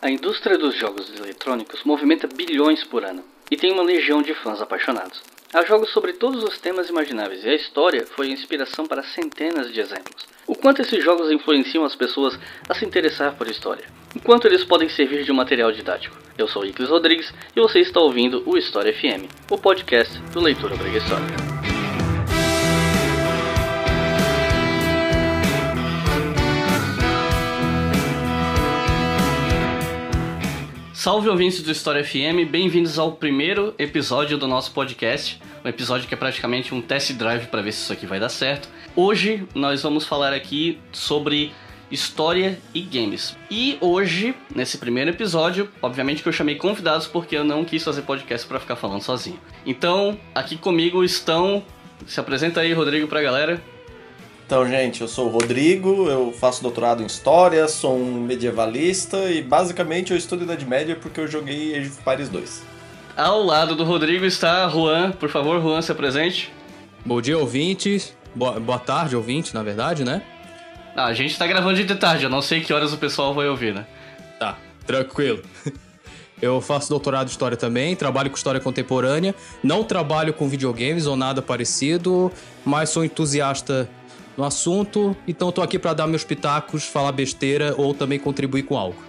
A indústria dos jogos eletrônicos movimenta bilhões por ano e tem uma legião de fãs apaixonados. Há jogos sobre todos os temas imagináveis e a história foi inspiração para centenas de exemplos. O quanto esses jogos influenciam as pessoas a se interessar por história, enquanto eles podem servir de material didático. Eu sou Iclis Rodrigues e você está ouvindo o História FM, o podcast do Leitura Brega Salve ouvintes do História FM, bem-vindos ao primeiro episódio do nosso podcast. Um episódio que é praticamente um test drive para ver se isso aqui vai dar certo. Hoje nós vamos falar aqui sobre história e games. E hoje, nesse primeiro episódio, obviamente que eu chamei convidados porque eu não quis fazer podcast para ficar falando sozinho. Então, aqui comigo estão. Se apresenta aí, Rodrigo, pra galera. Então, gente, eu sou o Rodrigo, eu faço doutorado em História, sou um medievalista e basicamente eu estudo Idade Média porque eu joguei Age of Empires 2. Ao lado do Rodrigo está Juan. Por favor, Juan, se apresente. Bom dia, ouvintes. Boa, boa tarde, ouvintes, na verdade, né? Ah, a gente tá gravando de tarde, eu não sei que horas o pessoal vai ouvir, né? Tá, tranquilo. Eu faço doutorado em História também, trabalho com História Contemporânea. Não trabalho com videogames ou nada parecido, mas sou entusiasta no assunto, então tô aqui para dar meus pitacos, falar besteira ou também contribuir com algo.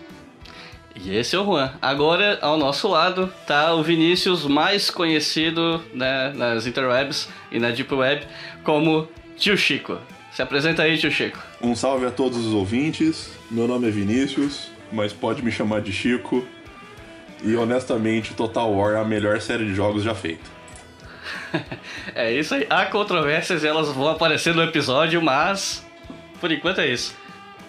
E esse é o Juan. Agora, ao nosso lado, tá o Vinícius, mais conhecido né, nas interwebs e na deep web como Tio Chico. Se apresenta aí, Tio Chico. Um salve a todos os ouvintes. Meu nome é Vinícius, mas pode me chamar de Chico. E honestamente, Total War é a melhor série de jogos já feita. É isso aí. Há controvérsias, elas vão aparecer no episódio, mas por enquanto é isso.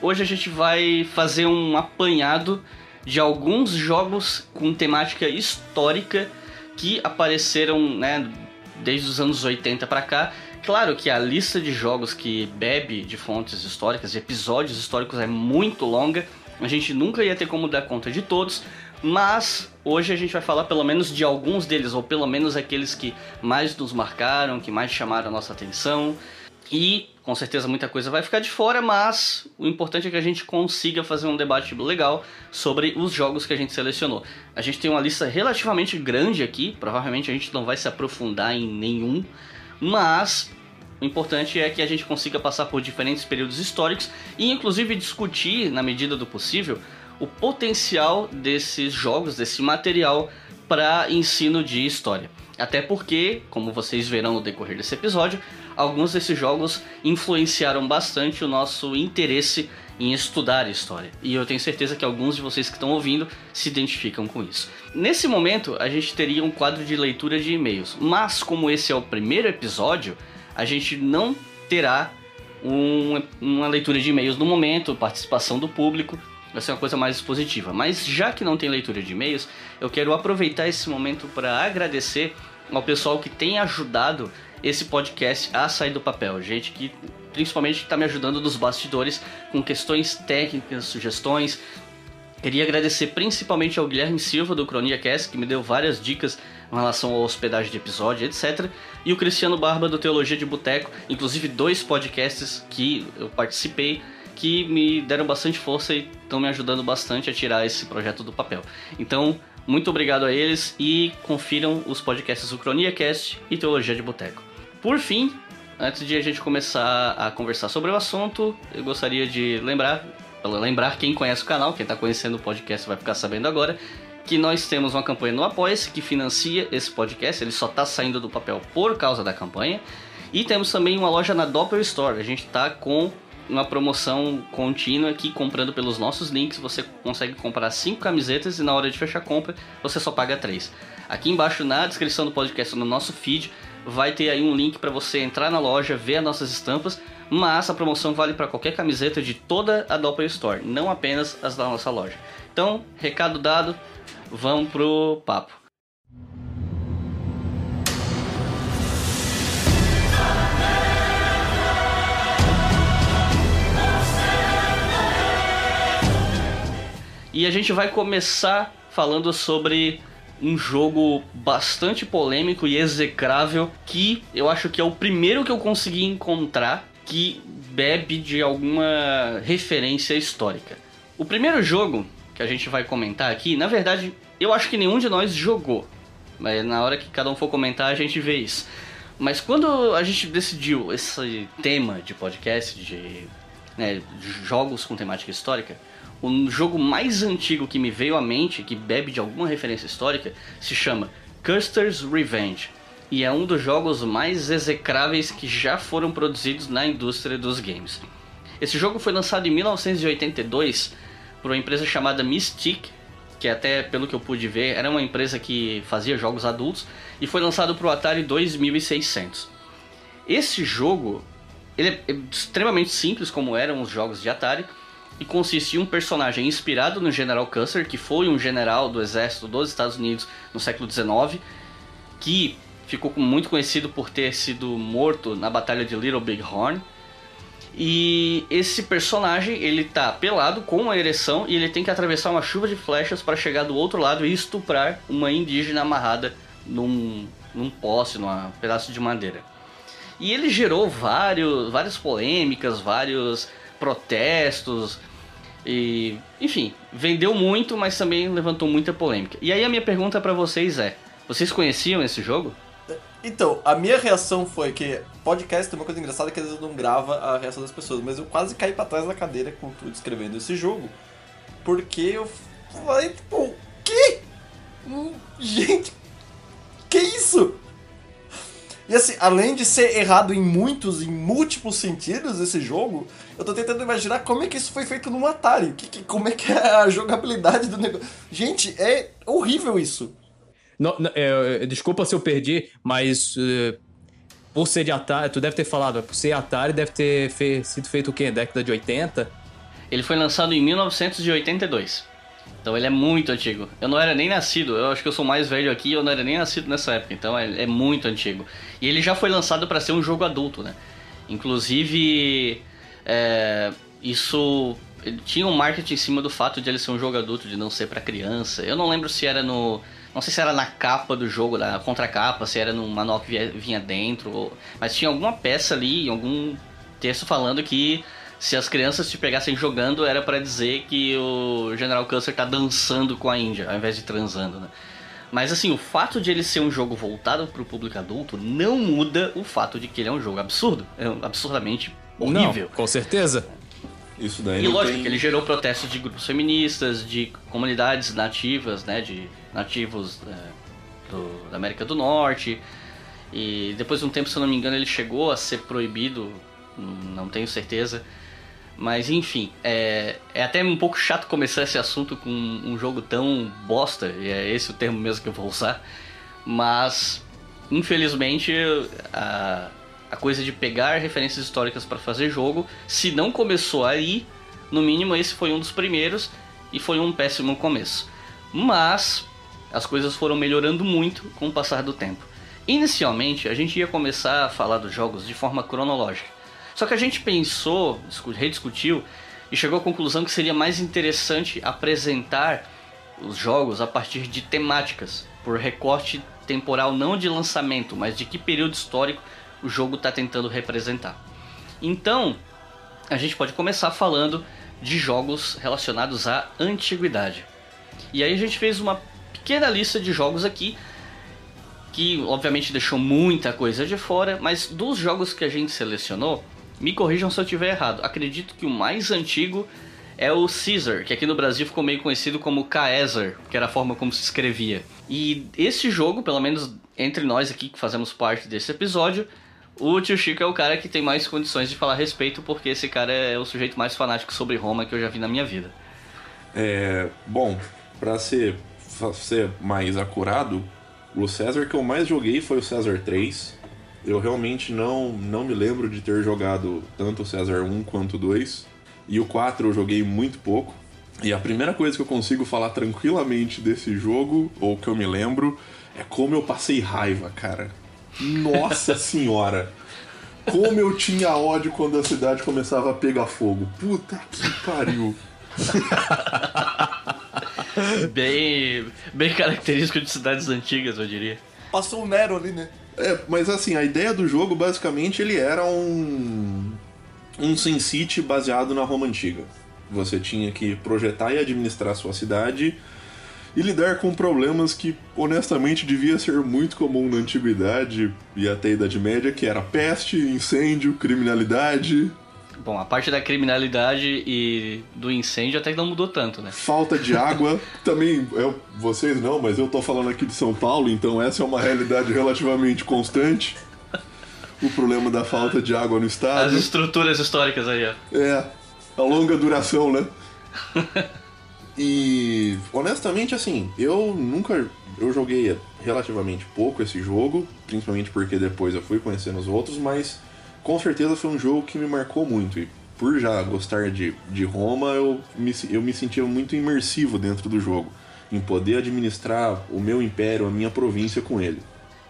Hoje a gente vai fazer um apanhado de alguns jogos com temática histórica que apareceram, né, desde os anos 80 para cá. Claro que a lista de jogos que bebe de fontes históricas, de episódios históricos é muito longa. A gente nunca ia ter como dar conta de todos, mas hoje a gente vai falar pelo menos de alguns deles, ou pelo menos aqueles que mais nos marcaram, que mais chamaram a nossa atenção. E com certeza muita coisa vai ficar de fora, mas o importante é que a gente consiga fazer um debate legal sobre os jogos que a gente selecionou. A gente tem uma lista relativamente grande aqui, provavelmente a gente não vai se aprofundar em nenhum, mas o importante é que a gente consiga passar por diferentes períodos históricos e inclusive discutir, na medida do possível, o potencial desses jogos, desse material para ensino de história. Até porque, como vocês verão no decorrer desse episódio, alguns desses jogos influenciaram bastante o nosso interesse em estudar história. E eu tenho certeza que alguns de vocês que estão ouvindo se identificam com isso. Nesse momento, a gente teria um quadro de leitura de e-mails, mas como esse é o primeiro episódio, a gente não terá um, uma leitura de e-mails no momento, participação do público, vai ser uma coisa mais expositiva. Mas já que não tem leitura de e-mails, eu quero aproveitar esse momento para agradecer ao pessoal que tem ajudado esse podcast a sair do papel. Gente que principalmente está me ajudando nos bastidores com questões técnicas, sugestões. Queria agradecer principalmente ao Guilherme Silva do CroniaCast, que me deu várias dicas em relação à hospedagem de episódio, etc. E o Cristiano Barba do Teologia de Boteco, inclusive dois podcasts que eu participei que me deram bastante força e estão me ajudando bastante a tirar esse projeto do papel. Então, muito obrigado a eles e confiram os podcasts UcroniaCast e Teologia de Boteco. Por fim, antes de a gente começar a conversar sobre o assunto, eu gostaria de lembrar, lembrar quem conhece o canal, quem está conhecendo o podcast vai ficar sabendo agora, que nós temos uma campanha no Apoia-se que financia esse podcast, ele só está saindo do papel por causa da campanha. E temos também uma loja na Doppel Store, a gente está com uma promoção contínua que comprando pelos nossos links você consegue comprar 5 camisetas e na hora de fechar a compra você só paga 3. Aqui embaixo na descrição do podcast no nosso feed vai ter aí um link para você entrar na loja, ver as nossas estampas, mas a promoção vale para qualquer camiseta de toda a Doppel Store, não apenas as da nossa loja. Então, recado dado, vamos pro papo. E a gente vai começar falando sobre um jogo bastante polêmico e execrável que eu acho que é o primeiro que eu consegui encontrar que bebe de alguma referência histórica. O primeiro jogo que a gente vai comentar aqui, na verdade, eu acho que nenhum de nós jogou. Mas na hora que cada um for comentar, a gente vê isso. Mas quando a gente decidiu esse tema de podcast, de, né, jogos com temática histórica, o jogo mais antigo que me veio à mente, que bebe de alguma referência histórica, se chama Custer's Revenge. E é um dos jogos mais execráveis que já foram produzidos na indústria dos games. Esse jogo foi lançado em 1982 por uma empresa chamada Mystic, que até pelo que eu pude ver era uma empresa que fazia jogos adultos, e foi lançado para o Atari 2600. Esse jogo ele é extremamente simples como eram os jogos de Atari, e consistia em um personagem inspirado no General Custer, que foi um general do exército dos Estados Unidos no século XIX, que ficou muito conhecido por ter sido morto na Batalha de Little Big Horn. E esse personagem, ele tá pelado com uma ereção e ele tem que atravessar uma chuva de flechas para chegar do outro lado e estuprar uma indígena amarrada num, num poste, num pedaço de madeira. E ele gerou vários, várias polêmicas, vários protestos, e, enfim, vendeu muito, mas também levantou muita polêmica. E aí a minha pergunta para vocês é: vocês conheciam esse jogo? Então, a minha reação foi que podcast tem uma coisa engraçada que às vezes não grava a reação das pessoas, mas eu quase caí para trás da cadeira com tu descrevendo esse jogo, porque eu falei, tipo, o quê? Hum, gente, que isso? E assim, além de ser errado em muitos, em múltiplos sentidos esse jogo, eu tô tentando imaginar como é que isso foi feito no Atari. Que, que, como é que é a jogabilidade do negócio. Gente, é horrível isso. Não, não, é, desculpa se eu perdi, mas uh, por ser de Atari, tu deve ter falado, por ser Atari deve ter fe sido feito o quê? Década de 80? Ele foi lançado em 1982. Então ele é muito antigo. Eu não era nem nascido, eu acho que eu sou mais velho aqui, eu não era nem nascido nessa época, então é, é muito antigo. E ele já foi lançado para ser um jogo adulto, né? Inclusive, é, isso tinha um marketing em cima do fato de ele ser um jogo adulto, de não ser para criança. Eu não lembro se era no. Não sei se era na capa do jogo, na contracapa, se era no manual que vinha dentro, ou, mas tinha alguma peça ali, algum texto falando que se as crianças te pegassem jogando, era para dizer que o General Custer tá dançando com a Índia, ao invés de transando, né? Mas assim, o fato de ele ser um jogo voltado para o público adulto não muda o fato de que ele é um jogo absurdo, é absurdamente horrível. Não, com certeza. Isso daí E lógico tem... que ele gerou protestos de grupos feministas, de comunidades nativas, né, de nativos é, do- da América do Norte. E depois de um tempo, se eu não me engano, ele chegou a ser proibido, não tenho certeza. Mas enfim, é, é até um pouco chato começar esse assunto com um jogo tão bosta, e é esse o termo mesmo que eu vou usar. Mas, infelizmente, a, a coisa de pegar referências históricas para fazer jogo, se não começou aí, no mínimo esse foi um dos primeiros e foi um péssimo começo. Mas as coisas foram melhorando muito com o passar do tempo. Inicialmente, a gente ia começar a falar dos jogos de forma cronológica. Só que a gente pensou, discu- rediscutiu e chegou à conclusão que seria mais interessante apresentar os jogos a partir de temáticas, por recorte temporal não de lançamento, mas de que período histórico o jogo está tentando representar. Então, a gente pode começar falando de jogos relacionados à antiguidade. E aí a gente fez uma pequena lista de jogos aqui que obviamente deixou muita coisa de fora, mas dos jogos que a gente selecionou, me corrijam se eu estiver errado. Acredito que o mais antigo é o Caesar, que aqui no Brasil ficou meio conhecido como Caesar, que era a forma como se escrevia. E esse jogo, pelo menos entre nós aqui que fazemos parte desse episódio, o tio Chico é o cara que tem mais condições de falar a respeito, porque esse cara é o sujeito mais fanático sobre Roma que eu já vi na minha vida. É, bom, pra ser, fa- ser mais acurado, o César que eu mais joguei foi o César 3. Eu realmente não, não me lembro de ter jogado tanto o César 1 quanto o 2. E o 4 eu joguei muito pouco. E a primeira coisa que eu consigo falar tranquilamente desse jogo, ou que eu me lembro, é como eu passei raiva, cara. Nossa senhora! Como eu tinha ódio quando a cidade começava a pegar fogo. Puta que pariu. bem, bem característico de cidades antigas, eu diria. Passou um Nero ali, né? É, mas assim, a ideia do jogo, basicamente, ele era um. um SimCity baseado na Roma Antiga. Você tinha que projetar e administrar sua cidade e lidar com problemas que, honestamente, devia ser muito comum na Antiguidade e até a Idade Média, que era peste, incêndio, criminalidade, Bom, a parte da criminalidade e do incêndio até que não mudou tanto, né? falta de água. Também, eu, vocês não, mas eu tô falando aqui de São Paulo, então essa é uma realidade relativamente constante. O problema da falta de água no As estado. estruturas históricas aí, ó. É, a longa duração, né? e honestamente, assim, eu nunca. Eu joguei relativamente pouco esse jogo, principalmente porque depois eu fui conhecendo os outros, mas com certeza foi um jogo que me marcou muito. E por já gostar de, de Roma, eu me, eu me sentia muito imersivo dentro do jogo, em poder administrar o meu império, a minha província com ele.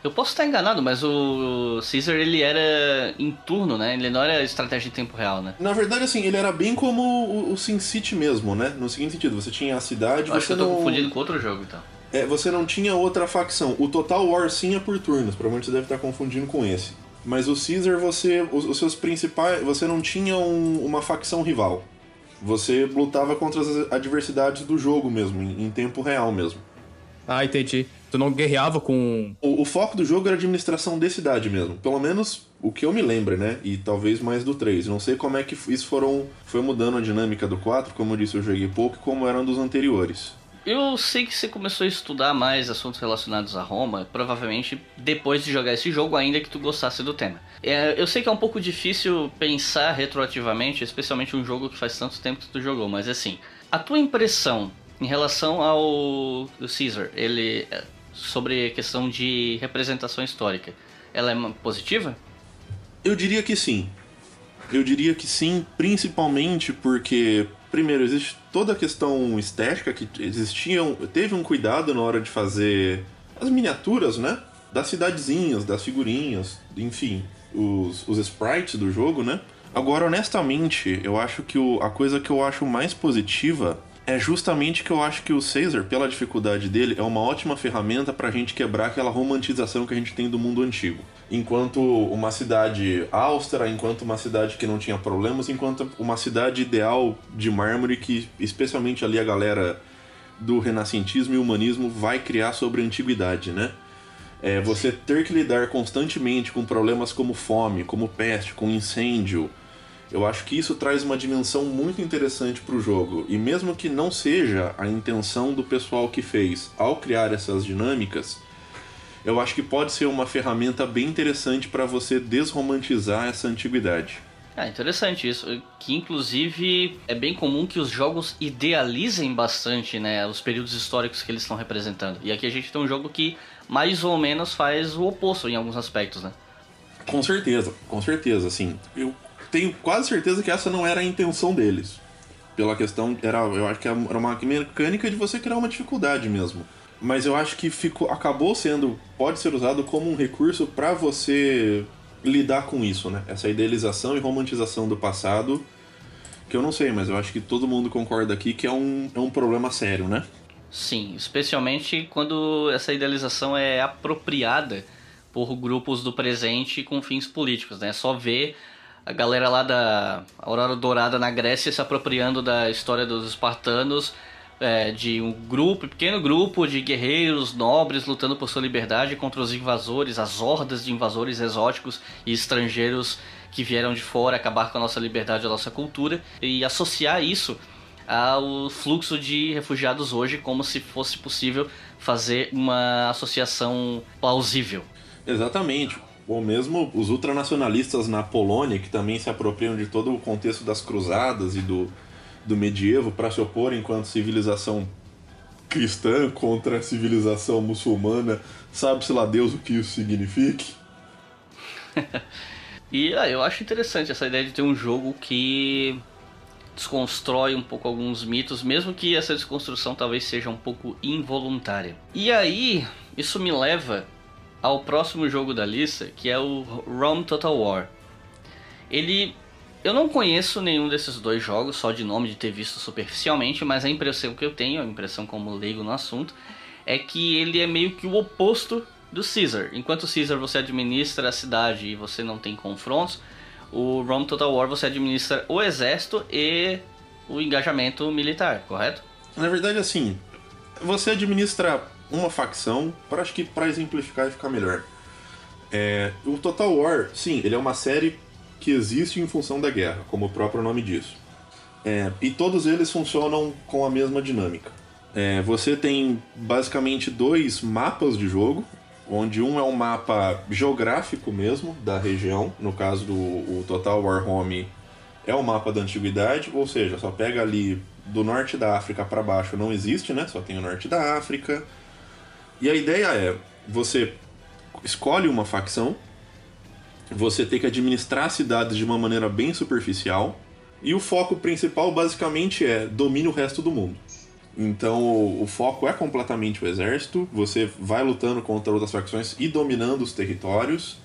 Eu posso estar enganado, mas o Caesar ele era em turno, né? Ele não era estratégia em tempo real, né? Na verdade, assim, ele era bem como o, o SimCity mesmo, né? No seguinte sentido, você tinha a cidade, Eu acho que você eu tô não... confundindo com outro jogo, então. É, você não tinha outra facção. O Total War sim é por turnos, provavelmente você deve estar confundindo com esse. Mas o Caesar, você. Os, os seus principais. Você não tinha um- uma facção rival. Você lutava contra as adversidades do jogo mesmo, em, em tempo real mesmo. Ah, entendi. Tu não guerreava com. O, o foco do jogo era a administração de cidade mesmo. Pelo menos o que eu me lembro, né? E talvez mais do 3. Não sei como é que isso foram. Foi mudando a dinâmica do 4, como eu disse, eu joguei pouco, como eram dos anteriores. Eu sei que você começou a estudar mais assuntos relacionados a Roma, provavelmente depois de jogar esse jogo, ainda que tu gostasse do tema. É, eu sei que é um pouco difícil pensar retroativamente, especialmente um jogo que faz tanto tempo que tu jogou, mas assim, a tua impressão em relação ao Caesar, ele é, sobre a questão de representação histórica, ela é positiva? Eu diria que sim. Eu diria que sim, principalmente porque, primeiro, existe toda a questão estética que existiam. Teve um cuidado na hora de fazer as miniaturas, né? Das cidadezinhas, das figurinhas, enfim, os, os sprites do jogo, né? Agora, honestamente, eu acho que o- a coisa que eu acho mais positiva é justamente que eu acho que o Caesar, pela dificuldade dele, é uma ótima ferramenta pra gente quebrar aquela romantização que a gente tem do mundo antigo. Enquanto uma cidade austera, enquanto uma cidade que não tinha problemas, enquanto uma cidade ideal de mármore que, especialmente ali a galera do renascentismo e humanismo vai criar sobre a antiguidade, né? É, você ter que lidar constantemente com problemas como fome, como peste, com incêndio. Eu acho que isso traz uma dimensão muito interessante para o jogo. E mesmo que não seja a intenção do pessoal que fez ao criar essas dinâmicas, eu acho que pode ser uma ferramenta bem interessante para você desromantizar essa antiguidade. Ah, interessante isso. Que inclusive é bem comum que os jogos idealizem bastante, né, os períodos históricos que eles estão representando. E aqui a gente tem um jogo que mais ou menos faz o oposto em alguns aspectos, né? Com certeza, com certeza, assim. Eu tenho quase certeza que essa não era a intenção deles. Pela questão, era, eu acho que era uma mecânica de você criar uma dificuldade mesmo. Mas eu acho que ficou, acabou sendo, pode ser usado como um recurso para você lidar com isso, né? Essa idealização e romantização do passado, que eu não sei, mas eu acho que todo mundo concorda aqui que é um, é um problema sério, né? Sim, especialmente quando essa idealização é apropriada por grupos do presente com fins políticos, né? Só ver a galera lá da Aurora Dourada na Grécia se apropriando da história dos espartanos, é, de um grupo, pequeno grupo de guerreiros nobres lutando por sua liberdade contra os invasores, as hordas de invasores exóticos e estrangeiros que vieram de fora acabar com a nossa liberdade, a nossa cultura e associar isso ao fluxo de refugiados hoje, como se fosse possível fazer uma associação plausível. Exatamente. Ou mesmo os ultranacionalistas na Polônia, que também se apropriam de todo o contexto das cruzadas e do, do medievo para se opor enquanto civilização cristã contra a civilização muçulmana, sabe-se lá Deus o que isso signifique. E ah, eu acho interessante essa ideia de ter um jogo que desconstrói um pouco alguns mitos, mesmo que essa desconstrução talvez seja um pouco involuntária. E aí, isso me leva ao próximo jogo da lista, que é o Rome Total War. Ele Eu não conheço nenhum desses dois jogos, só de nome de ter visto superficialmente, mas a impressão que eu tenho, a impressão como leigo no assunto, é que ele é meio que o oposto do Caesar. Enquanto o Caesar você administra a cidade e você não tem confrontos, o Rome Total War você administra o exército e o engajamento militar, correto? Na verdade, assim, você administra uma facção, para acho que para exemplificar e ficar melhor. É, o Total War, sim, ele é uma série que existe em função da guerra, como o próprio nome diz. É, e todos eles funcionam com a mesma dinâmica. É, você tem basicamente dois mapas de jogo, onde um é um mapa geográfico mesmo da região, no caso do Total War Home é o mapa da antiguidade, ou seja, só pega ali do norte da África para baixo não existe, né? Só tem o norte da África. E a ideia é você escolhe uma facção, você tem que administrar cidades de uma maneira bem superficial, e o foco principal basicamente é domine o resto do mundo. Então o, o foco é completamente o exército, você vai lutando contra outras facções e dominando os territórios,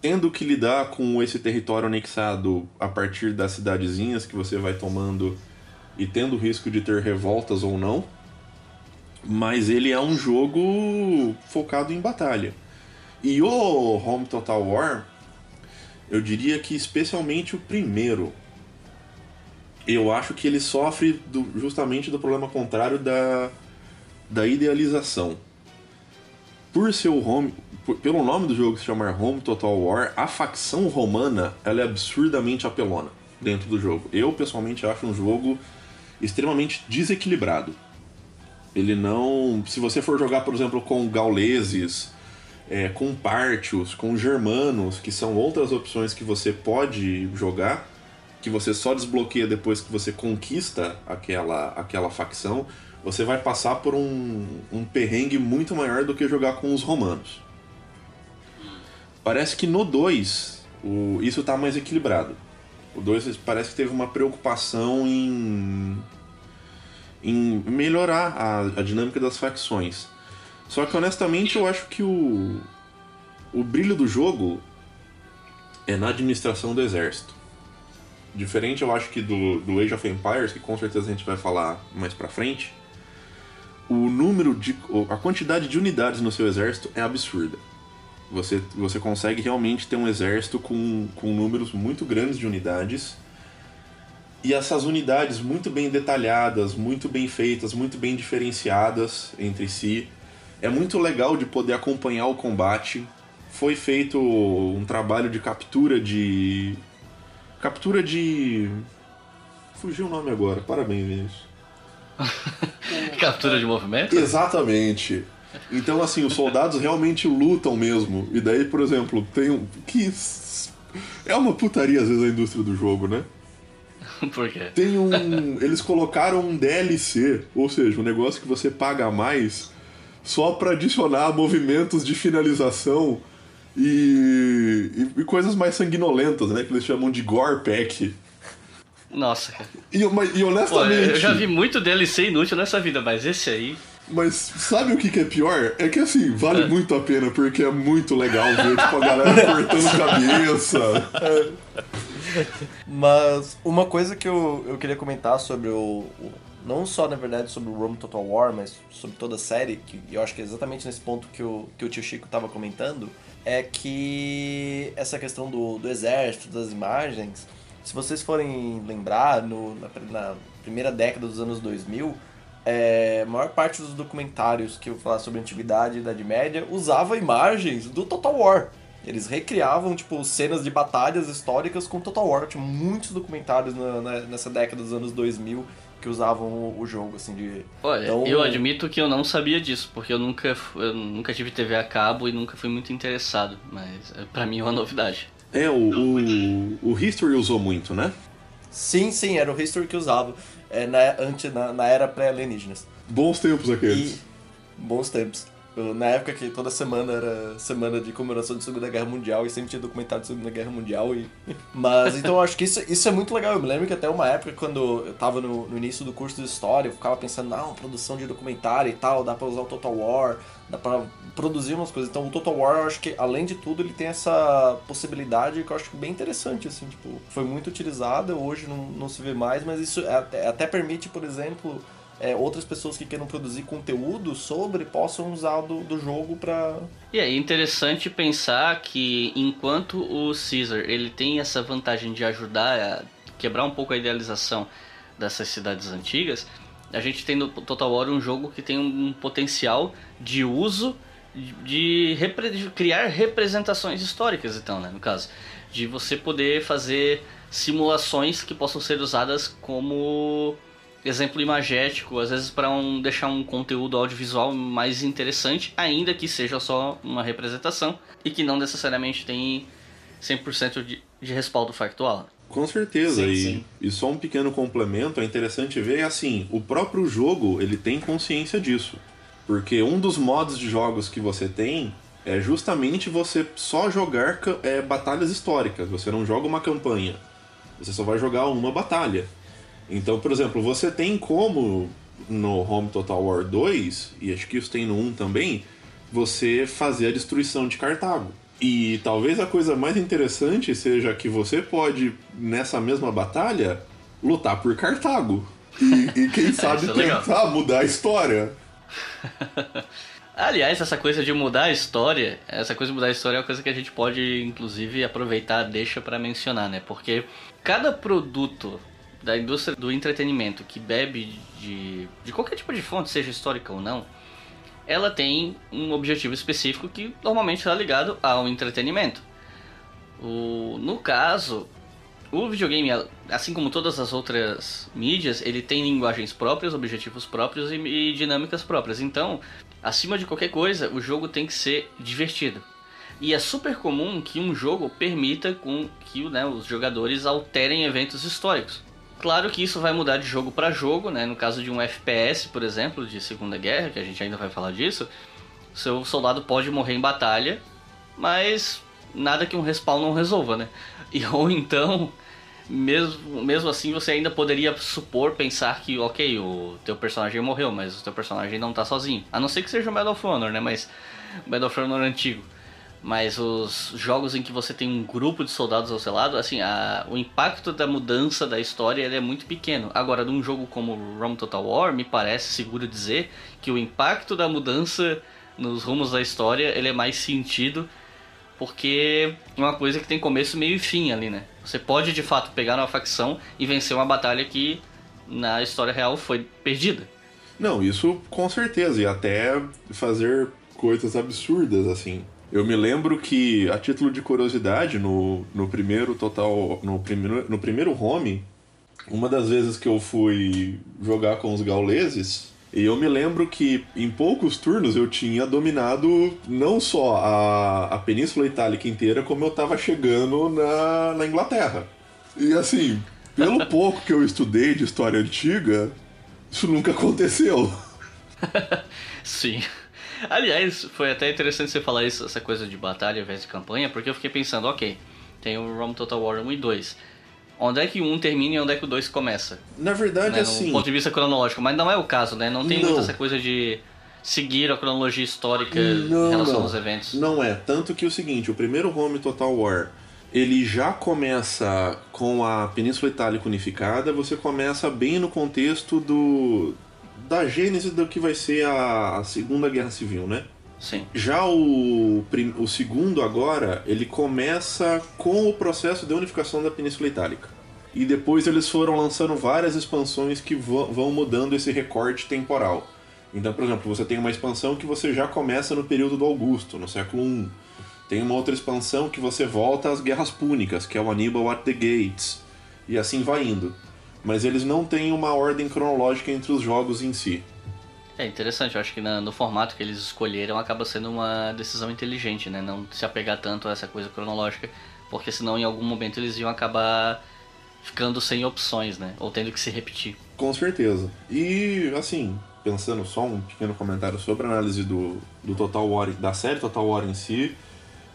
tendo que lidar com esse território anexado a partir das cidadezinhas que você vai tomando e tendo risco de ter revoltas ou não. Mas ele é um jogo focado em batalha. E o Home Total War, eu diria que especialmente o primeiro, eu acho que ele sofre do, justamente do problema contrário da, da idealização. Por ser o home, por- pelo nome do jogo se chamar Home Total War, a facção romana ela é absurdamente apelona dentro do jogo. Eu pessoalmente acho um jogo extremamente desequilibrado. Ele não, se você for jogar, por exemplo, com gauleses, é, com pártios, com germanos, que são outras opções que você pode jogar, que você só desbloqueia depois que você conquista aquela, aquela facção, você vai passar por um, um perrengue muito maior do que jogar com os romanos. Parece que no 2 o, isso tá mais equilibrado. O 2 parece que teve uma preocupação em, em melhorar a, a dinâmica das facções. Só que honestamente eu acho que o, o brilho do jogo é na administração do exército. Diferente, eu acho que do, do Age of Empires, que com certeza a gente vai falar mais pra frente, o número de. a quantidade de unidades no seu exército é absurda. Você, você consegue realmente ter um exército com, com números muito grandes de unidades. E essas unidades muito bem detalhadas, muito bem feitas, muito bem diferenciadas entre si. É muito legal de poder acompanhar o combate. Foi feito um trabalho de captura de. Captura de. Fugiu o nome agora, parabéns, Vinícius. Captura de movimento? Exatamente. Então, assim, os soldados realmente lutam mesmo. E daí, por exemplo, tem um. Que. É uma putaria às vezes a indústria do jogo, né? Por quê? Tem um. Eles colocaram um DLC, ou seja, um negócio que você paga mais só pra adicionar movimentos de finalização e, e, e coisas mais sanguinolentas, né? Que eles chamam de Gore Pack. Nossa, cara. E, e Pô, honestamente. eu já vi muito DLC inútil nessa vida, mas esse aí. Mas sabe o que, que é pior? É que assim, vale muito a pena, porque é muito legal ver, tipo, a galera cortando cabeça. Mas uma coisa que eu, eu queria comentar sobre o, o- Não só, na verdade, sobre o Rome Total War, mas sobre toda a série, que eu acho que é exatamente nesse ponto que o, que o tio Chico tava comentando, é que essa questão do, do exército, das imagens, se vocês forem lembrar, no, na, na primeira década dos anos 2000, é, a maior parte dos documentários que eu falar sobre a antiguidade e Idade Média usava imagens do Total War. Eles recriavam, tipo, cenas de batalhas históricas com Total War. Tinha muitos documentários na- na- nessa década dos anos 2000 que usavam o, o jogo, assim, de... Olha, Então- eu admito que eu não sabia disso, porque eu nunca, eu nunca tive TV a cabo e nunca fui muito interessado, mas é, pra mim é uma novidade. É, o, o, o History usou muito, né? Sim, sim, era o History que usava é, na, antes, na, na era pré-alienígenas. Bons tempos E... aqueles. Bons tempos. Eu- Na época que toda semana era semana de comemoração de Segunda Guerra Mundial e sempre tinha documentário de Segunda Guerra Mundial. E... Mas então eu acho que isso, isso é muito legal. Eu me lembro que até uma época, quando eu tava no, no início do curso de História, eu ficava pensando, não, produção de documentário e tal, dá pra usar o Total War, dá pra produzir umas coisas. Então o Total War, eu acho que além de tudo, ele tem essa possibilidade que eu acho bem interessante, assim, tipo, foi muito utilizada, hoje não, não se vê mais, mas isso até, até permite, por exemplo é, outras pessoas que queiram produzir conteúdo sobre possam usar do, do jogo pra. E é interessante pensar que enquanto o Caesar ele tem essa vantagem de ajudar a quebrar um pouco a idealização dessas cidades antigas, a gente tem no Total War um jogo que tem um potencial de uso de, repre- de criar representações históricas, então, né, no caso, de você poder fazer simulações que possam ser usadas como exemplo imagético, às vezes para um, deixar um conteúdo audiovisual mais interessante, ainda que seja só uma representação e que não necessariamente tem 100% de, de respaldo factual. Com certeza, Sim, e, sim. e só um pequeno complemento, é interessante ver, assim, o próprio jogo, ele tem consciência disso. Porque um dos modos de jogos que você tem é justamente você só jogar é, batalhas históricas, você não joga uma campanha, você só vai jogar uma batalha. Então, por exemplo, você tem como no Home Total War 2, e acho que isso tem no 1 também, você fazer a destruição de Cartago. E talvez a coisa mais interessante seja que você pode, nessa mesma batalha, lutar por Cartago. E, e quem sabe é legal. tentar mudar a história. Aliás, essa coisa de mudar a história, essa coisa de mudar a história é uma coisa que a gente pode, inclusive, aproveitar, deixa para mencionar, né? Porque cada produto da indústria do entretenimento que bebe de, de qualquer tipo de fonte, seja histórica ou não, ela tem um objetivo específico que normalmente está ligado ao entretenimento. O, no caso, o videogame, assim como todas as outras mídias, ele tem linguagens próprias, objetivos próprios e, e dinâmicas próprias. Então, acima de qualquer coisa, o jogo tem que ser divertido. E é super comum que um jogo permita com que né, os jogadores alterem eventos históricos. Claro que isso vai mudar de jogo para jogo, né? No caso de um FPS, por exemplo, de Segunda Guerra, que a gente ainda vai falar disso, seu soldado pode morrer em batalha, mas nada que um respawn não resolva, né? E ou então, mesmo, mesmo assim, você ainda poderia supor, pensar que, ok, o teu personagem morreu, mas o teu personagem não tá sozinho. A não ser que seja o Medal of Honor, né? Mas Medal of Honor antigo. Mas os jogos em que você tem um grupo de soldados ao seu lado, assim, a, o impacto da mudança da história é muito pequeno. Agora, num jogo como Rome Total War, me parece seguro dizer que o impacto da mudança nos rumos da história ele é mais sentido porque é uma coisa que tem começo, meio e fim ali, né? Você pode de fato pegar uma facção e vencer uma batalha que na história real foi perdida. Não, isso com certeza, e até fazer coisas absurdas, assim. Eu me lembro que, a título de curiosidade, no, no primeiro total. No primeiro, no primeiro home, uma das vezes que eu fui jogar com os gauleses, e eu me lembro que em poucos turnos eu tinha dominado não só a, a Península Itálica inteira, como eu tava chegando na, na Inglaterra. E assim, pelo pouco que eu estudei de história antiga, isso nunca aconteceu. Sim. Aliás, foi até interessante você falar isso, essa coisa de batalha ao invés de campanha, porque eu fiquei pensando, ok, tem o Rome Total War 1 e 2. Onde é que 1 termina e onde é que o 2 começa? Na verdade, né, assim. No ponto de vista cronológico, mas não é o caso, né? Não tem Não. muito essa coisa de seguir a cronologia histórica Não, em relação não. aos eventos. Não é. Tanto que o seguinte, o primeiro Home Total War, ele já começa com a Península Itálica unificada, você começa bem no contexto do da gênese do que vai ser a, a Segunda Guerra Civil, né? Sim. Já o, o segundo agora, ele começa com o processo de unificação da Península Itálica. E depois eles foram lançando várias expansões que vão mudando esse recorte temporal. Então, por exemplo, você tem uma expansão que você já começa no período do Augusto, no século I. Tem uma outra expansão que você volta às Guerras Púnicas, que é o Aníbal at the Gates. E assim vai indo. Mas eles não têm uma ordem cronológica entre os jogos em si. É interessante, eu acho que no formato que eles escolheram acaba sendo uma decisão inteligente, né? Não se apegar tanto a essa coisa cronológica, porque senão em algum momento eles iam acabar ficando sem opções, né? Ou tendo que se repetir. Com certeza. E, assim, pensando só um pequeno comentário sobre a análise do, do Total War, da série Total War em si,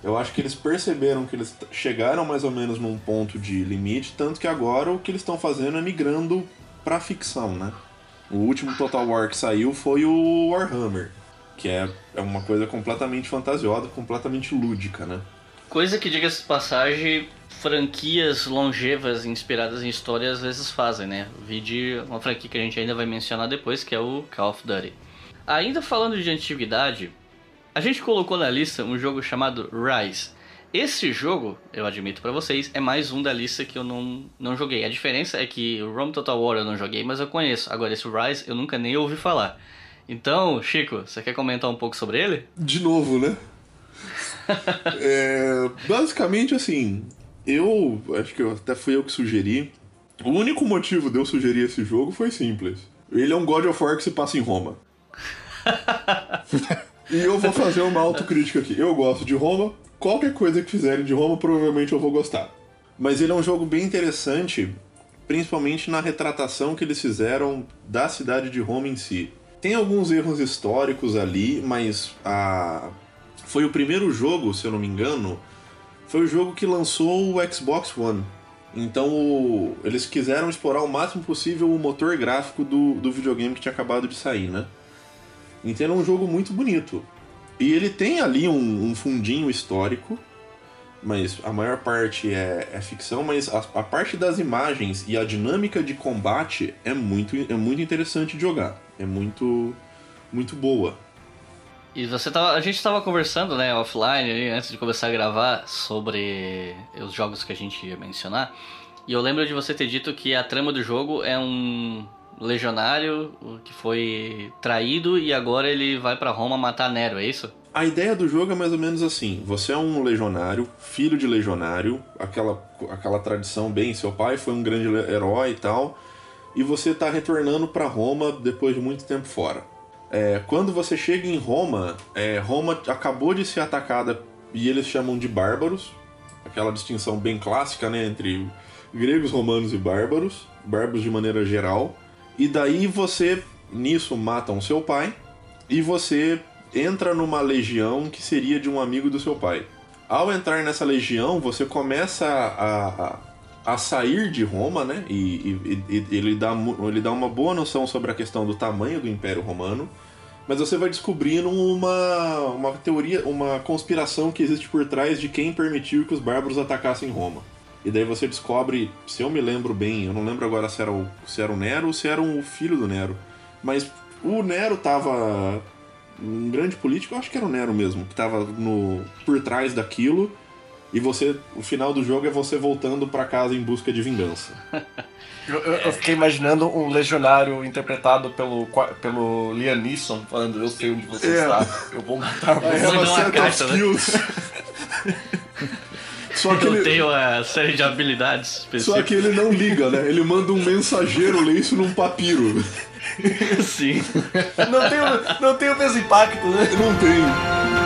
eu acho que eles perceberam que eles chegaram mais ou menos num ponto de limite, tanto que agora o que eles estão fazendo é migrando pra ficção, né? O último Total War que saiu foi o Warhammer, que é, é uma coisa completamente fantasiosa, completamente lúdica, né? Coisa que, diga-se de passagem, franquias longevas inspiradas em história às vezes fazem, né? Vi de uma franquia que a gente ainda vai mencionar depois, que é o Call of Duty. Ainda falando de antiguidade, a gente colocou na lista um jogo chamado Rise. Esse jogo, eu admito pra vocês, é mais um da lista que eu não, não joguei. A diferença é que o Rome Total War eu não joguei, mas eu conheço. Agora, esse Rise eu nunca nem ouvi falar. Então, Chico, você quer comentar um pouco sobre ele? De novo, né? É, basicamente, assim, eu acho que eu, até fui eu que sugeri. O único motivo de eu sugerir esse jogo foi simples. Ele é um God of War que se passa em Roma. e eu vou fazer uma autocrítica aqui. Eu gosto de Roma. Qualquer coisa que fizerem de Roma, provavelmente eu vou gostar. Mas ele é um jogo bem interessante, principalmente na retratação que eles fizeram da cidade de Roma em si. Tem alguns erros históricos ali, mas a... foi o primeiro jogo, se eu não me engano, foi o jogo que lançou o Xbox One. Então eles quiseram explorar o máximo possível o motor gráfico do, do videogame que tinha acabado de sair, né? Então é um jogo muito bonito. E ele tem ali um, um fundinho histórico, mas a maior parte é, é ficção, mas a, a parte das imagens e a dinâmica de combate é muito, é muito interessante de jogar. É muito, muito boa. E você tava, a gente estava conversando, né, offline, antes de começar a gravar, sobre os jogos que a gente ia mencionar. E eu lembro de você ter dito que a trama do jogo é um legionário que foi traído e agora ele vai pra Roma matar Nero, é isso? A ideia do jogo é mais ou menos assim: você é um legionário, filho de legionário, aquela, aquela tradição bem, seu pai foi um grande herói e tal, e você está retornando para Roma depois de muito tempo fora. É, quando você chega em Roma, é, Roma acabou de ser atacada e eles chamam de bárbaros, aquela distinção bem clássica né, entre gregos, romanos e bárbaros, bárbaros de maneira geral. E daí você, nisso, matam seu pai e você entra numa legião que seria de um amigo do seu pai. Ao entrar nessa legião, você começa a, a, a sair de Roma, né? E, e- e- ele, dá, ele dá uma boa noção sobre a questão do tamanho do Império Romano. Mas você vai descobrindo uma, uma teoria, uma conspiração que existe por trás de quem permitiu que os bárbaros atacassem Roma. E daí você descobre, se eu me lembro bem, eu não lembro agora se era o, se era o Nero ou se era o filho do Nero. Mas o Nero tava. Um grande político, eu acho que era o Nero mesmo, que tava no, por trás daquilo. E você. O final do jogo é você voltando pra casa em busca de vingança. Eu, eu- eu fiquei imaginando um legionário interpretado pelo, pelo Liam Neeson falando: Eu sei onde você É. está, eu vou matar I você. set of skills. Só que, Eu ele, tenho a série de habilidades só específicas. que ele não liga, né? Ele manda um mensageiro ler isso num papiro. Sim. Não tem, o- não tem o mesmo impacto, né? Não tem.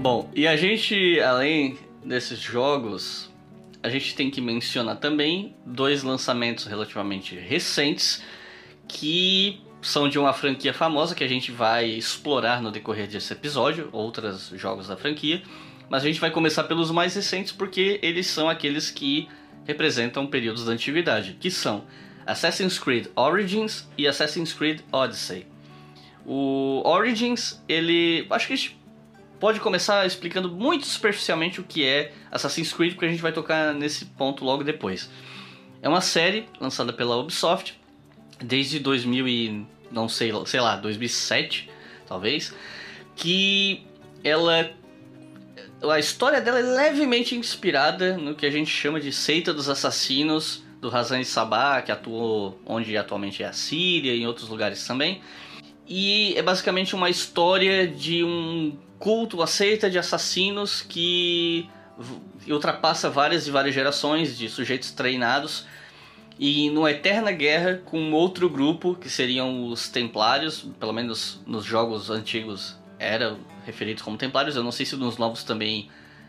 Bom, e a gente, além desses jogos, a gente tem que mencionar também dois lançamentos relativamente recentes que são de uma franquia famosa que a gente vai explorar no decorrer desse episódio, outros jogos da franquia, mas a gente vai começar pelos mais recentes porque eles são aqueles que representam períodos da antiguidade, que são Assassin's Creed Origins e Assassin's Creed Odyssey. O Origins, ele. Acho que a gente pode começar explicando muito superficialmente o que é Assassin's Creed, porque a gente vai tocar nesse ponto logo depois. É uma série lançada pela Ubisoft desde 2000 e não sei, sei lá, 2007, talvez, que ela a história dela é levemente inspirada no que a gente chama de seita dos assassinos do Razan Sabah, que atuou onde atualmente é a Síria e em outros lugares também. E é basicamente uma história de um culto, a seita de assassinos que ultrapassa várias e várias gerações de sujeitos treinados e numa eterna guerra com outro grupo que seriam os Templários, pelo menos nos jogos antigos era referidos como templários. Eu não sei se nos novos também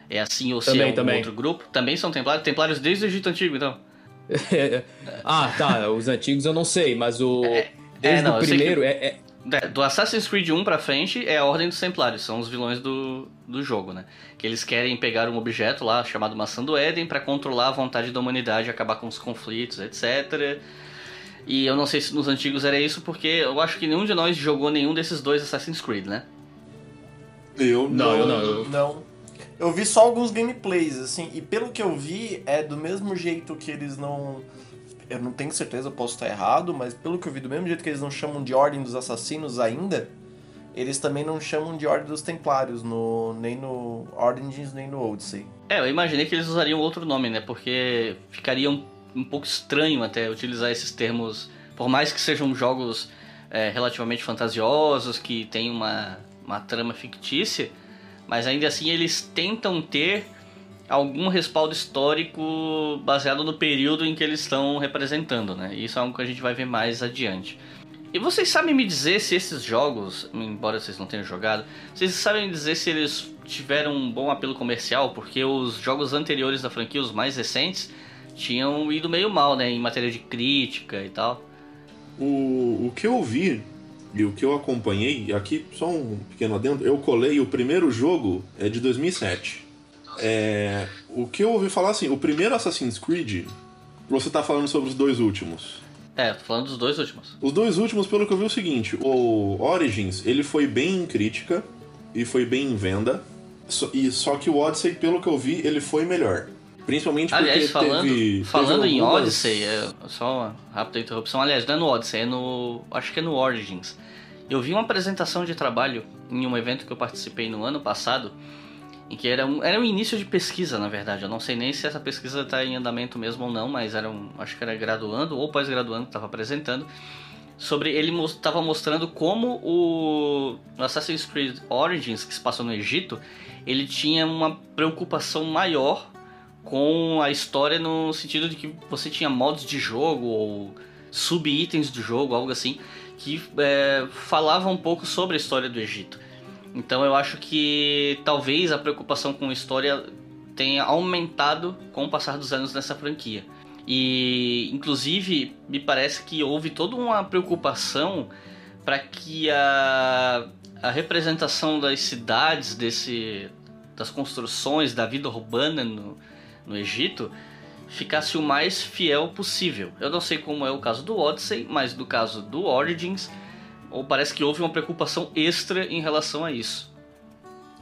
é assim ou se Também, é um também. outro grupo. Também são templários. Templários desde o Egito Antigo, então. ah, tá. Os antigos eu não sei, mas o. É, Desde não, o primeiro que- é, é- É, Do Assassin's Creed 1 pra frente é a Ordem dos Templários, são os vilões do, do jogo, né? Que eles querem pegar um objeto lá chamado Maçã do Éden pra controlar a vontade da humanidade, acabar com os conflitos, etc. E eu não sei se nos antigos era isso, porque eu acho que nenhum de nós jogou nenhum desses dois Assassin's Creed, né? Eu Não, eu não. Eu... Não. Eu vi só alguns gameplays, assim, e pelo que eu vi, é do mesmo jeito que eles não. Eu não tenho certeza, eu posso estar errado, mas pelo que eu vi, do mesmo jeito que eles não chamam de Ordem dos Assassinos ainda, eles também não chamam de Ordem dos Templários, no, nem no Origins, nem no Odyssey. É, eu imaginei que eles usariam outro nome, né? Porque ficaria um, um pouco estranho até utilizar esses termos, por mais que sejam jogos é, relativamente fantasiosos, que tem uma, uma trama fictícia, mas ainda assim eles tentam ter algum respaldo histórico baseado no período em que eles estão representando, né? Isso é algo que a gente vai ver mais adiante. E vocês sabem me dizer se esses jogos, embora vocês não tenham jogado, vocês sabem me dizer se eles tiveram um bom apelo comercial? Porque os jogos anteriores da franquia, os mais recentes, tinham ido meio mal, né? Em matéria de crítica e tal. O, o que eu vi e o que eu acompanhei, aqui só um pequeno adendo, eu colei o primeiro jogo é de 2007. É, o que eu ouvi falar assim, o primeiro Assassin's Creed, você tá falando sobre os dois últimos. É, tô falando dos dois últimos. Os dois últimos, pelo que eu vi, é o seguinte: o Origins ele foi bem em crítica e foi bem em venda. Só, e, só que o Odyssey, pelo que eu vi, ele foi melhor. Principalmente porque Aliás, falando, teve, falando teve em algumas- Odyssey, é, só uma rápida interrupção. Aliás, não é no Odyssey, é no. Acho que é no Origins. Eu vi uma apresentação de trabalho em um evento que eu participei no ano passado, em que era um, era um início de pesquisa, na verdade. Eu não sei nem se essa pesquisa está em andamento mesmo ou não, mas era um, acho que era graduando ou pós-graduando que estava apresentando. Sobre ele estava mostrando como o Assassin's Creed Origins, que se passou no Egito, ele tinha uma preocupação maior com a história no sentido de que você tinha modos de jogo ou sub-itens do jogo, algo assim, que é, falava um pouco sobre a história do Egito. Então eu acho que talvez a preocupação com a história tenha aumentado com o passar dos anos nessa franquia. E inclusive me parece que houve toda uma preocupação para que a, a representação das cidades, desse, das construções, da vida urbana no, no Egito ficasse o mais fiel possível. Eu não sei como é o caso do Odyssey, mas no caso do Origins, ou parece que houve uma preocupação extra em relação a isso.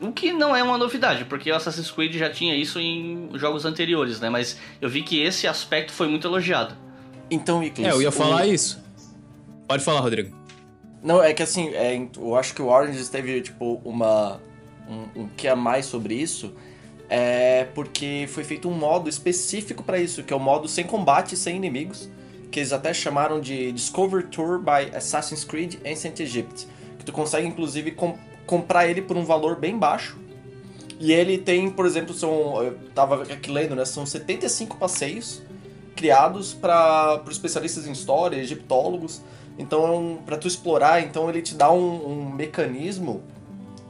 O que não é uma novidade, porque o Assassin's Creed já tinha isso em jogos anteriores, né? Mas eu vi que esse aspecto foi muito elogiado. Então, Iclis, É, eu ia o- falar isso. Pode falar, Rodrigo. Não, é que assim, é, eu acho que o Orange teve, tipo, uma. Um, um que a mais sobre isso. É porque foi feito um modo específico pra isso, que é o modo sem combate sem inimigos. Que eles até chamaram de Discover Tour by Assassin's Creed Ancient Egypt. Que tu consegue, inclusive, com- comprar ele por um valor bem baixo. E ele tem, por exemplo, são. Eu tava aqui lendo, né? São 75 passeios criados para especialistas em história, egiptólogos. Então, para tu explorar, então ele te dá um, um mecanismo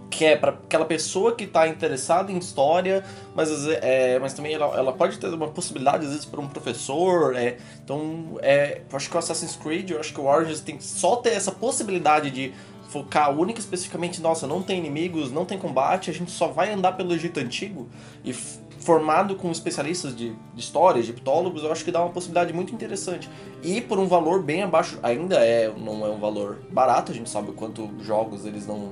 que é para aquela pessoa que está interessada em história, mas, é, mas também ela, ela pode ter uma possibilidade, às vezes, para um professor. É, então, é, eu acho que o Assassin's Creed, eu acho que o Origins tem que só ter essa possibilidade de focar única especificamente, nossa, não tem inimigos, não tem combate, a gente só vai andar pelo Egito Antigo e formado com especialistas de, de história, egiptólogos, eu acho que dá uma possibilidade muito interessante. E por um valor bem abaixo, ainda é, não é um valor barato, a gente sabe o quanto jogos eles não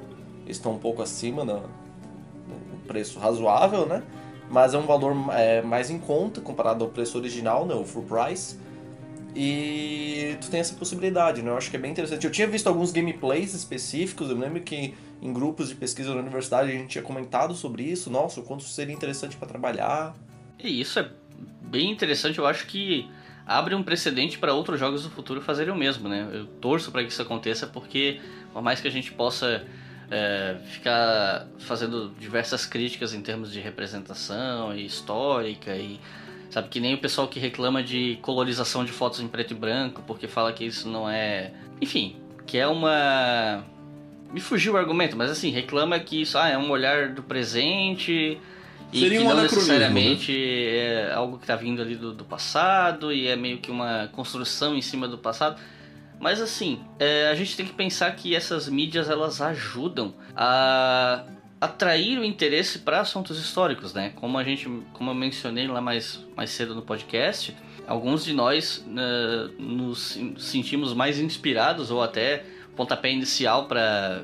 estão um pouco acima na- no preço razoável, né? Mas é um valor é, mais em conta comparado ao preço original, né? O full price. E tu tem essa possibilidade, né? Eu acho que é bem interessante. Eu tinha visto alguns gameplays específicos, eu lembro que em grupos de pesquisa na universidade a gente tinha comentado sobre isso. Nossa, o quanto seria interessante para trabalhar. E isso é bem interessante, eu acho que abre um precedente para outros jogos do futuro fazerem o mesmo, né? Eu torço para que isso aconteça porque, por mais que a gente possa é, ficar fazendo diversas críticas em termos de representação e histórica e sabe que nem o pessoal que reclama de colorização de fotos em preto e branco porque fala que isso não é, enfim, que é uma Me fugiu o argumento, mas assim, reclama que isso ah, é um olhar do presente e Seria que um não anacronismo, necessariamente é algo que tá vindo ali do, do passado e é meio que uma construção em cima do passado. Mas assim, é, a gente tem que pensar que essas mídias elas ajudam a atrair o interesse para assuntos históricos, né? Como a gente, como eu mencionei lá mais, mais cedo no podcast, alguns de nós né, nos sentimos mais inspirados ou até pontapé inicial para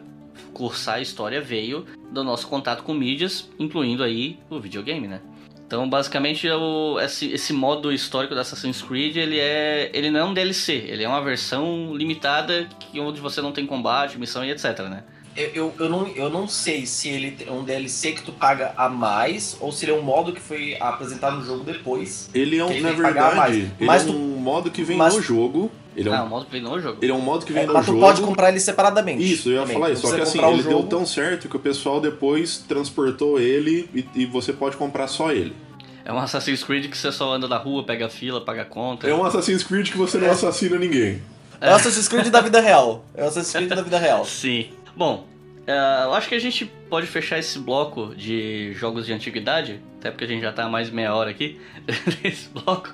cursar a história veio do nosso contato com mídias, incluindo aí o videogame, né? Então, basicamente, o, esse, esse modo histórico da Assassin's Creed, ele, é, ele não é um DLC, ele é uma versão limitada que, onde você não tem combate, missão e etc, né? Eu, eu, eu, não, eu não sei se ele é um DLC que tu paga a mais ou se ele é um modo que foi apresentado no jogo depois. Ele é um, na verdade, mais. ele Mas é tu- um modo que vem mas- no jogo. Ele é Ah, um, o modo que vem no jogo. ele é um modo que vem É, no mas tu jogo. pode comprar ele separadamente. Isso, eu ia também. falar Tu isso. Só que assim, ele deu jogo. tão certo que o pessoal depois transportou ele e, e você pode comprar só ele. É um Assassin's Creed que você só anda na rua, pega fila, paga conta. É um Assassin's Creed que você não assassina ninguém. É o Assassin's Creed da vida real. É o Assassin's Creed da vida real. Sim. Bom, eh, eu acho que a gente pode fechar esse bloco de jogos de antiguidade, até porque a gente já tá mais meia hora aqui nesse bloco,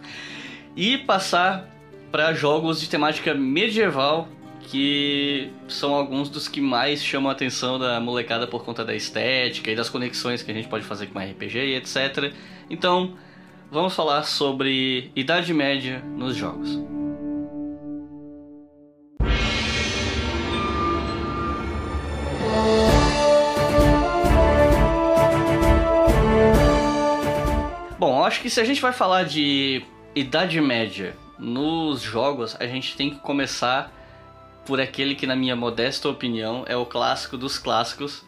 e passar para jogos de temática medieval, que são alguns dos que mais chamam a atenção da molecada por conta da estética e das conexões que a gente pode fazer com RPG e etc. Então, vamos falar sobre Idade Média nos jogos. Bom, acho que se a gente vai falar de Idade Média nos jogos, a gente tem que começar por aquele que, na minha modesta opinião, é o clássico dos clássicos,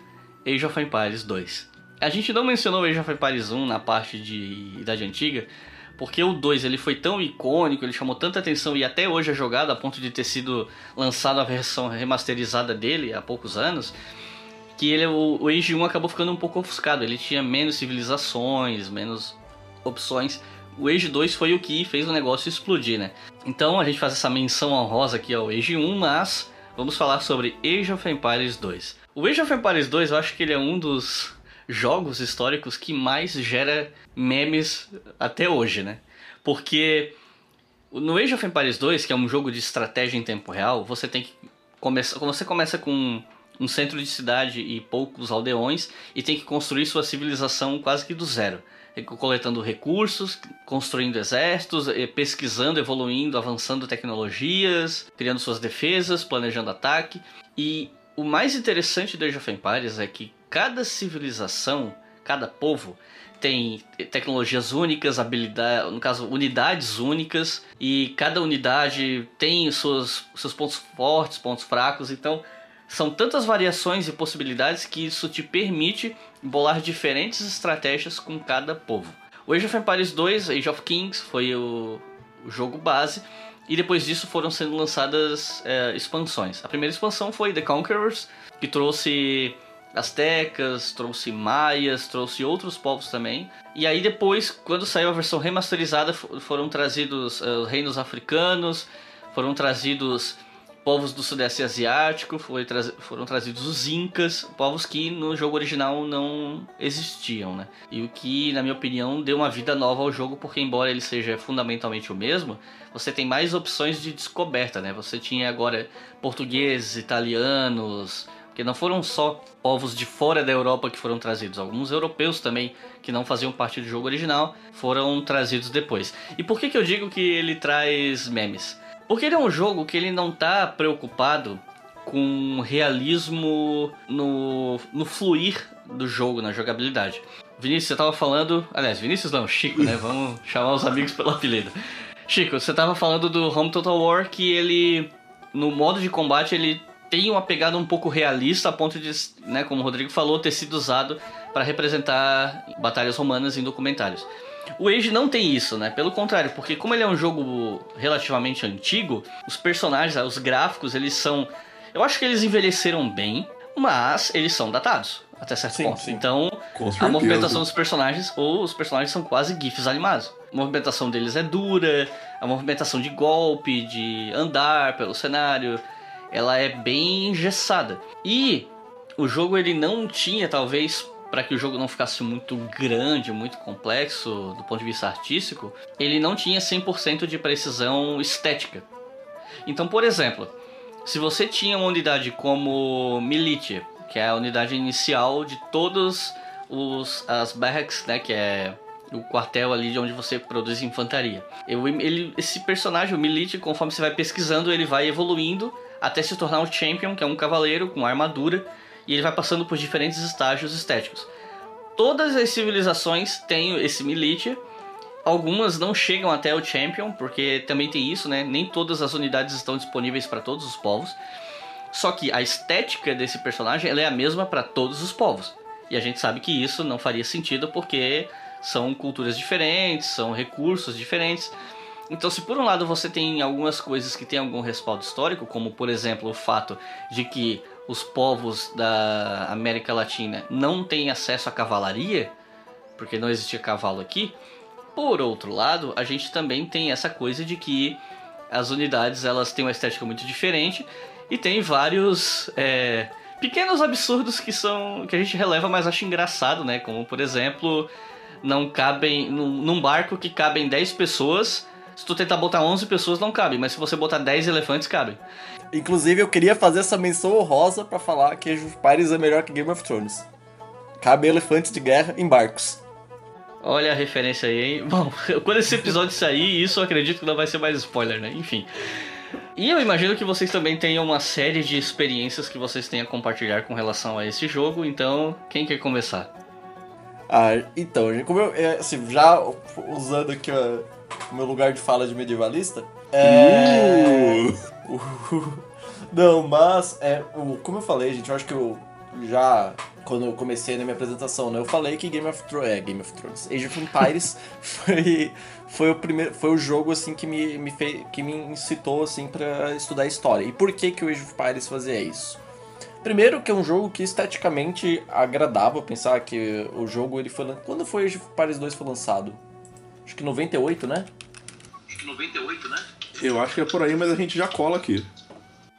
Age of Empires 2. A gente não mencionou Age of Empires 1 na parte de Idade Antiga, porque o 2 ele foi tão icônico, ele chamou tanta atenção e até hoje é jogado a ponto de ter sido lançada a versão remasterizada dele há poucos anos, que ele, o, o Age 1 acabou ficando um pouco ofuscado. Ele tinha menos civilizações, menos opções. O Age 2 foi o que fez o negócio explodir, né? Então a gente faz essa menção honrosa aqui ao Age 1, mas vamos falar sobre Age of Empires 2. O Age of Empires 2 eu acho que ele é um dos jogos históricos que mais gera memes até hoje, né? Porque no Age of Empires 2, que é um jogo de estratégia em tempo real, você tem que começar, você começa com um centro de cidade e poucos aldeões e tem que construir sua civilização quase que do zero coletando recursos, construindo exércitos, eh, pesquisando, evoluindo, avançando tecnologias, criando suas defesas, planejando ataque. E o mais interessante do Age of Empires é que cada civilização, cada povo tem tecnologias únicas, habilidades, no caso, unidades únicas, e cada unidade tem seus, seus pontos fortes, pontos fracos, então são tantas variações e possibilidades que isso te permite bolar diferentes estratégias com cada povo. O Age of Empires 2, Age of Kings, foi o, o jogo base, e depois disso foram sendo lançadas é, expansões. A primeira expansão foi The Conquerors, que trouxe Aztecas, trouxe Maias, trouxe outros povos também. E aí depois, quando saiu a versão remasterizada, foram trazidos uh, reinos africanos, foram trazidos povos do Sudeste Asiático, tra foram trazidos os Incas, povos que no jogo original não existiam, né? E o que, na minha opinião, deu uma vida nova ao jogo, porque embora ele seja fundamentalmente o mesmo, você tem mais opções de descoberta, né? Você tinha agora portugueses, italianos, que não foram só povos de fora da Europa que foram trazidos, alguns europeus também que não faziam parte do jogo original foram trazidos depois. E por que, que eu digo que ele traz memes? Porque ele é um jogo que ele não tá preocupado com realismo no, no fluir do jogo, na jogabilidade. Vinícius, você tava falando. Aliás, Vinícius não, Chico, né? Vamos chamar os amigos pelo apelido. Chico, você tava falando do Home Total War que ele. No modo de combate, ele tem uma pegada um pouco realista, a ponto de, né, como o Rodrigo falou, ter sido usado para representar batalhas romanas em documentários. O Age não tem isso, né? Pelo contrário, porque como ele é um jogo relativamente antigo, os personagens, os gráficos, eles são. Eu acho que eles envelheceram bem, mas eles são datados até certo Sim, ponto. sim. Então, a movimentação dos personagens, ou os personagens são quase GIFs animados. A movimentação deles é dura, a movimentação de golpe, de andar pelo cenário, ela é bem engessada. E o jogo ele não tinha, talvez, para que o jogo não ficasse muito grande, muito complexo do ponto de vista artístico, ele não tinha 100% de precisão estética. Então, por exemplo, se você tinha uma unidade como Militia, que é a unidade inicial de todos os as barracks, né, que é o quartel ali de onde você produz infantaria. Eu, ele, esse personagem, o Milite, conforme você vai pesquisando, ele vai evoluindo até se tornar um champion, que é um cavaleiro com armadura, e ele vai passando por diferentes estágios estéticos. Todas as civilizações têm esse Milite. Algumas não chegam até o Champion, porque também tem isso, né? Nem todas as unidades estão disponíveis para todos os povos. Só que a estética desse personagem é a mesma para todos os povos. E a gente sabe que isso não faria sentido porque são culturas diferentes, são recursos diferentes. Então, se por um lado você tem algumas coisas que têm algum respaldo histórico, como por exemplo o fato de que os povos da América Latina não têm acesso à cavalaria, porque não existia cavalo aqui. Por outro lado, a gente também tem essa coisa de que as unidades elas têm uma estética muito diferente e tem vários é, pequenos absurdos que são que a gente releva, mas acha engraçado, né? Como por exemplo, não cabem num, num barco que cabem 10 pessoas. Se tu tentar botar 11 pessoas, não cabe, mas se você botar 10 elefantes, cabe. Inclusive, eu queria fazer essa menção honrosa pra falar que Age of Empires é melhor que Game of Thrones. Cabe elefantes de guerra em barcos. Olha a referência aí, hein? Bom, quando esse episódio sair, isso eu acredito que não vai ser mais spoiler, né? Enfim. E eu imagino que vocês também tenham uma série de experiências que vocês têm a compartilhar com relação a esse jogo, então quem quer começar? Ah, então, como eu, é, assim, já usando aqui o meu lugar de fala de medievalista, é... Uh. Não, mas, é, o, como eu falei, gente, eu acho que eu já, quando eu comecei na minha apresentação, né, eu falei que Game of Thrones, é, Game of Thrones, Age of Empires foi, foi o primeiro, foi o jogo, assim, que me, me fez, que me incitou, assim, pra estudar história. E por que que o Age of Empires fazia isso? Primeiro que é um jogo que esteticamente agradava, pensar que o jogo ele foi quando foi Age of Empires 2 foi lançado? Acho que 98, né? Acho que 98, né? Eu acho que é por aí, mas a gente já cola aqui.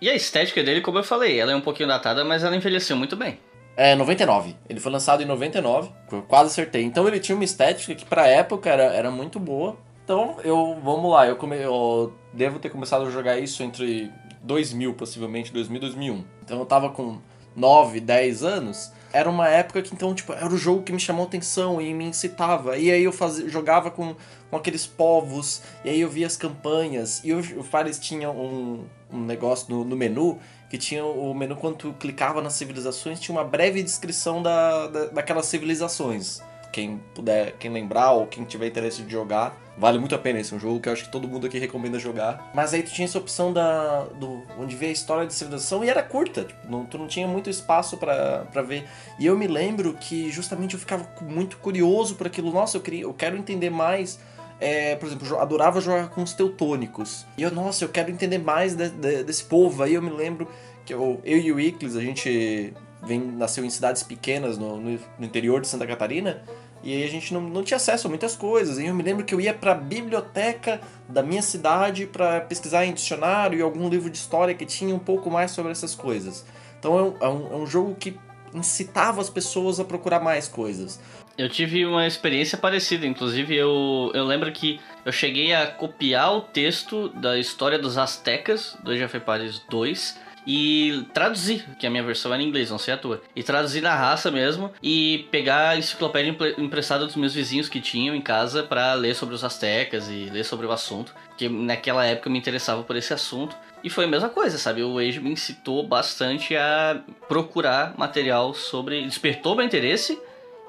E a estética dele, como eu falei, ela é um pouquinho datada, mas ela envelheceu muito bem. É, 99. Ele foi lançado em 99, eu quase acertei. Então ele tinha uma estética que pra época era, era muito boa. Então eu, vamos lá, eu, come, eu devo ter começado a jogar isso entre 2000, possivelmente 2000 2001. Então eu tava com 9, 10 anos. Era uma época que então, tipo, era o jogo que me chamou atenção e me incitava. E aí eu fazia, jogava com, com aqueles povos, e aí eu via as campanhas. E o, Fares tinha um, um negócio no, no menu que tinha o menu quando tu clicava nas civilizações, tinha uma breve descrição da, da, daquelas civilizações. Quem puder, quem lembrar ou quem tiver interesse de jogar, vale muito a pena esse é um jogo que eu acho que todo mundo aqui recomenda jogar. Mas aí tu tinha essa opção da do onde vê a história de civilização e era curta, tipo, não, tu não tinha muito espaço para ver. E eu me lembro que justamente eu ficava muito curioso por aquilo. Nossa, eu queria, eu quero entender mais é, por exemplo, eu adorava jogar com os teutônicos. E eu, nossa, eu quero entender mais de, de, desse povo. Aí eu me lembro que eu, eu e o Iclis, a gente vem, nasceu em cidades pequenas no, no, no, interior de Santa Catarina. E aí a gente não, não tinha acesso a muitas coisas. E eu me lembro que eu ia para a biblioteca da minha cidade para pesquisar em dicionário e algum livro de história que tinha um pouco mais sobre essas coisas. Então é um, é um, é um jogo que incitava as pessoas a procurar mais coisas. Eu tive uma experiência parecida, inclusive eu, eu lembro que eu cheguei a copiar o texto da história dos Aztecas, do Age of Empires 2, e traduzir, que a minha versão era em inglês, não sei a tua. E traduzir na raça mesmo e pegar a enciclopédia emprestada dos meus vizinhos que tinham em casa para ler sobre os astecas e ler sobre o assunto, que naquela época eu me interessava por esse assunto. E foi a mesma coisa, sabe? O Age me incitou bastante a procurar material sobre. Despertou meu interesse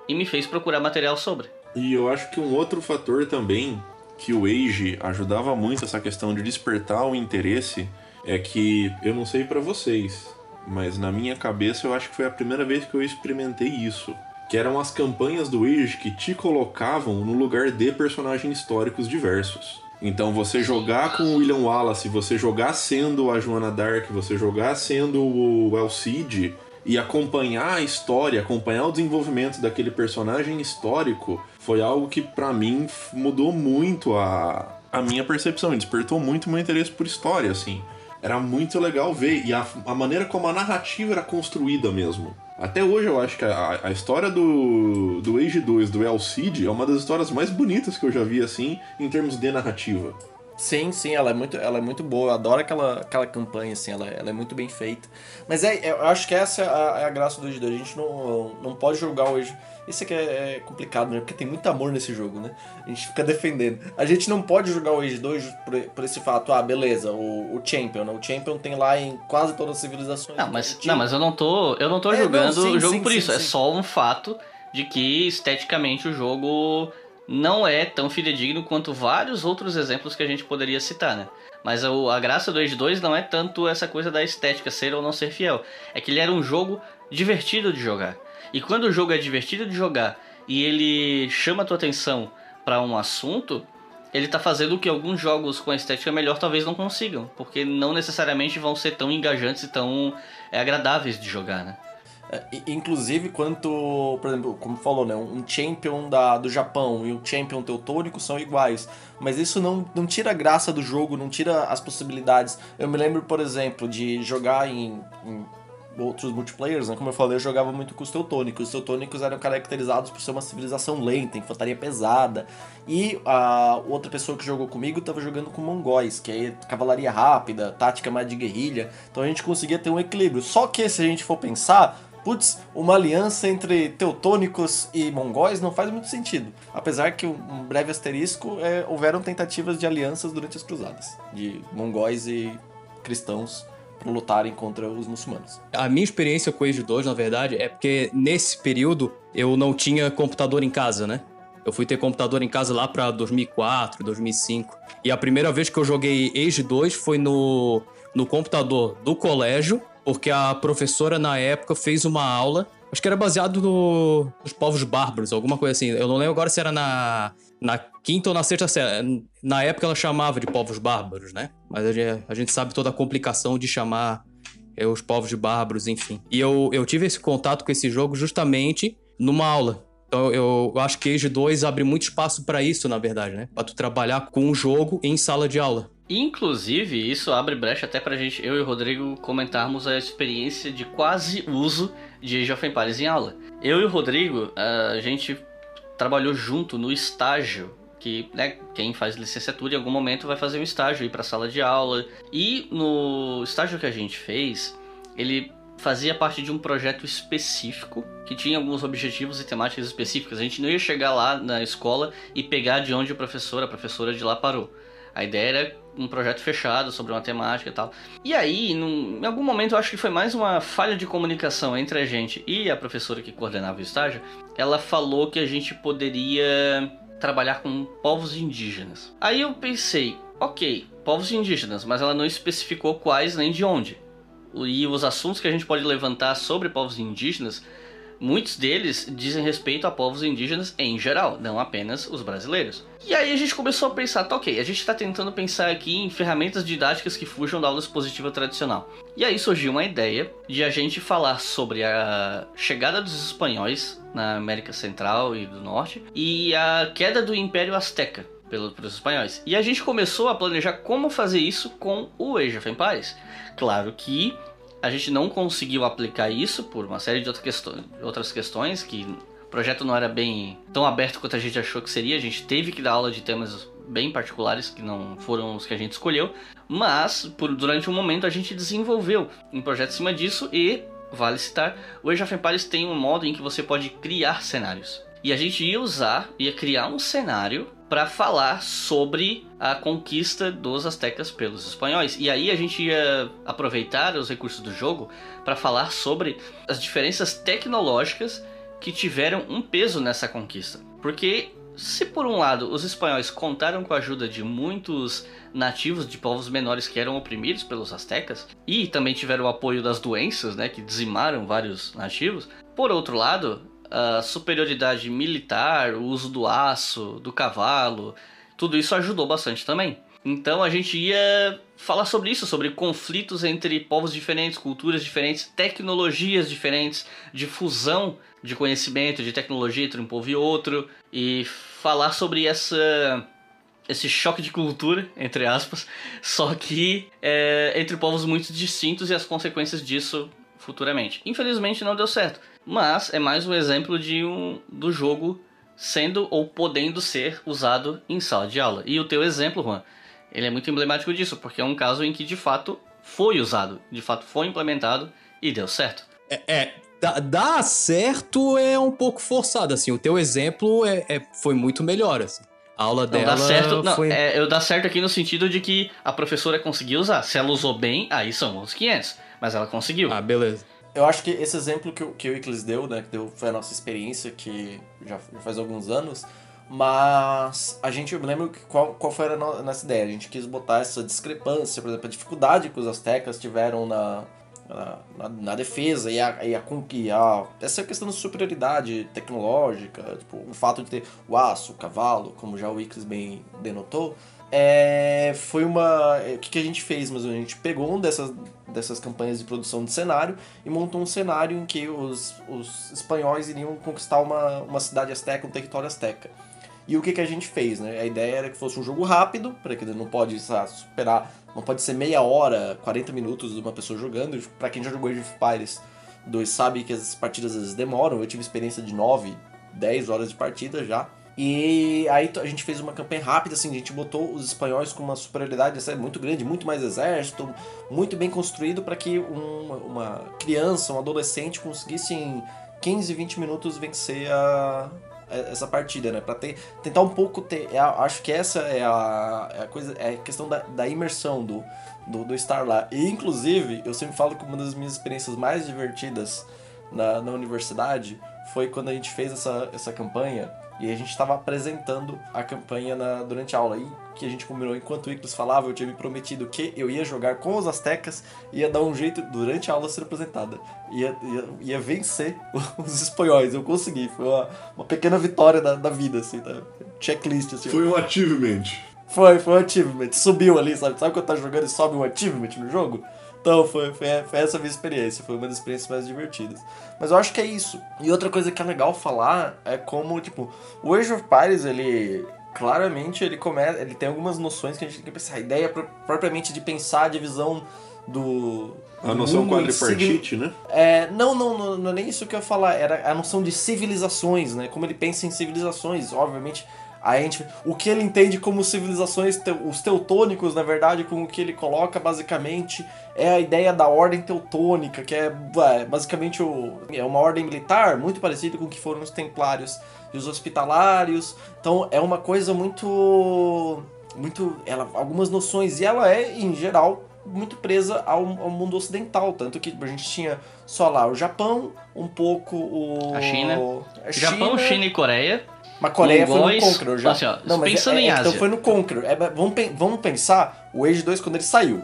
e me fez procurar material sobre. E eu acho que um outro fator também que o Age ajudava muito essa questão de despertar o interesse é que eu não sei para vocês, mas na minha cabeça eu acho que foi a primeira vez que eu experimentei isso. Que eram as campanhas do Age que te colocavam no lugar de personagens históricos diversos. Então você jogar com o William Wallace, você jogar sendo a Joana Dark, você jogar sendo o Elcide e acompanhar a história, acompanhar o desenvolvimento daquele personagem histórico foi algo que para mim mudou muito a, a minha percepção, despertou muito meu interesse por história, assim. Era muito legal ver e a, a maneira como a narrativa era construída mesmo. Até hoje eu acho que a, a história do, do Age 2, do El Cid, é uma das histórias mais bonitas que eu já vi, assim, em termos de narrativa. Sim, sim, ela é muito, ela é muito boa. Eu adoro aquela, aquela campanha, assim, ela, ela é muito bem feita. Mas é, eu acho que essa é a, é a graça do Age 2. A gente não, não pode jogar o Age. Isso aqui é, é complicado, né? Porque tem muito amor nesse jogo, né? A gente fica defendendo. A gente não pode jogar o Age 2 por, por esse fato, ah, beleza, o, o Champion, né? O Champion tem lá em quase todas as civilizações. Não, mas, Tinha- não, mas eu não tô, eu não tô É, não, julgando sim, o jogo sim, por sim, isso. É só um fato de que esteticamente o jogo não é tão fidedigno quanto vários outros exemplos que a gente poderia citar, né? Mas a graça do Age 2 não é tanto essa coisa da estética ser ou não ser fiel. É que ele era um jogo divertido de jogar. E quando o jogo é divertido de jogar e ele chama a tua atenção para um assunto, ele tá fazendo o que alguns jogos com a estética melhor talvez não consigam, porque não necessariamente vão ser tão engajantes e tão é, agradáveis de jogar, né? É, Inclusive, quanto, por exemplo, como falou, né? Um champion da, do Japão e um champion teutônico são iguais. Mas isso não, não tira a graça do jogo, não tira as possibilidades. Eu me lembro, por exemplo, de jogar em, em outros multiplayers, né? Como eu falei, eu jogava muito com os teutônicos. Os teutônicos eram caracterizados por ser uma civilização lenta, infantaria pesada. E a outra pessoa que jogou comigo estava jogando com mongóis, que é cavalaria rápida, tática mais de guerrilha. Então a gente conseguia ter um equilíbrio. Só que se a gente for pensar, putz, uma aliança entre teutônicos e mongóis não faz muito sentido. Apesar que um breve asterisco, é, houveram tentativas de alianças durante as cruzadas, de mongóis e cristãos para lutarem contra os muçulmanos. A minha experiência com Age 2, na verdade, é porque nesse período eu não tinha computador em casa, né? Eu fui ter computador em casa lá pra 2004, 2005. E a primeira vez que eu joguei Age 2 foi no, no computador do colégio, porque a professora na época fez uma aula, acho que era baseado no, nos povos bárbaros, alguma coisa assim. Eu não lembro agora se era na, na quinta ou na sexta série. Na época ela chamava de povos bárbaros, né? Mas a gente, a gente sabe toda a complicação de chamar é, os povos de bárbaros, enfim. E eu, eu tive esse contato com esse jogo justamente numa aula. Então eu, acho que Age 2 abre muito espaço pra isso, na verdade, né? Pra tu trabalhar com um jogo em sala de aula. Inclusive, isso abre brecha até pra gente, eu e o Rodrigo, comentarmos a experiência de quase uso de Age of Empires em aula. Eu e o Rodrigo, a gente trabalhou junto no estágio, que né, quem faz licenciatura em algum momento vai fazer um estágio, ir pra sala de aula. E no estágio que a gente fez, ele fazia parte de um projeto específico que tinha alguns objetivos e temáticas específicas. A gente não ia chegar lá na escola e pegar de onde o professor, a professora de lá parou. A ideia era um projeto fechado sobre uma temática e tal. E aí, num, em algum momento, eu acho que foi mais uma falha de comunicação entre a gente e a professora que coordenava o estágio. Ela falou que a gente poderia trabalhar com povos indígenas. Aí eu pensei, ok, povos indígenas, mas ela não especificou quais nem de onde. E os assuntos que a gente pode levantar sobre povos indígenas, muitos deles dizem respeito a povos indígenas em geral, não apenas os brasileiros. E aí a gente começou a pensar, tá ok, a gente está tentando pensar aqui em ferramentas didáticas que fujam da aula expositiva tradicional. E aí surgiu uma ideia de a gente falar sobre a chegada dos espanhóis na América Central e do Norte e a queda do Império Azteca pelo- pelos espanhóis. E a gente começou a planejar como fazer isso com o Age of Empires. Claro que a gente não conseguiu aplicar isso por uma série de outra outras questões que o projeto não era bem tão aberto quanto a gente achou que seria. A gente teve que dar aula de temas bem particulares que não foram os que a gente escolheu, mas por, durante um momento a gente desenvolveu um projeto em cima disso e vale citar, o Age of Empires tem um modo em que você pode criar cenários. E a gente ia usar, ia criar um cenário para falar sobre a conquista dos astecas pelos espanhóis. E aí a gente ia aproveitar os recursos do jogo para falar sobre as diferenças tecnológicas que tiveram um peso nessa conquista. Porque se por um lado os espanhóis contaram com a ajuda de muitos nativos de povos menores que eram oprimidos pelos astecas e também tiveram o apoio das doenças, né, que dizimaram vários nativos, por outro lado, a superioridade militar, o uso do aço, do cavalo, tudo isso ajudou bastante também. Então a gente ia falar sobre isso, sobre conflitos entre povos diferentes, culturas diferentes, tecnologias diferentes, difusão de conhecimento, de tecnologia entre um povo e outro, e falar sobre essa esse choque de cultura, entre aspas, só que é, entre povos muito distintos e as consequências disso futuramente. Infelizmente não deu certo, mas é mais um exemplo de um do jogo sendo ou podendo ser usado em sala de aula. E o teu exemplo, Juan, ele é muito emblemático disso, porque é um caso em que de fato foi usado, de fato foi implementado e deu certo. É, é dá, dá certo é um pouco forçado, assim. O teu exemplo é, é foi muito melhor, assim. A aula Não, dela dá certo, não, foi... é, eu dá certo aqui no sentido de que a professora conseguiu usar. Se ela usou bem, aí são uns 500. Mas ela conseguiu. Ah, beleza. Eu acho que esse exemplo que, o- que o Iclis deu, né, que deu, foi a nossa experiência, que já, já faz alguns anos, mas a gente, que qual, qual foi a no- nossa ideia. A gente quis botar essa discrepância, por exemplo, a dificuldade que os astecas tiveram na, na, na- defesa e a, e a, e essa questão de superioridade tecnológica, tipo, o fato de ter o aço, o cavalo, como já o Iclis bem denotou, é, foi uma. O que, que a gente fez? Mas a gente pegou um dessas, dessas campanhas de produção de cenário e montou um cenário em que os, os espanhóis iriam conquistar uma, uma cidade asteca, um território asteca. E o que, que a gente fez, né? A ideia era que fosse um jogo rápido, para que não pode sabe, superar, não pode ser meia hora, 40 minutos de uma pessoa jogando. Para quem já jogou Age of Empires 2 sabe que as partidas às vezes demoram. Eu tive experiência de 9, 10 horas de partida já. E aí a gente fez uma campanha rápida, assim, a gente botou os espanhóis com uma superioridade assim, muito grande, muito mais exército, muito bem construído para que uma, uma criança, um adolescente conseguisse em 15, 20 minutos vencer a, essa partida, né? Pra ter, tentar um pouco ter. é acho que essa é a, é a coisa, é a questão da, da imersão do, do, do estar lá. E inclusive, eu sempre falo que uma das minhas experiências mais divertidas na, na universidade foi quando a gente fez essa, essa campanha e a gente estava apresentando a campanha na, durante a aula. E que a gente combinou, enquanto o Ictus falava, eu tinha me prometido que eu ia jogar com os Aztecas e ia dar um jeito durante a aula ser apresentada. Ia, ia, ia vencer os espanhóis. Eu consegui. Foi uma, uma pequena vitória da, da vida, assim, da checklist. Assim. Foi um achievement. Foi, foi um achievement. Subiu ali, sabe? Sabe quando tá jogando e sobe um achievement no jogo? Então, foi, foi, foi essa a minha experiência. Foi uma das experiências mais divertidas. Mas eu acho que é isso. E outra coisa que é legal falar é como, tipo, o Age of Empires, ele... Claramente, ele começa... Ele tem algumas noções que a gente tem que pensar. A ideia pro- propriamente de pensar a divisão do... A noção quadripartite, né? é, não, não, não, não é nem isso que eu ia falar, era a noção de civilizações, né? Como ele pensa em civilizações, obviamente. Aí a gente, o que ele entende como civilizações, te- os teutônicos, na verdade, com o que ele coloca basicamente é a ideia da ordem teutônica, que é, é, basicamente o, é uma ordem militar muito parecida com o que foram os templários e os hospitalários. Então é uma coisa muito muito ela algumas noções e ela é em geral muito presa ao, ao mundo ocidental tanto que a gente tinha só lá o Japão um pouco o A China. a Japão, China e Coreia. Mas Coreia foi no Conqueror já. assim, ó, não, mas pensando é, em é, então Ásia. foi no Conqueror. É, vamos, vamos pensar o Age 2 quando ele saiu.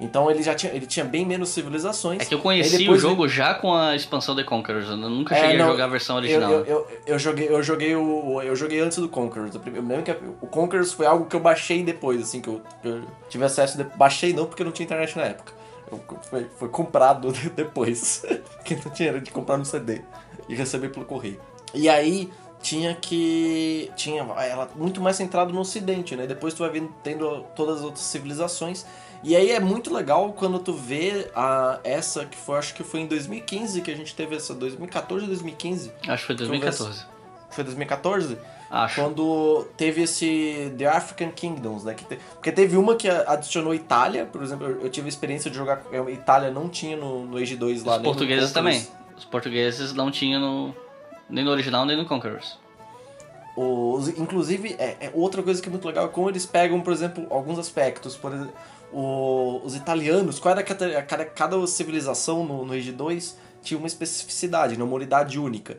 Então ele já tinha, ele tinha bem menos civilizações. É que eu conheci o jogo já com a expansão The Conquerors. Eu nunca É, cheguei não, a jogar a versão Eu, original. eu, eu, eu joguei, eu joguei o. Eu joguei antes do Conquerors. Eu me lembro que o Conquerors foi algo que eu baixei depois, assim, que eu, que eu tive acesso. De, baixei não porque eu não tinha internet na época. Eu, foi, foi comprado depois. que não tinha era de comprar no CD e receber pelo correio. E aí tinha que. Tinha ela muito mais centrado no ocidente, né? Depois tu vai vendo, tendo todas as outras civilizações. E aí é muito legal quando tu vê a, essa que foi, acho que foi em 2015 que a gente teve essa, 2014 ou 2015? Acho que foi 2014. Foi 2014? Acho. Quando teve esse The African Kingdoms, né? Que te- porque teve uma que adicionou Itália, por exemplo, eu, tive a experiência de jogar. com- Itália não tinha no, no Age 2 lá. Os portugueses também. Os portugueses não tinham no, nem no original nem no Conquerors. Os, inclusive, é, é outra coisa que é muito legal é como eles pegam, por exemplo, alguns aspectos. Por exemplo, o- os italianos, qual era cada, cada, cada civilização no, no Age 2 tinha uma especificidade, né, uma unidade única.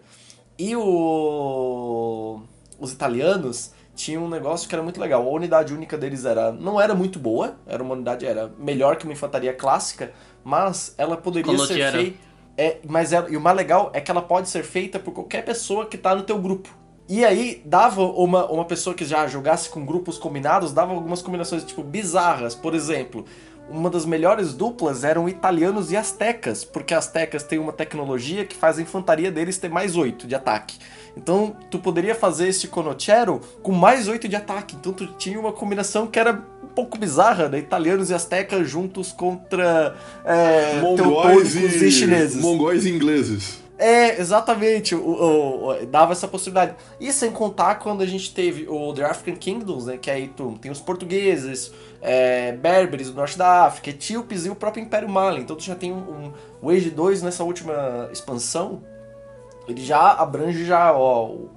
E o, os italianos tinham um negócio que era muito legal. A unidade única deles era não era muito boa, era uma unidade era melhor que uma infantaria clássica, mas ela poderia ser feita. É, mas ela, e o mais legal é que ela pode ser feita por qualquer pessoa que tá no teu grupo. E aí, dava uma, uma pessoa que já jogasse com grupos combinados, dava algumas combinações, tipo, bizarras. Por exemplo, uma das melhores duplas eram italianos e astecas, porque astecas têm uma tecnologia que faz a infantaria deles ter mais 8 de ataque. Então, tu poderia fazer esse Conochero com mais 8 de ataque. Então, tu tinha uma combinação que era pouco bizarra, né? Italianos e astecas juntos contra é, Mongóis e... e chineses. Mongóis e ingleses. É, exatamente, o, o- o- dava essa possibilidade. E sem contar quando a gente teve o The African Kingdoms, né, que aí tu tem os portugueses, é, berberes do norte da África, etíopes e o próprio Império Mali. Então tu já tem um, um- o Age 2 nessa última expansão, ele já abrange já ó, o,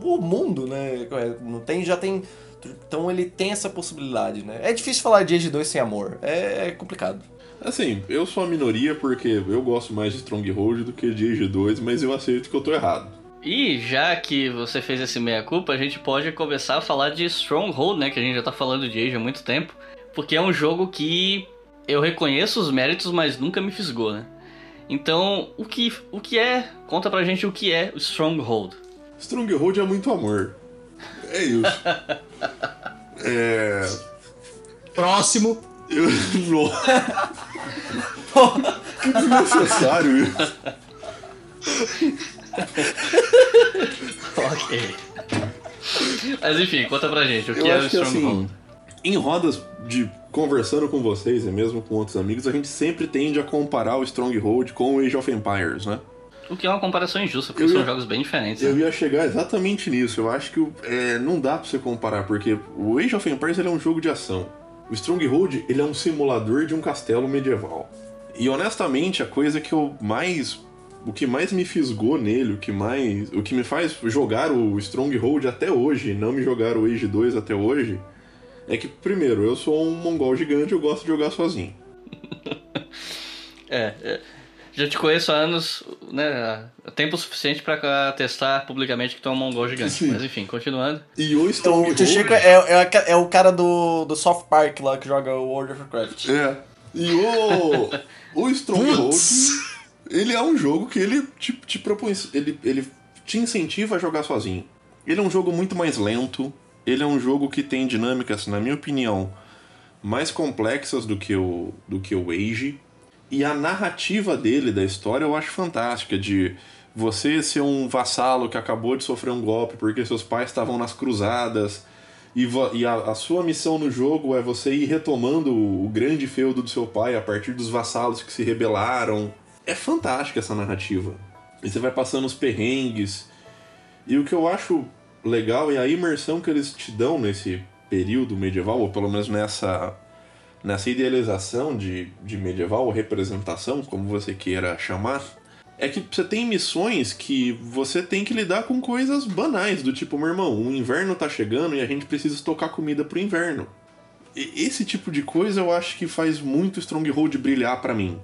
o- o mundo, né? Não tem, já tem... Então ele tem essa possibilidade, né? É difícil falar de Age 2 sem amor, é, é complicado. Assim, eu sou a minoria porque eu gosto mais de Stronghold do que de Age 2, mas eu aceito que eu tô errado. E já que você fez esse meia-culpa, a gente pode começar a falar de Stronghold, né? Que a gente já tá falando de Age há muito tempo. Porque é um jogo que eu reconheço os méritos, mas nunca me fisgou, né? Então, o que, o que é? Conta pra gente o que é o Stronghold. Stronghold é muito amor. É isso. é. Próximo. Eu... Que desnecessário isso. Ok. Mas enfim, conta pra gente o que Eu é o acho que Stronghold. assim, em rodas de conversando com vocês e mesmo com outros amigos, a gente sempre tende a comparar o Stronghold com o Age of Empires, né? O que é uma comparação injusta, porque são jogos bem diferentes. Eu né? ia chegar exatamente nisso. Eu acho que é, não dá pra você comparar, porque o Age of Empires é um jogo de ação. O Stronghold ele é um simulador de um castelo medieval. E honestamente, a coisa que eu mais. O que mais me fisgou nele, o que mais. O que me faz jogar o Stronghold até hoje, não me jogar o Age 2 até hoje, é que, primeiro, eu sou um mongol gigante eu gosto de jogar sozinho. É, é, já te conheço há anos, né? há Tempo suficiente pra testar publicamente que tu é um mongol gigante. Sim. Mas enfim, continuando. E o Então, o Tio Chico é, é, é o cara do, do Soft Park lá que joga o World of Warcraft. É. E o. O Stronghold. Ele é um jogo que ele te, te propõe. Ele, ele te incentiva a jogar sozinho. Ele é um jogo muito mais lento. Ele é um jogo que tem dinâmicas, na minha opinião, mais complexas do que o, do que o Age. E a narrativa dele, da história, eu acho fantástica. De você ser um vassalo que acabou de sofrer um golpe porque seus pais estavam nas cruzadas. E, e a, a sua missão no jogo é você ir retomando o, o grande feudo do seu pai a partir dos vassalos que se rebelaram. É fantástica essa narrativa. E você vai passando os perrengues. E o que eu acho legal é a imersão que eles te dão nesse período medieval, ou pelo menos nessa, nessa idealização de, de medieval, ou representação, como você queira chamar. É que você tem missões que você tem que lidar com coisas banais, do tipo, meu irmão, o inverno tá chegando e a gente precisa estocar comida pro inverno. E esse tipo de coisa eu acho que faz muito Stronghold brilhar pra mim.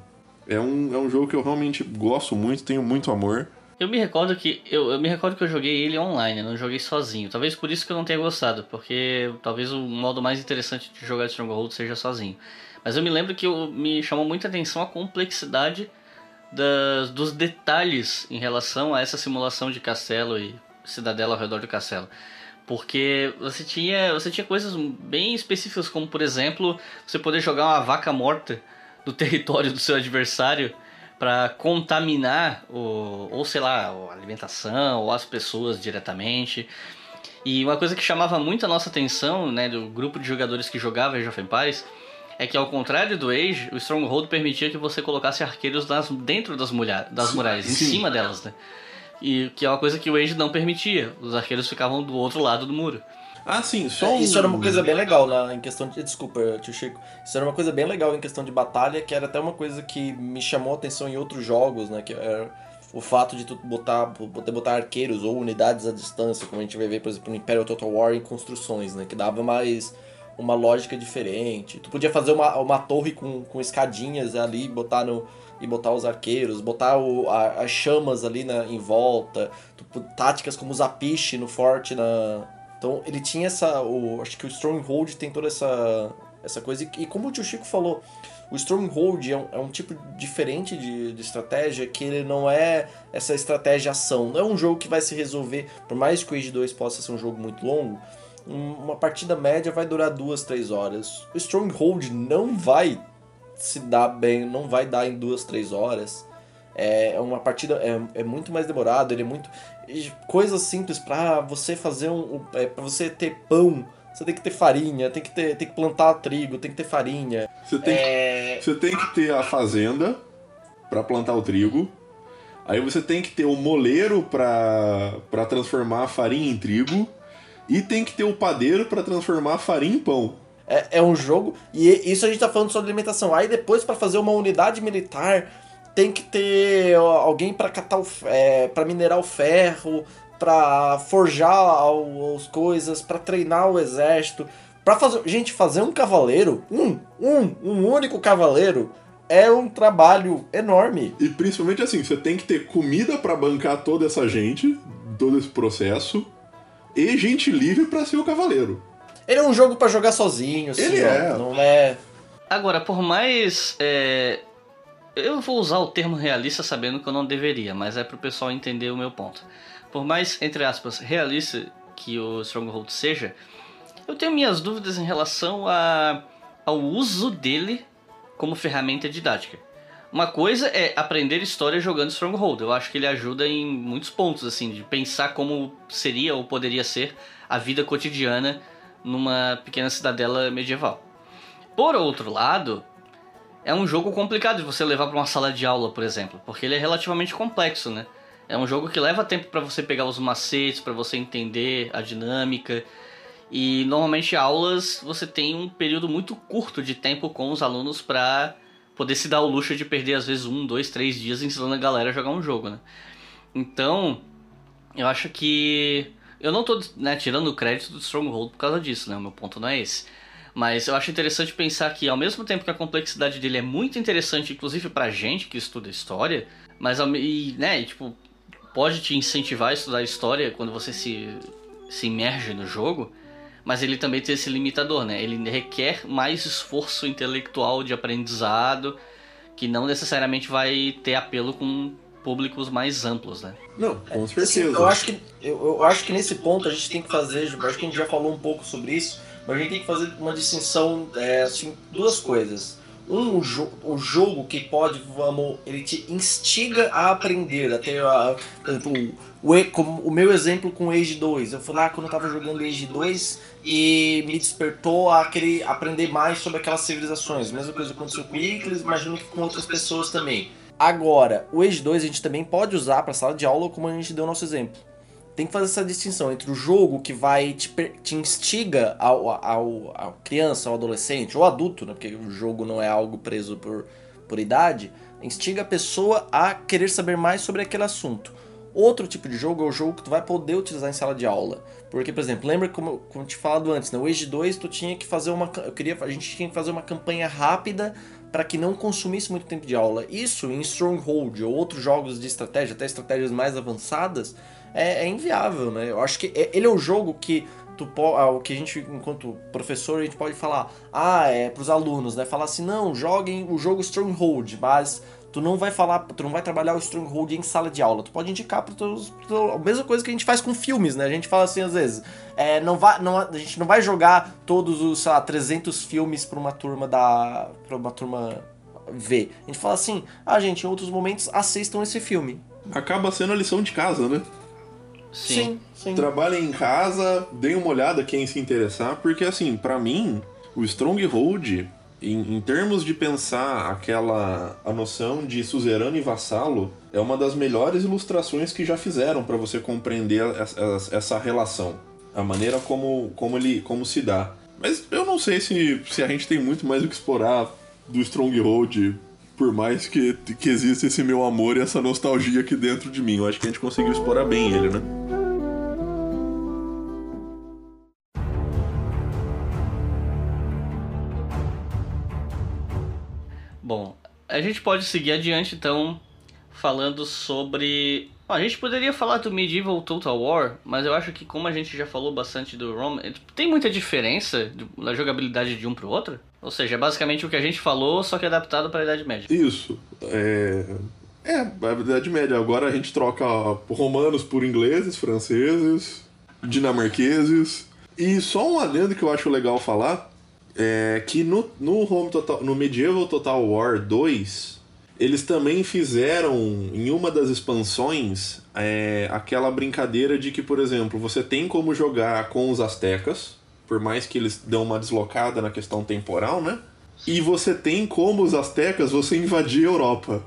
É um, é um jogo que eu realmente gosto muito, tenho muito amor. Eu me recordo que eu, eu me recordo que eu joguei ele online, eu não joguei sozinho. Talvez por isso que eu não tenha gostado, porque talvez o modo mais interessante de jogar Stronghold seja sozinho. Mas eu me lembro que eu, me chamou muita atenção a complexidade das, dos detalhes em relação a essa simulação de castelo e cidadela ao redor do castelo. Porque você tinha, você tinha coisas bem específicas, como por exemplo, você poder jogar uma vaca morta do território do seu adversário para contaminar o, ou sei lá, a alimentação ou as pessoas diretamente. E uma coisa que chamava muito a nossa atenção, né, do grupo de jogadores que jogava Age of Empires, é que ao contrário do Age, o Stronghold permitia que você colocasse arqueiros nas, dentro das, mulher, das muralhas, em cima delas, né? E que é uma coisa que o Age não permitia. Os arqueiros ficavam do outro lado do muro. Ah, sim, só um... Isso era uma coisa bem legal na, em questão de. Desculpa, tio Chico. Isso era uma coisa bem legal em questão de batalha, que era até uma coisa que me chamou a atenção em outros jogos, né? Que era o fato de tu botar, poder botar arqueiros ou unidades à distância, como a gente vai ver, por exemplo, no Imperial Total War em construções, né? Que dava mais uma lógica diferente. Tu podia fazer uma, uma torre com, com escadinhas ali, botar no. E botar os arqueiros, botar o, a- as chamas ali na, em volta, tu- táticas como o Zapiche no forte na, então ele tinha essa. O, acho que o Stronghold tem toda essa, essa coisa. E, e como o tio Chico falou, o Stronghold é um, é um tipo diferente de, de estratégia que ele não é essa estratégia ação. Não é um jogo que vai se resolver, por mais que o Age 2 possa ser um jogo muito longo, um- uma partida média vai durar duas, três horas. O Stronghold não vai se dar bem, não vai dar em duas, três horas. É uma partida é, é muito mais demorado, ele é muito coisas simples pra você fazer um, um- é, para você ter pão você tem que ter farinha, tem que, ter, tem que plantar trigo, tem que ter farinha. Você tem, É, você tem que ter a fazenda pra plantar o trigo. Aí você tem que ter o moleiro pra pra transformar a farinha em trigo. E tem que ter o padeiro pra transformar a farinha em pão. É, é um jogo. E isso a gente tá falando sobre alimentação. Aí depois, pra fazer uma unidade militar, tem que ter alguém pra catar o, é, para minerar o ferro, pra forjar as coisas, pra treinar o exército. Pra fazer. Gente, fazer um cavaleiro, um, um, um único cavaleiro, é um trabalho enorme. E principalmente assim, você tem que ter comida pra bancar toda essa gente, todo esse processo. E gente livre pra ser o cavaleiro. Ele é um jogo pra jogar sozinho, assim, Ele ó, é. Não é. Agora, por mais. é, Eu vou usar o termo realista sabendo que eu não deveria, mas é pro pessoal entender o meu ponto. Por mais, entre aspas, realista que o Stronghold seja, eu tenho minhas dúvidas em relação a, ao uso dele como ferramenta didática. Uma coisa é aprender história jogando Stronghold. Eu acho que ele ajuda em muitos pontos, assim, de pensar como seria ou poderia ser a vida cotidiana numa pequena cidadela medieval. Por outro lado, é um jogo complicado de você levar para uma sala de aula, por exemplo, porque ele é relativamente complexo, né? É um jogo que leva tempo para você pegar os macetes, para você entender a dinâmica. E normalmente aulas você tem um período muito curto de tempo com os alunos para poder se dar o luxo de perder às vezes um, dois, três dias ensinando a galera a jogar um jogo, né? Então, eu acho que eu não tô né, tirando o crédito do Stronghold por causa disso, né? O meu ponto não é esse. Mas eu acho interessante pensar que, ao mesmo tempo que a complexidade dele é muito interessante, inclusive pra gente que estuda história, mas e, né, tipo, pode te incentivar a estudar história quando você se, se imerge no jogo, mas ele também tem esse limitador, né? Ele requer mais esforço intelectual de aprendizado, que não necessariamente vai ter apelo com públicos mais amplos, né? Não, com Assim, certeza. eu, acho que, eu, eu acho que nesse ponto a gente tem que fazer, eu acho que a gente já falou um pouco sobre isso, mas a gente tem que fazer uma distinção, é, assim, duas coisas. Um, o, jo o jogo que pode, vamos, ele te instiga a aprender, a ter, a, exemplo, o, como o meu exemplo com o Age 2. Eu fui lá quando eu tava jogando Age 2 e me despertou a querer aprender mais sobre aquelas civilizações. Mesma coisa aconteceu com o Iclis, imagino que com outras pessoas também. Agora, o Age 2 a gente também pode usar para sala de aula, como a gente deu nosso exemplo. Tem que fazer essa distinção entre o jogo que vai te, te instiga ao, ao, ao criança, ao adolescente, ou adulto, né? Porque o jogo não é algo preso por, por idade, instiga a pessoa a querer saber mais sobre aquele assunto. Outro tipo de jogo é o jogo que tu vai poder utilizar em sala de aula. Porque, por exemplo, lembra como, como eu te falado antes, né? O Age 2 tu tinha que fazer uma. Eu queria, a gente tinha que fazer uma campanha rápida para que não consumisse muito tempo de aula. Isso em Stronghold ou outros jogos de estratégia, até estratégias mais avançadas, é, é inviável, né? Eu acho que é- ele é o jogo que tu ah, o que a gente, enquanto professor, a gente pode falar, ah, é pros alunos, né? Falar assim, não, joguem o jogo Stronghold, mas tu não vai falar, tu não vai trabalhar o Stronghold em sala de aula. Tu pode indicar para teus, a mesma coisa que a gente faz com filmes, né? A gente fala assim às vezes, é, não vai, não, a gente não vai jogar todos os, sei lá, 300 filmes para uma turma da, para uma turma ver. A gente fala assim, ah, gente, em outros momentos assistam esse filme. Acaba sendo a lição de casa, né? Sim, sim. Trabalhem em casa, deem uma olhada quem se interessar, porque assim, pra mim, o Stronghold, em, em termos de pensar aquela a noção de suzerano e vassalo, é uma das melhores ilustrações que já fizeram pra você compreender essa, essa relação, a maneira como, como ele como se dá. Mas eu não sei se, se a gente tem muito mais o que explorar do Stronghold, por mais que, que exista esse meu amor e essa nostalgia aqui dentro de mim. Eu acho que a gente conseguiu explorar bem ele, né? Bom, a gente pode seguir adiante então falando sobre. A gente poderia falar do Medieval Total War, mas eu acho que como a gente já falou bastante do Rome, tem muita diferença na jogabilidade de um pro outro? Ou seja, é basicamente o que a gente falou, só que adaptado para a Idade Média. Isso. É. É, a Idade Média. Agora a gente troca romanos por ingleses, franceses, dinamarqueses. E só um adendo que eu acho legal falar é que no, no, Home Total, no Medieval Total War 2, eles também fizeram em uma das expansões é, aquela brincadeira de que, por exemplo, você tem como jogar com os astecas, por mais que eles dão uma deslocada na questão temporal, né? E você tem como os astecas você invadir a Europa.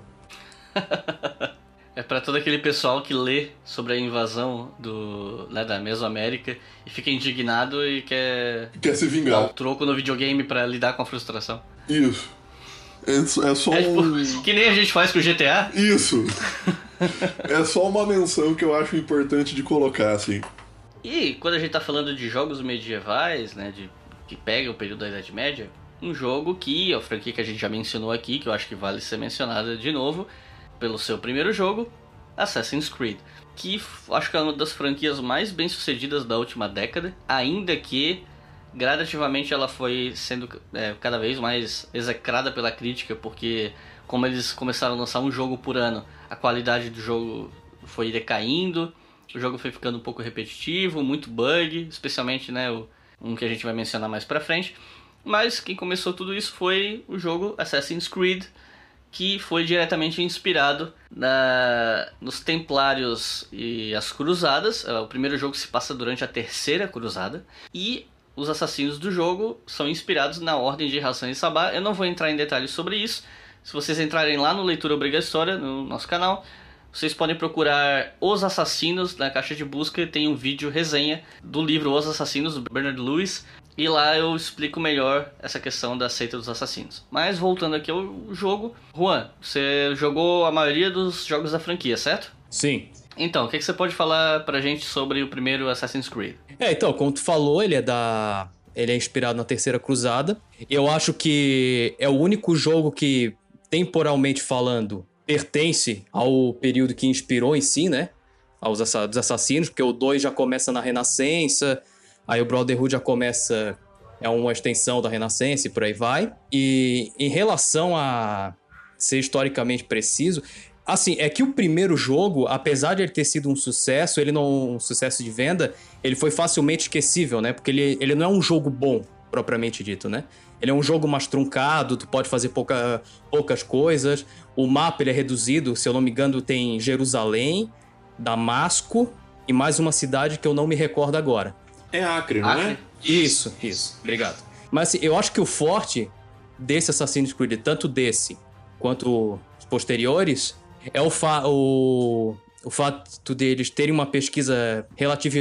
É pra todo aquele pessoal que lê sobre a invasão do, né, da Mesoamérica e fica indignado e quer Quer se dar o vingar. troco no videogame pra lidar com a frustração. Isso. É só- é só É tipo, um. que nem a gente faz com o GTA. Isso! é só uma menção que eu acho importante de colocar, assim. E quando a gente tá falando de jogos medievais, né, de, que pega o período da Idade Média, um jogo que, a franquia que a gente já mencionou aqui, que eu acho que vale ser mencionada de novo, pelo seu primeiro jogo, Assassin's Creed. Que acho que é uma das franquias mais bem sucedidas da última década, ainda que gradativamente ela foi sendo é, cada vez mais execrada pela crítica, porque como eles começaram a lançar um jogo por ano, a qualidade do jogo foi decaindo, o jogo foi ficando um pouco repetitivo, muito bug, especialmente né, o, um que a gente vai mencionar mais pra frente. Mas quem começou tudo isso foi o jogo Assassin's Creed, que foi diretamente inspirado na, nos Templários e as Cruzadas. É, O primeiro jogo se passa durante a Terceira Cruzada. E os assassinos do jogo são inspirados na Ordem de Hassan e Sabah. Eu não vou entrar em detalhes sobre isso. Se vocês entrarem lá no Leitura Obrigatória, no nosso canal, vocês podem procurar Os Assassinos na caixa de busca. Tem um vídeo resenha do livro Os Assassinos, do Bernard Lewis. E lá eu explico melhor essa questão da seita dos assassinos. Mas voltando aqui ao jogo, Juan, você jogou a maioria dos jogos da franquia, certo? Sim. Então, o que, que você pode falar pra gente sobre o primeiro Assassin's Creed? É, então, como tu falou, ele é da. Ele é inspirado na Terceira Cruzada. Eu acho que é o único jogo que, temporalmente falando, pertence ao período que inspirou em si, né? Aos dos assassinos, porque o 2 já começa na Renascença, aí o Brotherhood já começa. É uma extensão da Renascença e por aí vai. E em relação a ser historicamente preciso, Assim, é que o primeiro jogo, apesar de ele ter sido um sucesso, ele não um sucesso de venda, ele foi facilmente esquecível, né? Porque ele, ele não é um jogo bom, propriamente dito, né? Ele é um jogo mais truncado, tu pode fazer pouca, poucas coisas. O mapa ele é reduzido, se eu não me engano, tem Jerusalém, Damasco e mais uma cidade que eu não me recordo agora. É Acre, não Acre? é? Isso, isso. Obrigado. Mas assim, eu acho que o forte desse Assassin's Creed, tanto desse quanto os posteriores, é o, fa o, o fato deles terem uma pesquisa relativ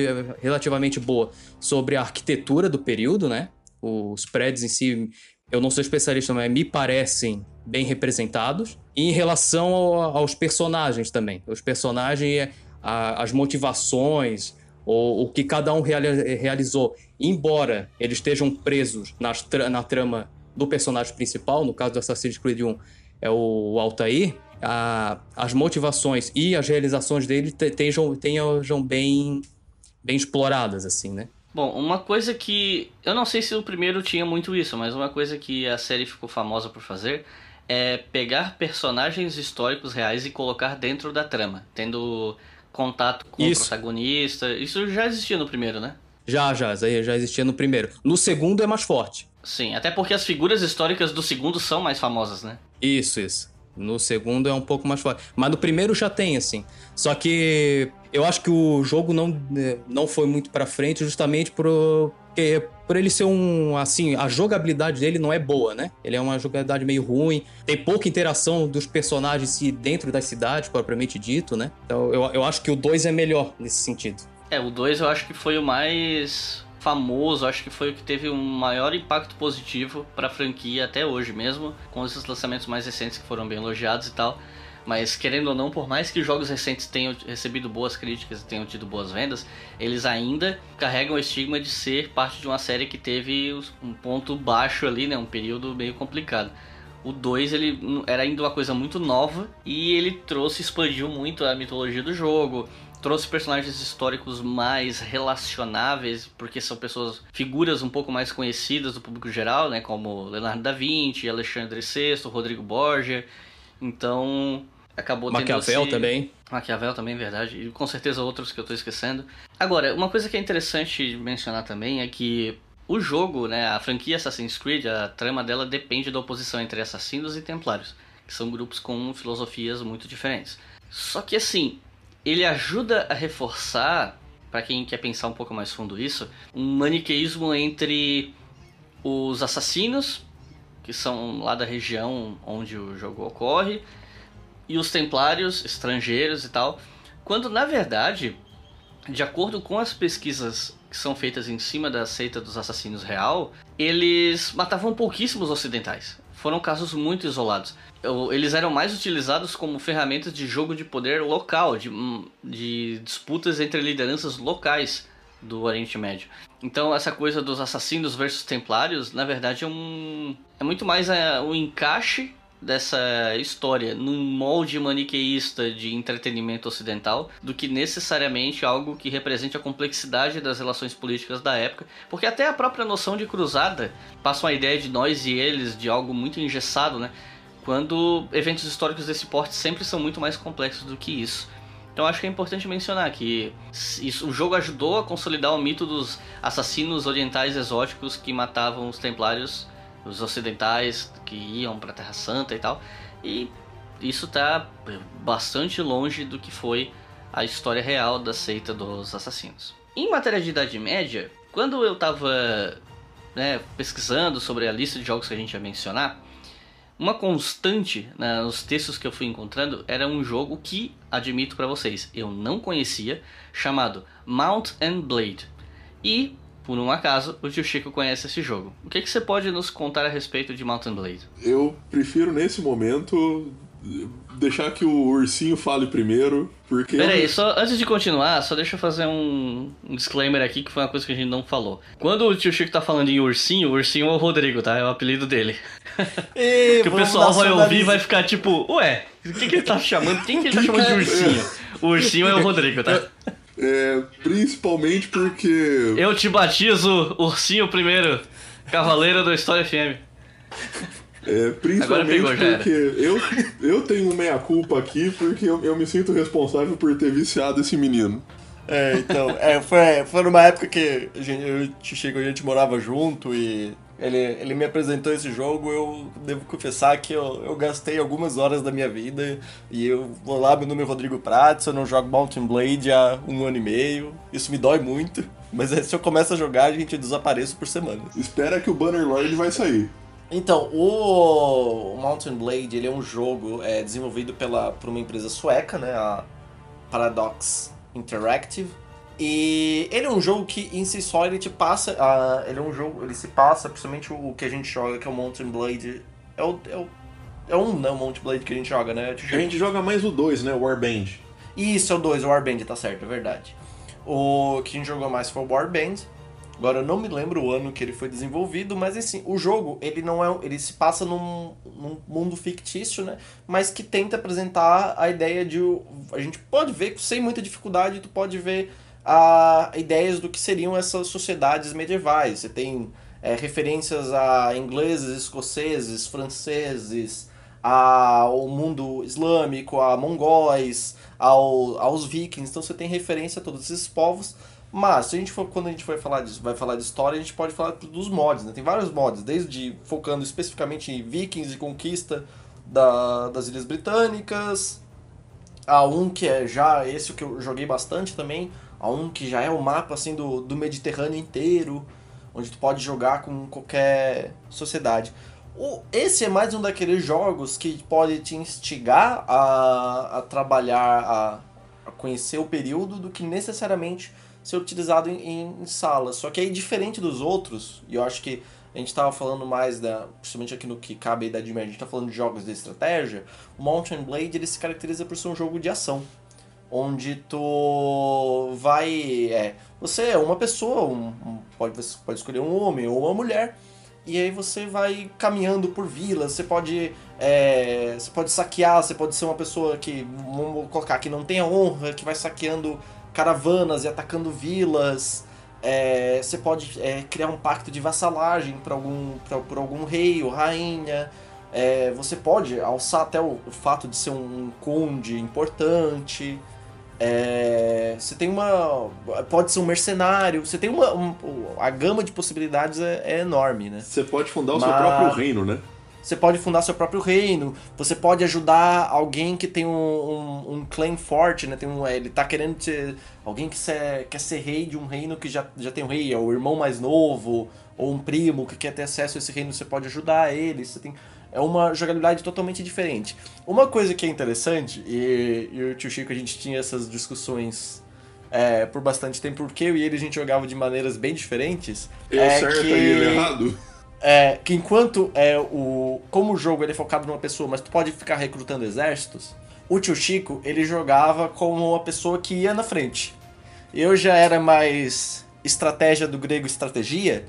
relativamente boa sobre a arquitetura do período, né? Os prédios em si, eu não sou especialista, mas me parecem bem representados. E em relação ao- aos personagens também. Os personagens, a- as motivações, o, o que cada um reali- realizou, embora eles estejam presos nas na trama do personagem principal, no caso do Assassin's Creed 1 é o Altair, a- as motivações e as realizações dele te- tenham, tenham bem, bem exploradas, assim, né? Bom, uma coisa que. Eu não sei se o primeiro tinha muito isso, mas uma coisa que a série ficou famosa por fazer é pegar personagens históricos reais e colocar dentro da trama, tendo contato com Isso. o protagonista. Isso já existia no primeiro, né? Já, já, já existia no primeiro. No segundo é mais forte. Sim, até porque as figuras históricas do segundo são mais famosas, né? Isso, isso. No segundo é um pouco mais forte. Mas no primeiro já tem, assim. Só que eu acho que o jogo não, eh, não foi muito pra frente justamente por, por ele ser um. Assim, a jogabilidade dele não é boa, né? Ele é uma jogabilidade meio ruim. Tem pouca interação dos personagens dentro das cidades, propriamente dito, né? Então eu, eu acho que o 2 é melhor nesse sentido. É, o 2 eu acho que foi o mais famoso, acho que foi o que teve um maior impacto positivo pra franquia até hoje mesmo, com esses lançamentos mais recentes que foram bem elogiados e tal. Mas querendo ou não, por mais que jogos recentes tenham recebido boas críticas e tenham tido boas vendas, eles ainda carregam o estigma de ser parte de uma série que teve um ponto baixo ali, né, um período meio complicado. O 2 ele era ainda uma coisa muito nova e ele trouxe, expandiu muito a mitologia do jogo, trouxe personagens históricos mais relacionáveis, porque são pessoas, figuras um pouco mais conhecidas do público geral, né, como Leonardo da Vinci, Alexandre VI, Rodrigo Borgia. Então, acabou tendo Maquiavel esse- também. Maquiavel também, verdade. E com certeza outros que eu tô esquecendo. Agora, uma coisa que é interessante mencionar também é que o jogo, né, a franquia Assassin's Creed, a trama dela depende da oposição entre assassinos e templários, que são grupos com filosofias muito diferentes. Só que assim, ele ajuda a reforçar para quem quer pensar um pouco mais fundo isso, um maniqueísmo entre os assassinos, que são lá da região onde o jogo ocorre, e os templários estrangeiros e tal, quando na verdade, de acordo com as pesquisas que são feitas em cima da seita dos assassinos real, eles matavam pouquíssimos ocidentais. Foram casos muito isolados. Eles eram mais utilizados como ferramentas de jogo de poder local, de, de disputas entre lideranças locais do Oriente Médio. Então essa coisa dos assassinos versus templários, na verdade é um é muito mais é, um encaixe dessa história num molde maniqueísta de entretenimento ocidental do que necessariamente algo que represente a complexidade das relações políticas da época, porque até a própria noção de cruzada passa uma ideia de nós e eles de algo muito engessado, né? Quando eventos históricos desse porte sempre são muito mais complexos do que isso. Então acho que é importante mencionar que isso, o jogo ajudou a consolidar o mito dos assassinos orientais exóticos que matavam os templários, os ocidentais que iam para a Terra Santa e tal. E isso está bastante longe do que foi a história real da seita dos assassinos. Em matéria de Idade Média, quando eu estava né, pesquisando sobre a lista de jogos que a gente ia mencionar, uma constante né, nos textos que eu fui encontrando era um jogo que, admito para vocês, eu não conhecia, chamado Mount and Blade. E, por um acaso, o tio Chico conhece esse jogo. O que, que você pode nos contar a respeito de Mount and Blade? Eu prefiro, nesse momento, deixar que o ursinho fale primeiro, porque. Pera aí, só antes de continuar, só deixa eu fazer um, um, disclaimer aqui que foi uma coisa que a gente não falou. Quando o tio Chico tá falando em ursinho, o ursinho é o Rodrigo, tá? É o apelido dele. Que o pessoal vai ouvir e vai ficar tipo, ué, o que, que ele tá chamando? Quem que ele tá chamando de ursinho? O ursinho é o Rodrigo, tá? É, principalmente porque. Eu te batizo ursinho primeiro, cavaleiro do História FM. É, principalmente pegou, porque eu, eu tenho meia-culpa aqui porque eu, eu me sinto responsável por ter viciado esse menino. É, então, é, foi, foi numa época que a gente, eu e a gente morava junto e ele, ele me apresentou esse jogo, eu devo confessar que eu, eu gastei algumas horas da minha vida e eu vou lá, meu nome é Rodrigo Prats, eu não jogo Mountain Blade há um ano e meio, isso me dói muito, mas se eu começo a jogar, a gente desapareço por semana. Espera que o Bannerlord vai sair. Então, o Mountain Blade ele é um jogo é, desenvolvido pela, por uma empresa sueca, né, a Paradox Interactive. E ele é um jogo que em si só ele te passa, uh, ele é um jogo, ele se passa, principalmente o que a gente joga, que é o Mountain Blade, é o, é o é um, né, o Mountain Blade que a gente joga, né? A gente joga mais o 2, né, o Warband. Isso, é o 2, o Warband, tá certo, é verdade. O que a gente jogou mais foi o Warband. Agora eu não me lembro o ano que ele foi desenvolvido, mas assim, o jogo, ele não é, ele se passa num, num mundo fictício, né? Mas que tenta apresentar a ideia de a gente pode ver sem muita dificuldade, tu pode ver a ideias do que seriam essas sociedades medievais. Você tem é, referências a ingleses, escoceses, franceses, ao mundo islâmico, a mongóis, ao, aos vikings. Então você tem referência a todos esses povos mas, se a gente for, quando a gente vai falar, disso, vai falar de história, a gente pode falar dos mods, né? Tem vários mods, desde focando especificamente em vikings e conquista da, das Ilhas Britânicas, a um que é já esse que eu joguei bastante também, a um que já é o mapa assim do, do Mediterrâneo inteiro, onde tu pode jogar com qualquer sociedade. O, esse é mais um daqueles jogos que pode te instigar a, a trabalhar, a, a conhecer o período, do que necessariamente ser utilizado em, em salas. Só que aí, diferente dos outros, e eu acho que a gente estava falando mais, da, principalmente aqui no que cabe a Idade Média, a gente está falando de jogos de estratégia, o Mountain Blade ele se caracteriza por ser um jogo de ação. Onde tu vai. É, você é uma pessoa, um, um, pode, pode escolher um homem ou uma mulher, e aí você vai caminhando por vilas, você pode. É, você pode saquear, você pode ser uma pessoa que, vamos colocar, que não tem a honra, que vai saqueando caravanas e atacando vilas. É, você pode é, criar um pacto de vassalagem para algum, por algum rei ou rainha. É, você pode alçar até o, o, fato de ser um conde importante. É, você tem uma. Pode ser um mercenário. Você tem uma. Um, a gama de possibilidades é, é enorme, né? Você pode fundar o Mas... seu próprio reino, né? você pode fundar seu próprio reino, você pode ajudar alguém que tem um, um, um claim forte, né? Tem um, ele tá querendo ser. Alguém que ser, quer ser rei de um reino que já, já tem um rei, é o irmão mais novo, ou um primo que quer ter acesso a esse reino, você pode ajudar ele. Você tem, é uma jogabilidade totalmente diferente. Uma coisa que é interessante, e, e o tio Chico a gente tinha essas discussões é, por bastante tempo, porque eu e ele a gente jogava de maneiras bem diferentes. Eu é certo que... e ele errado? É, que enquanto é o como o jogo ele é focado numa pessoa, mas tu pode ficar recrutando exércitos, o tio Chico ele jogava como uma pessoa que ia na frente. Eu já era mais estratégia do grego estratégia.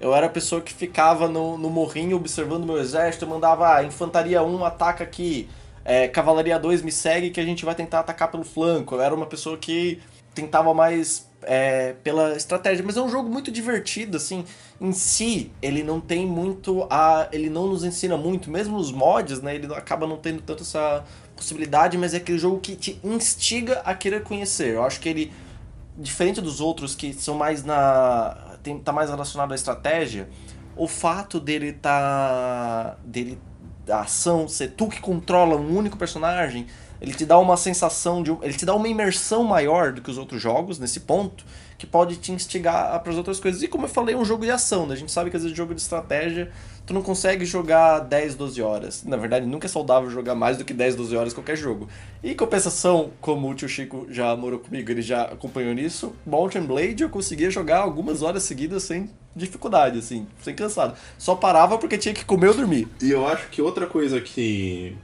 Eu era a pessoa que ficava no, no morrinho observando meu exército, mandava ah, infantaria 1 ataca aqui, é, cavalaria 2 me segue que a gente vai tentar atacar pelo flanco. Eu era uma pessoa que tentava mais é, pela estratégia, mas é um jogo muito divertido, assim, em si, ele não tem muito a... ele não nos ensina muito, mesmo os mods, né, ele acaba não tendo tanto essa possibilidade, mas é aquele jogo que te instiga a querer conhecer, eu acho que ele, diferente dos outros que são mais na... Tem, tá mais relacionado à estratégia, o fato dele tá... dele, da ação ser tu que controla um único personagem ele te dá uma sensação de. Ele te dá uma imersão maior do que os outros jogos nesse ponto, que pode te instigar para as outras coisas. E como eu falei, é um jogo de ação, né? A gente sabe que às vezes jogo de estratégia, tu não consegue jogar 10, 12 horas. Na verdade, nunca é saudável jogar mais do que 10, 12 horas qualquer jogo. E em compensação, como o tio Chico já morou comigo, ele já acompanhou nisso, Mountain Blade eu conseguia jogar algumas horas seguidas sem dificuldade, assim, sem cansado. Só parava porque tinha que comer ou dormir. E eu acho que outra coisa que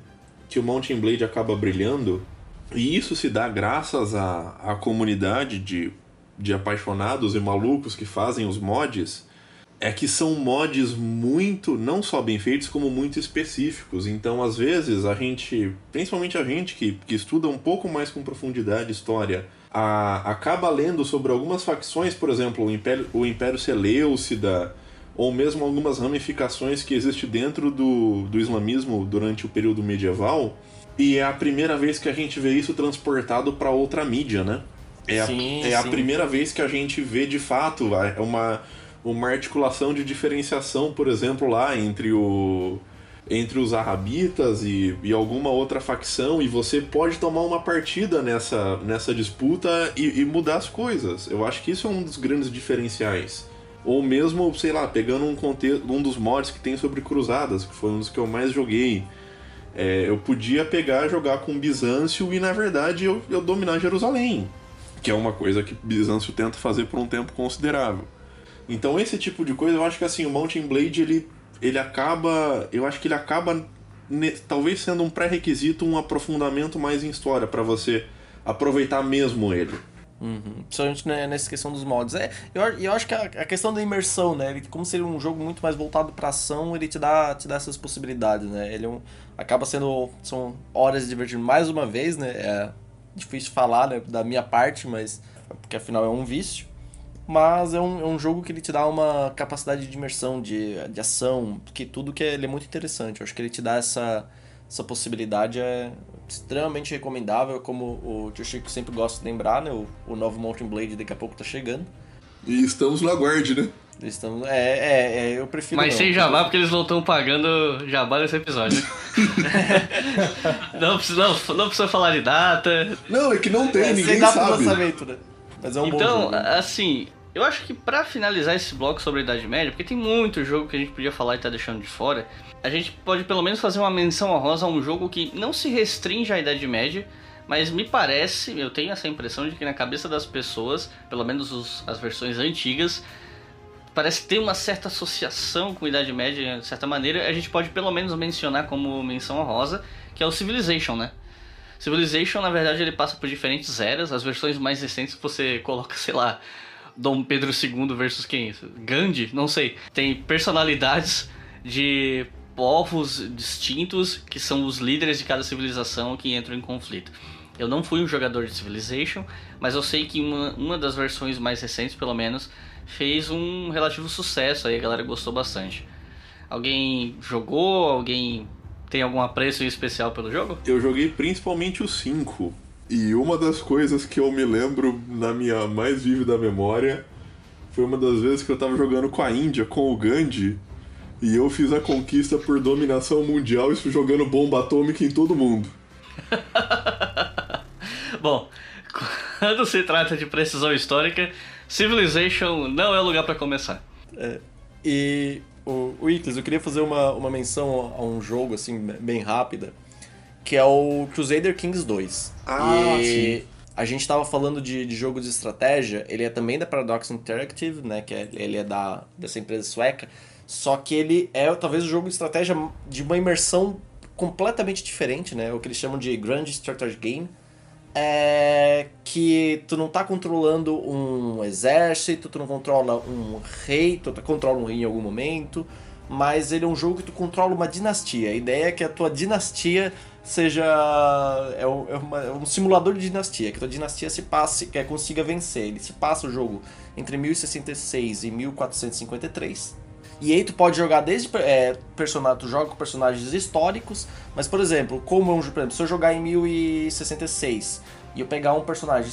que o Mountain Blade acaba brilhando, e isso se dá graças à, à comunidade de, de apaixonados e malucos que fazem os mods, é que são mods muito, não só bem feitos, como muito específicos. Então, às vezes, a gente, principalmente a gente que, que estuda um pouco mais com profundidade história, a, acaba lendo sobre algumas facções, por exemplo, o Império, o Império Seleucida, ou mesmo algumas ramificações que existem dentro do, do islamismo durante o período medieval, e é a primeira vez que a gente vê isso transportado para outra mídia, né? É, sim, a, é sim. a primeira vez que a gente vê de fato uma, uma articulação de diferenciação, por exemplo, lá entre o entre os arabitas e, e alguma outra facção e você pode tomar uma partida nessa, nessa disputa e, e mudar as coisas. Eu acho que isso é um dos grandes diferenciais. Ou mesmo, sei lá, pegando um, contexto, um dos mods que tem sobre cruzadas, que foi um dos que eu mais joguei. É, eu podia pegar, jogar com Bizâncio e na verdade eu, eu dominar Jerusalém, que é uma coisa que Bizâncio tenta fazer por um tempo considerável. Então esse tipo de coisa, eu acho que assim, o Mountain Blade ele, ele acaba, eu acho que ele acaba ne, talvez sendo um pré-requisito um aprofundamento mais em história para você aproveitar mesmo ele. Uhum. Principalmente né, nessa questão dos mods. É, eu, eu acho que a, a questão da imersão, né? Ele, como seria um jogo muito mais voltado pra ação, ele te dá, te dá essas possibilidades, né? Ele é um, acaba sendo. São horas de divertir mais uma vez, né? É difícil falar né, da minha parte, mas. Porque afinal é um vício. Mas é um, é um jogo que ele te dá uma capacidade de imersão, de, de ação, porque tudo que é, ele é muito interessante. Eu acho que ele te dá essa, essa possibilidade é extremamente recomendável, como o tio Chico sempre gosta de lembrar, né? O, o novo Mountain Blade daqui a pouco tá chegando. E estamos no aguarde, né? Estamos, é, é, é, eu prefiro. Mas não. sem jabá, porque eles não estão pagando jabá nesse episódio. não, precisa, não, não precisa falar de data. Não, é que não tem, É, ninguém data sabe. lançamento, né? Mas é um bom então, jogo. assim, eu acho que pra finalizar esse bloco sobre a Idade Média, porque tem muito jogo que a gente podia falar e tá deixando de fora, a gente pode pelo menos fazer uma menção honrosa a um jogo que não se restringe à Idade Média, mas me parece, eu tenho essa impressão de que na cabeça das pessoas, pelo menos os- as versões antigas, parece ter uma certa associação com Idade Média, de certa maneira, a gente pode pelo menos mencionar como menção honrosa, que é o Civilization, né? Civilization, na verdade, ele passa por diferentes eras. As versões mais recentes você coloca, sei lá, Dom Pedro II versus quem? Gandhi? Não sei. Tem personalidades de povos distintos que são os líderes de cada civilização que entram em conflito. Eu não fui um jogador de Civilization, mas eu sei que uma, uma das versões mais recentes, pelo menos, fez um relativo sucesso aí, a galera gostou bastante. Alguém jogou? Alguém tem algum apreço em especial pelo jogo? Eu joguei principalmente o 5. E uma das coisas que eu me lembro na minha mais vívida memória foi uma das vezes que eu tava jogando com a Índia, com o Gandhi. E eu fiz a conquista por dominação mundial isso jogando bomba atômica em todo mundo. Bom, quando se trata de precisão histórica, Civilization não é o lugar pra começar. E o, o Iclis, eu queria fazer uma, uma menção a um jogo assim bem rápida, que é o Crusader Kings 2. Ah, e sim. a gente tava falando de, de jogo de estratégia, ele é também da Paradox Interactive, né, que é, ele é da dessa empresa sueca, só que ele é talvez o jogo de estratégia de uma imersão completamente diferente, né, o que eles chamam de Grand Strategy Game é que tu não tá controlando um exército, tu não controla um rei, tu controla um rei em algum momento, mas ele é um jogo que tu controla uma dinastia. A ideia é que a tua dinastia seja é, um- é uma- é um simulador de dinastia, que a tua dinastia se passe, que consiga vencer. Ele se passa o jogo entre 1066 e 1453. E aí tu pode jogar desde é, personagem, tu joga com personagens históricos, mas por exemplo, como um por exemplo, se eu jogar em 1066 e eu pegar um personagem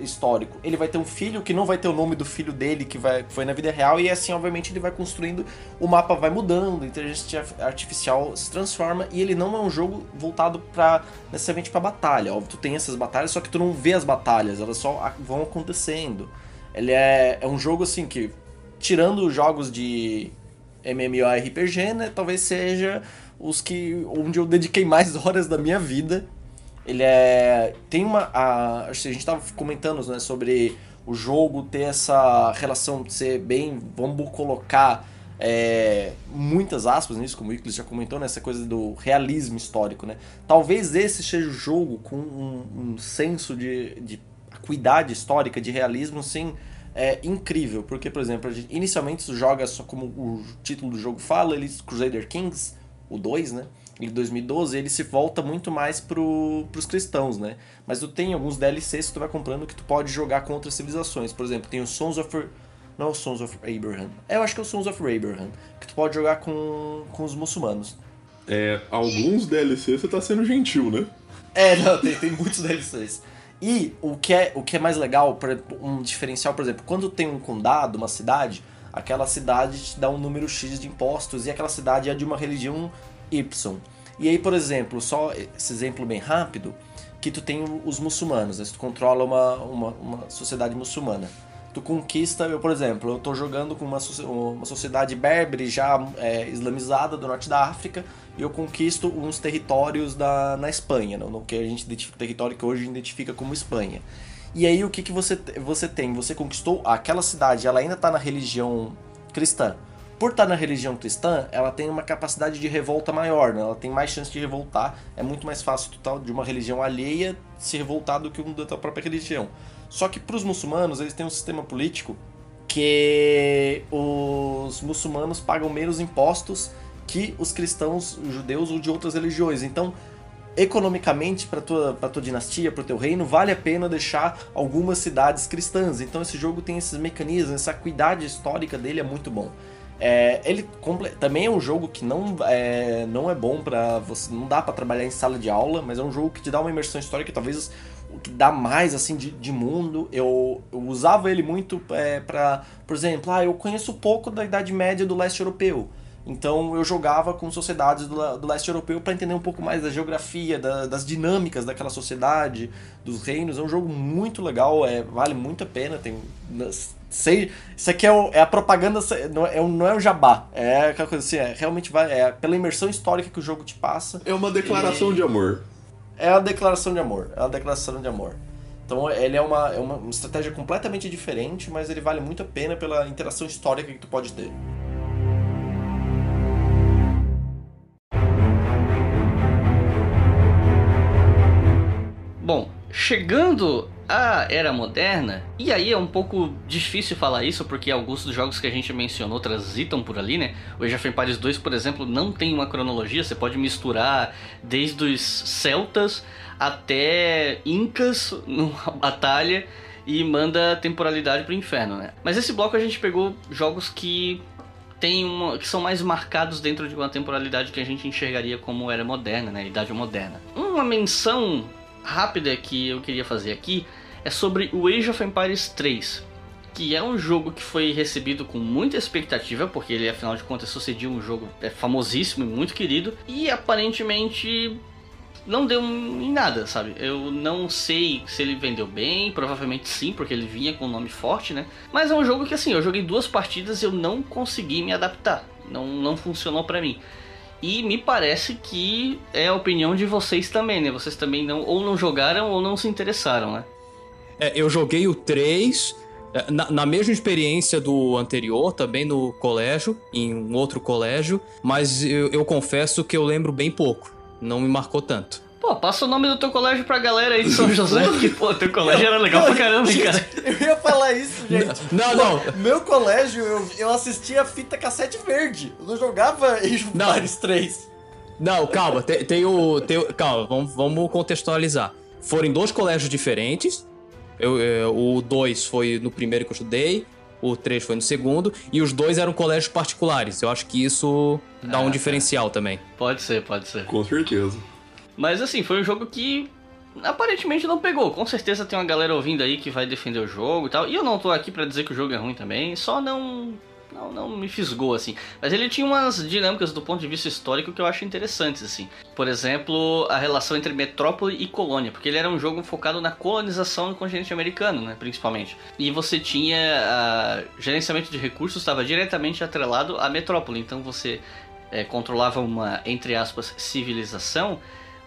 histórico, ele vai ter um filho que não vai ter o nome do filho dele que vai, foi na vida real e assim, obviamente, ele vai construindo, o mapa vai mudando, a inteligência artificial se transforma e ele não é um jogo voltado para necessariamente para batalha. Óbvio, tu tem essas batalhas, só que tu não vê as batalhas, elas só vão acontecendo. Ele é, é um jogo assim que tirando os jogos de MMORPG, né, talvez seja os que onde eu dediquei mais horas da minha vida. Ele é tem uma a, a gente estava comentando, né, sobre o jogo ter essa relação de ser bem, vamos colocar é, muitas aspas nisso, como o Iclis já comentou, né, essa coisa do realismo histórico, né? Talvez esse seja o jogo com um, um senso de, de acuidade histórica, de realismo, sim, é incrível, porque, por exemplo, gente, inicialmente tu joga só como o título do jogo fala, ele Crusader Kings, o 2, né? Ele de 2012, ele se volta muito mais pro, pros cristãos, né? Mas tu tem alguns DLCs que tu vai comprando que tu pode jogar com outras civilizações. Por exemplo, tem o Sons of... Não é o Sons of Abraham. É, eu acho que é o Sons of Abraham. Que tu pode jogar com, com os muçulmanos. É, alguns DLC você tá sendo gentil, né? É, não, tem, tem muitos DLCs. E o que, é, o que é mais legal, um diferencial, por exemplo, quando tem um condado, uma cidade, aquela cidade te dá um número X de impostos e aquela cidade é de uma religião Y. E aí, por exemplo, só esse exemplo bem rápido, que tu tem os muçulmanos, né? Tu controla uma, uma, uma sociedade muçulmana. Tu conquista, eu, por exemplo, eu tô jogando com uma, uma sociedade berbere já é, islamizada do norte da África e eu conquisto uns territórios da, na Espanha, no, no que a gente território que hoje identifica como Espanha. E aí o que, que você, você tem? Você conquistou aquela cidade, ela ainda tá na religião cristã. Por estar na religião cristã, ela tem uma capacidade de revolta maior, né? ela tem mais chance de revoltar. É muito mais fácil tá de uma religião alheia se revoltar do que um da tua própria religião. Só que para os muçulmanos, eles têm um sistema político que os muçulmanos pagam menos impostos que os cristãos, os judeus ou de outras religiões. Então, economicamente para tua para tua dinastia, para o teu reino, vale a pena deixar algumas cidades cristãs. Então esse jogo tem esses mecanismos, essa acuidade histórica dele é muito bom. É, ele também é um jogo que não é, não é bom para você, não dá para trabalhar em sala de aula, mas é um jogo que te dá uma imersão histórica, talvez o que dá mais assim de, de mundo. Eu, eu usava ele muito é, para, por exemplo, ah, eu conheço pouco da Idade Média do leste europeu. Então eu jogava com sociedades do, do leste europeu para entender um pouco mais da geografia, da- das dinâmicas daquela sociedade, dos reinos. É um jogo muito legal, é, vale muito a pena. Tem, sei, isso aqui é, o- é a propaganda, não é, o- não é o jabá. É aquela coisa assim, é, realmente vai, é pela imersão histórica que o jogo te passa. É uma declaração de amor. É a declaração de amor. É uma declaração de amor. Então ele é uma, é uma estratégia completamente diferente, mas ele vale muito a pena pela interação histórica que tu pode ter. Bom, chegando à era moderna, e aí é um pouco difícil falar isso porque alguns dos jogos que a gente mencionou transitam por ali, né? O Age of Empires 2, por exemplo, não tem uma cronologia, você pode misturar desde os celtas até incas numa batalha e manda temporalidade pro inferno, né? Mas esse bloco a gente pegou jogos que tem uma, que são mais marcados dentro de uma temporalidade que a gente enxergaria como era moderna, né? Idade moderna. Uma menção rápida que eu queria fazer aqui é sobre o Age of Empires 3, que é um jogo que foi recebido com muita expectativa, porque ele afinal de contas sucedia um jogo é, famosíssimo e muito querido, e aparentemente não deu em nada, sabe? Eu não sei se ele vendeu bem, provavelmente sim, porque ele vinha com um nome forte, né? Mas é um jogo que assim, eu joguei duas partidas e eu não consegui me adaptar. Não, não funcionou pra mim. E me parece que é a opinião de vocês também, né? Vocês também não ou não jogaram ou não se interessaram, né? É, eu joguei o 3, é, na, na, mesma experiência do anterior, também no colégio, em um outro colégio, mas eu, eu confesso que eu lembro bem pouco. Não me marcou tanto. Pô, passa o nome do teu colégio pra galera aí de São José, que, pô, teu colégio era legal pra caramba, hein, cara. Eu ia falar isso, gente. Não, não. Meu colégio, eu, eu assistia fita cassete verde. Eu não jogava Age of Empires 3. Não, calma, tem, tem o. Tem, calma, vamos, vamos contextualizar. Foram em dois colégios diferentes. Eu, eu, o 2 foi no primeiro que eu estudei, o 3 foi no segundo, e os dois eram colégios particulares. Eu acho que isso dá um diferencial também. Pode ser, pode ser. Com certeza. Mas assim, foi um jogo que aparentemente não pegou. Com certeza tem uma galera ouvindo aí que vai defender o jogo e tal. E eu não tô aqui para dizer que o jogo é ruim também, só não não, não me fisgou, assim. Mas ele tinha umas dinâmicas do ponto de vista histórico que eu acho interessantes, assim. Por exemplo, a relação entre metrópole e colônia, porque ele era um jogo focado na colonização do continente americano, né, principalmente. E você tinha... Uh, gerenciamento de recursos estava diretamente atrelado à metrópole, então você é, controlava uma, entre aspas, civilização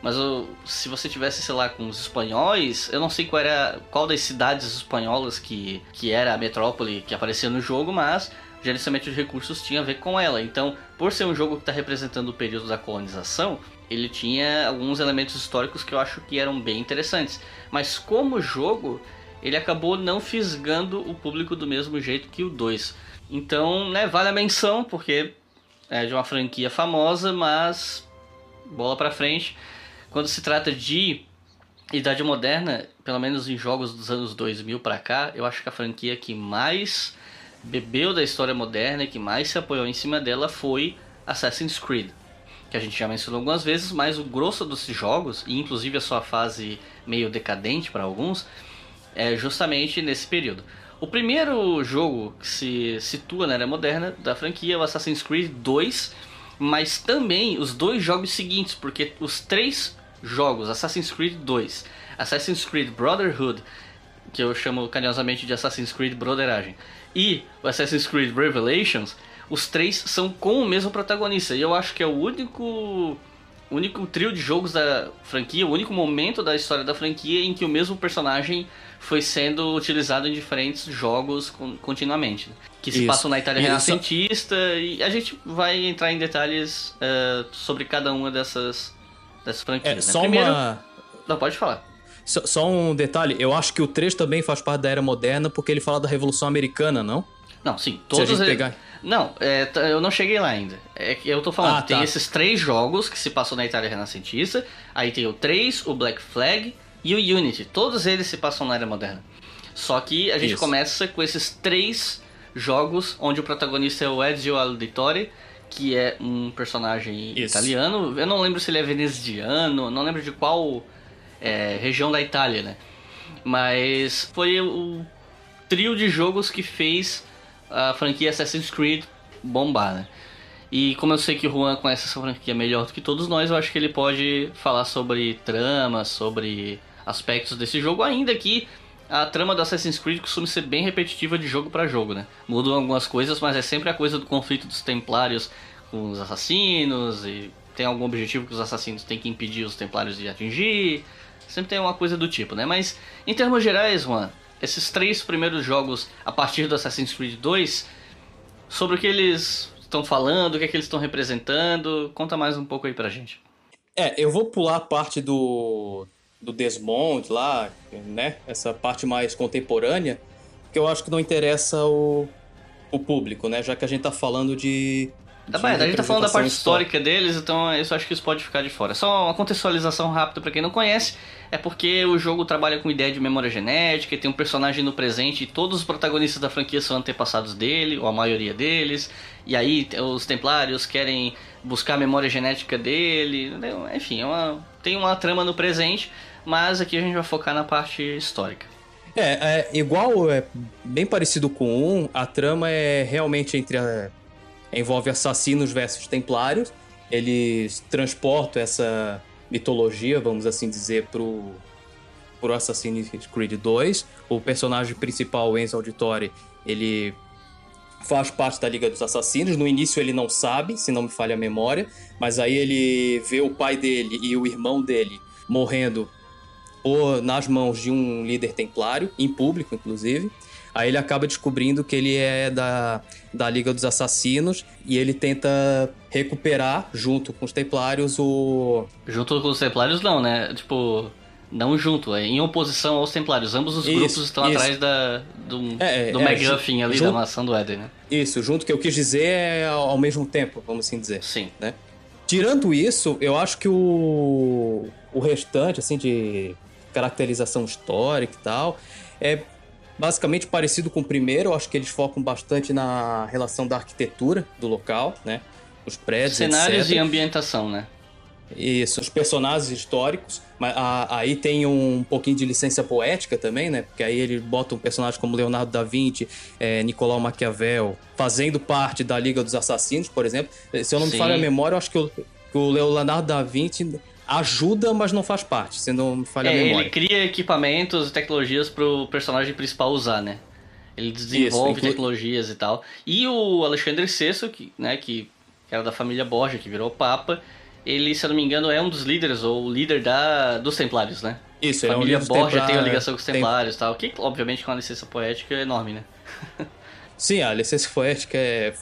mas eu, se você tivesse, sei lá, com os espanhóis, eu não sei qual era qual das cidades espanholas que, que era a metrópole que aparecia no jogo, mas gerenciamento de recursos tinha a ver com ela. Então, por ser um jogo que está representando o período da colonização, ele tinha alguns elementos históricos que eu acho que eram bem interessantes. Mas como jogo, ele acabou não fisgando o público do mesmo jeito que o 2. Então, né, vale a menção, porque é de uma franquia famosa, mas bola pra frente. Quando se trata de idade moderna, pelo menos em jogos dos anos 2000 para cá, eu acho que a franquia que mais bebeu da história moderna e que mais se apoiou em cima dela foi Assassin's Creed. Que a gente já mencionou algumas vezes, mas o grosso desses jogos, e inclusive a sua fase meio decadente para alguns, é justamente nesse período. O primeiro jogo que se situa na era moderna da franquia é o Assassin's Creed 2, mas também os dois jogos seguintes, porque os três jogos, Assassin's Creed 2, Assassin's Creed Brotherhood, que eu chamo carinhosamente de Assassin's Creed Brotheragem, e o Assassin's Creed Revelations, os três são com o mesmo protagonista. E eu acho que é o único único trio de jogos da franquia, o único momento da história da franquia em que o mesmo personagem foi sendo utilizado em diferentes jogos continuamente. Que se Isso. passam na Itália renascentista e a gente vai entrar em detalhes uh, sobre cada uma dessas, dessas franquias. É, né? só Primeiro, uma... Não, pode falar. Só, só, um detalhe, eu acho que o 3 também faz parte da era moderna porque ele fala da Revolução Americana, não? Não, sim, todos Se a gente pegar... Não, é, eu não cheguei lá ainda. É que eu tô falando, ah, tem tá. esses três jogos que se passam na Itália renascentista, aí tem o 3, o Black Flag e o Unity. Todos eles se passam na era moderna. Só que a gente Isso. começa com esses três jogos onde o protagonista é o Ezio Auditore, que é um personagem Isso. italiano. Eu não lembro se ele é veneziano, não lembro de qual é, região da Itália, né? Mas foi o trio de jogos que fez a franquia Assassin's Creed bombar, né? E como eu sei que o Juan conhece essa franquia melhor do que todos nós, eu acho que ele pode falar sobre trama, sobre aspectos desse jogo, ainda que a trama do Assassin's Creed costuma ser bem repetitiva de jogo para jogo, né? Mudam algumas coisas, mas é sempre a coisa do conflito dos templários com os assassinos e tem algum objetivo que os assassinos têm que impedir os templários de atingir. Sempre tem uma coisa do tipo, né? Mas em termos gerais, Juan, esses três primeiros jogos a partir do Assassin's Creed 2, sobre o que eles estão falando, o que é que eles estão representando, conta mais um pouco aí pra gente. É, eu vou pular a parte do, do Desmond lá, né? Essa parte mais contemporânea, que eu acho que não interessa o, o público, né? Já que a gente tá falando de Tá bem, a gente tá falando da parte histórica deles, então isso acho que isso pode ficar de fora. Só uma contextualização rápida para quem não conhece, é porque o jogo trabalha com ideia de memória genética, tem um personagem no presente e todos os protagonistas da franquia são antepassados dele, ou a maioria deles, e aí os templários querem buscar a memória genética dele, enfim, é uma, tem uma trama no presente, mas aqui a gente vai focar na parte histórica. É, é igual, é bem parecido com um, a trama é realmente entre a, envolve assassinos versus templários. Eles transportam essa mitologia, vamos assim dizer, pro, pro Assassin's Creed 2. O personagem principal, Enzo Auditore, ele faz parte da Liga dos Assassinos. No início ele não sabe, se não me falha a memória, mas aí ele vê o pai dele e o irmão dele morrendo ou nas mãos de um líder templário, em público inclusive. Aí ele acaba descobrindo que ele é da, da Liga dos Assassinos e ele tenta recuperar, junto com os Templários, o. Junto com os Templários, não, né? Tipo, não junto, é em oposição aos Templários. Ambos os Isso, grupos estão isso. atrás da, do, É, do é, MacGuffin ali, ju- da maçã do Éden, né? Isso, junto que eu quis dizer é ao ao mesmo tempo, vamos assim dizer. Sim. né? Tirando isso, eu acho que o, o restante, assim, de caracterização histórica e tal, é basicamente parecido com o primeiro. Eu acho que eles focam bastante na relação da arquitetura do local, né? Os prédios, Cenários etc. e ambientação, né? Isso, os personagens históricos, mas a- aí tem um pouquinho de licença poética também, né? Porque aí ele bota um personagem como Leonardo da Vinci, é, Nicolau Maquiavel, fazendo parte da Liga dos Assassinos, por exemplo. Se eu não me Sim. falha a memória, eu acho que que o Leonardo da Vinci ajuda, mas não faz parte, se não me falha É, a memória. ele cria equipamentos e tecnologias pro personagem principal usar, né? Ele desenvolve inclui- tecnologias e tal. E o Alexandre VI, que, né, que era da família Borgia, que virou papa, ele, se eu não me engano, é um dos líderes, ou o líder da, dos Templários, né? Isso, a é um família Borgia tem uma ligação com os tem- Templários e tal, que obviamente com uma licença poética é enorme, né? Sim, a licença poética é,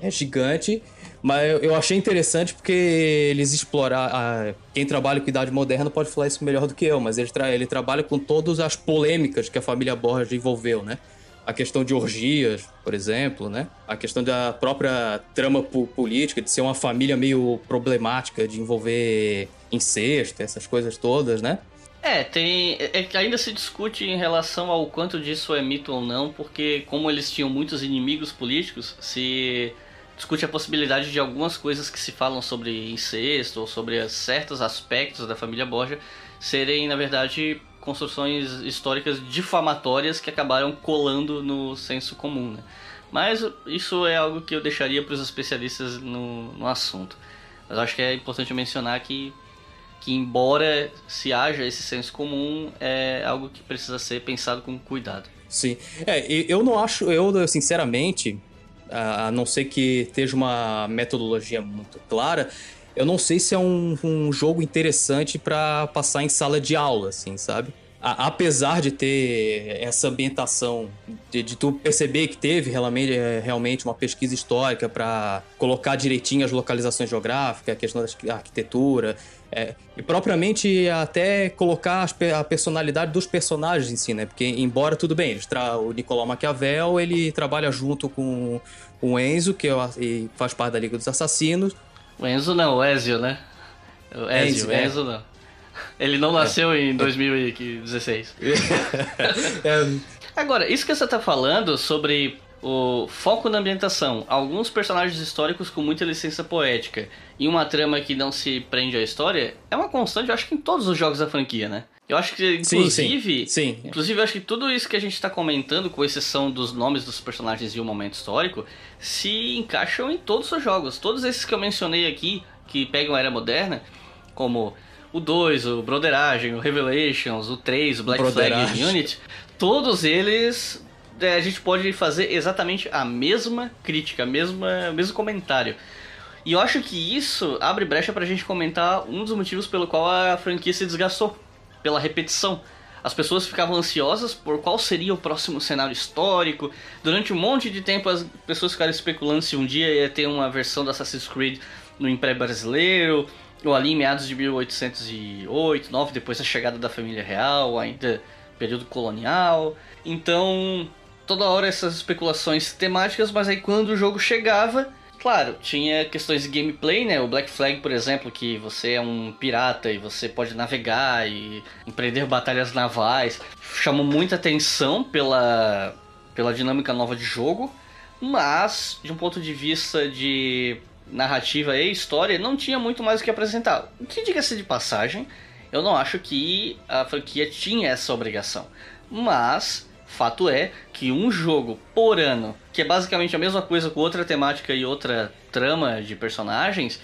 é gigante, mas eu, achei interessante porque eles exploraram. Quem trabalha com idade moderna pode falar isso melhor do que eu, mas ele, tra ele trabalha com todas as polêmicas que a família Borges envolveu, né? A questão de orgias, por exemplo, né? A questão da própria trama po- política, de ser uma família meio problemática, de envolver incesto, essas coisas todas, né? É, tem. É ainda se discute em relação ao quanto disso é mito ou não, porque como eles tinham muitos inimigos políticos, se discute a possibilidade de algumas coisas que se falam sobre incesto ou sobre certos aspectos da família Borgia serem, na verdade, construções históricas difamatórias que acabaram colando no senso comum, né? Mas isso é algo que eu deixaria para os especialistas no, no assunto. Mas acho que é importante mencionar que que embora se haja esse senso comum, é algo que precisa ser pensado com cuidado. Sim. É, eu não acho, eu sinceramente, a não ser que esteja uma metodologia muito clara, eu não sei se é um, um jogo interessante pra passar em sala de aula, assim, sabe? A- apesar de ter essa ambientação, de, de tu perceber que teve realmente, é, realmente uma pesquisa histórica pra colocar direitinho as localizações geográficas, a questão da arqui- arquitetura, é, e propriamente até colocar as a personalidade dos personagens em si, né? Porque, embora tudo bem, o Nicolau Maquiavel ele trabalha junto com, o Enzo, que é o- e faz parte da Liga dos Assassinos. O Enzo não, o Ezio, né? O Ezio, Enzo, o é. Enzo não. Ele não nasceu em 2016. É, Agora, isso que você tá falando sobre o foco na ambientação, alguns personagens históricos com muita licença poética e uma trama que não se prende à história, é uma constante, eu acho que em todos os jogos da franquia, né? Eu acho que, Sim, inclusive, sim, sim. inclusive, eu acho que tudo isso que a gente tá comentando, com exceção dos nomes dos personagens e o momento histórico, se encaixam em todos os jogos. Todos esses que eu mencionei aqui, que pegam a era moderna, como o 2, o Broderagem, o Revelations, o 3, o Black Flag e o Unity, todos eles é, a gente pode fazer exatamente a mesma crítica, a mesma, o mesmo comentário. E eu acho que isso abre brecha pra gente comentar um dos motivos pelo qual a franquia se desgastou, pela repetição. As pessoas ficavam ansiosas por qual seria o próximo cenário histórico. Durante um monte de tempo as pessoas ficaram especulando se um dia ia ter uma versão do Assassin's Creed no Império Brasileiro, ou ali em meados de 1808, 9, depois da chegada da família real, ainda período colonial. Então, toda hora essas especulações temáticas, mas aí quando o jogo chegava, claro, tinha questões de gameplay, né? O Black Flag, por exemplo, que você é um pirata e você pode navegar e empreender batalhas navais, chamou muita atenção pela, pela dinâmica nova de jogo, mas de um ponto de vista de narrativa e história, não tinha muito mais o que apresentar. O que diga-se de passagem, eu não acho que a franquia tinha essa obrigação. Mas, fato é que um jogo por ano, que é basicamente a mesma coisa com outra temática e outra trama de personagens,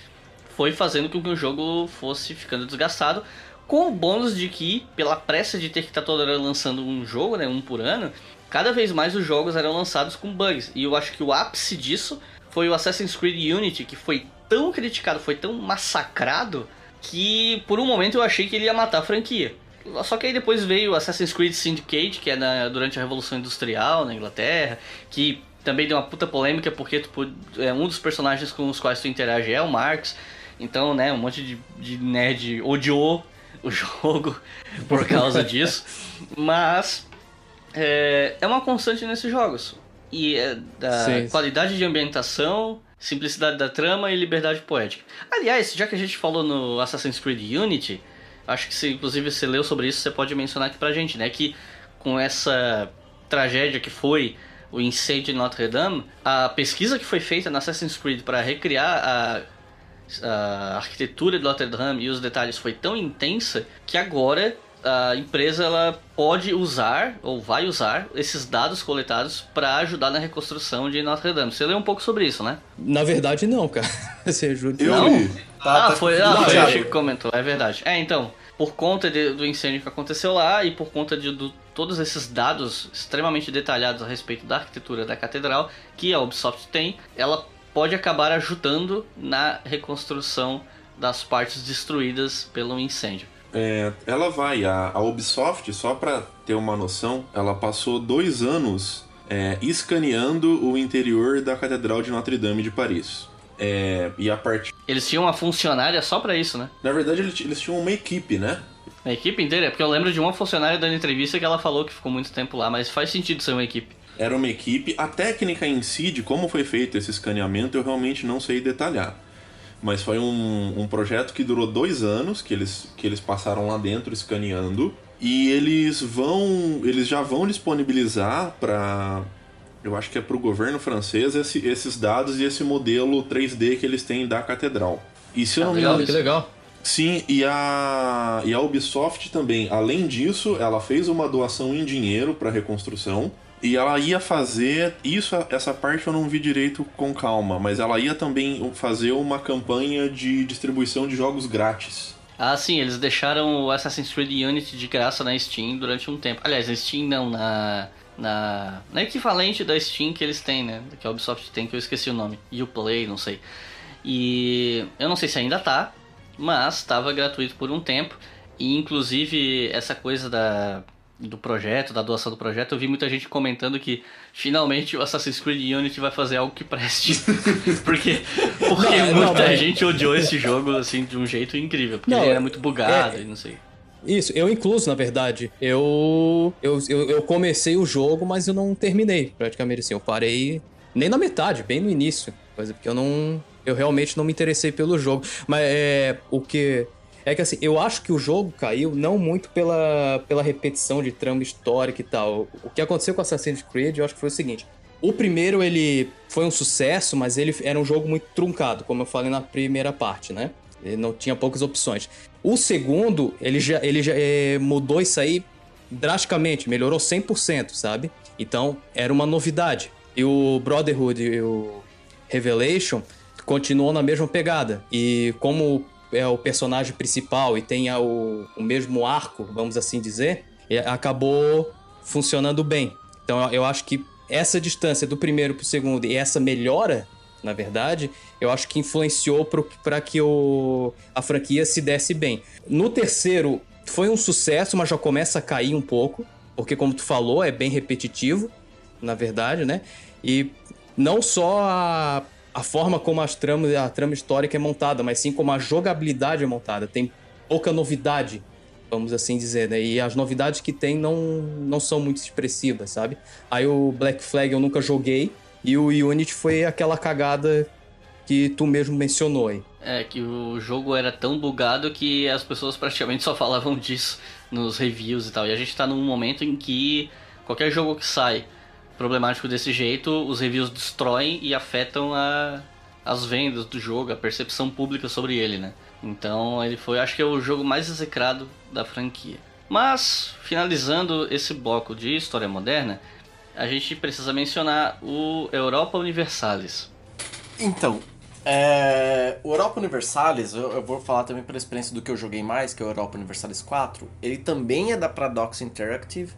foi fazendo com que o jogo fosse ficando desgastado. Com o bônus de que, pela pressa de ter que estar toda hora lançando um jogo, né, um por ano, cada vez mais os jogos eram lançados com bugs. E eu acho que o ápice disso foi o Assassin's Creed Unity, que foi tão criticado, foi tão massacrado, que por um momento eu achei que ele ia matar a franquia. Só que aí depois veio o Assassin's Creed Syndicate, que é na, durante a Revolução Industrial na Inglaterra, que também deu uma puta polêmica porque tu, é, um dos personagens com os quais tu interage é o Marx. Então, né, um monte de, de nerd odiou o jogo por causa disso. Mas é, é uma constante nesses jogos. E é da Sim. qualidade de ambientação, simplicidade da trama e liberdade poética. Aliás, já que a gente falou no Assassin's Creed Unity, acho que se inclusive você leu sobre isso, você pode mencionar aqui pra gente, né? Que com essa tragédia que foi o incêndio de Notre Dame, a pesquisa que foi feita na Assassin's Creed para recriar a, a arquitetura de Notre Dame e os detalhes foi tão intensa que agora a empresa ela pode usar ou vai usar esses dados coletados para ajudar na reconstrução de Notre Dame. Você leu um pouco sobre isso, né? Na verdade, não, cara. Você? Eu Não? li. Tá, ah, tá- foi, ah, foi o. Chico que comentou, é verdade. É, então, por conta de- do incêndio que aconteceu lá e por conta de do- todos esses dados extremamente detalhados a respeito da arquitetura da catedral que a Ubisoft tem, ela pode acabar ajudando na reconstrução das partes destruídas pelo incêndio. É, ela vai, a, a Ubisoft, só pra ter uma noção, ela passou dois anos é, escaneando o interior da Catedral de Notre Dame de Paris. É, e a partir. Eles tinham uma funcionária só pra isso, né? Na verdade, eles, eles tinham uma equipe, né? A equipe inteira, porque eu lembro de uma funcionária dando entrevista que ela falou que ficou muito tempo lá, mas faz sentido ser uma equipe. Era uma equipe. A técnica em si, de como foi feito esse escaneamento, eu realmente não sei detalhar. Mas foi um, um projeto que durou dois anos, que eles, que eles passaram lá dentro escaneando. E eles vão. Eles já vão disponibilizar para. Eu acho que é para o governo francês esse- esses dados e esse modelo 3D que eles têm da catedral. E se eu Ah, não me legal, engano. Que legal. Sim, e a, e a Ubisoft também, além disso, ela fez uma doação em dinheiro para reconstrução. E ela ia fazer. Isso, essa parte eu não vi direito com calma, mas ela ia também fazer uma campanha de distribuição de jogos grátis. Ah, sim, eles deixaram o Assassin's Creed Unity de graça na Steam durante um tempo. Aliás, na Steam não, na. Na, na equivalente da Steam que eles têm, né? Que a Ubisoft tem, que eu esqueci o nome. Uplay, não sei. E eu não sei se ainda tá, mas estava gratuito por um tempo. E inclusive essa coisa da, do projeto, da doação do projeto, eu vi muita gente comentando que finalmente o Assassin's Creed Unity vai fazer algo que preste. porque porque Não, não, muita mas- gente odiou esse jogo assim de um jeito incrível. Porque Não, ele era muito bugado é- e não sei. Isso, eu incluso, na verdade. Eu, eu, eu, eu comecei o jogo, mas eu não terminei, praticamente assim. Eu parei nem na metade, bem no início. Coisa porque eu não. Eu realmente não me interessei pelo jogo. Mas é. O que. É que assim, eu acho que o jogo caiu não muito pela, pela repetição de trama histórica e tal. O que aconteceu com Assassin's Creed, eu acho que foi o seguinte. O primeiro, ele foi um sucesso, mas ele era um jogo muito truncado, como eu falei na primeira parte, né? Ele não tinha poucas opções. O segundo, ele já, ele já eh, mudou isso aí drasticamente, melhorou 100%, sabe? Então, era uma novidade. E o Brotherhood e o Revelation continuou na mesma pegada. E como é o personagem principal e tem a- o, o mesmo arco, vamos assim dizer, eh, acabou funcionando bem. Então, eu- eu acho que essa distância do primeiro pro segundo e essa melhora na verdade, eu acho que influenciou para que o, a franquia se desse bem. No terceiro, foi um sucesso, mas já começa a cair um pouco, porque, como tu falou, é bem repetitivo, na verdade, né? E não só a, a forma como as tramas, a trama histórica é montada, mas sim como a jogabilidade é montada. Tem pouca novidade, vamos assim dizer, né? E as novidades que tem não, não são muito expressivas, sabe? Aí o Black Flag eu nunca joguei, e o Unity foi aquela cagada que tu mesmo mencionou aí. É que o jogo era tão bugado que as pessoas praticamente só falavam disso nos reviews e tal. E a gente tá num momento em que qualquer jogo que sai problemático desse jeito, os reviews destroem e afetam a, as vendas do jogo, a percepção pública sobre ele, né? Então ele foi, acho que é o jogo mais execrado da franquia. Mas, finalizando esse bloco de história moderna, a gente precisa mencionar o Europa Universalis. Então, é, o Europa Universalis, eu, eu vou falar também pela experiência do que eu joguei mais, que é o Europa Universalis 4. Ele também é da Paradox Interactive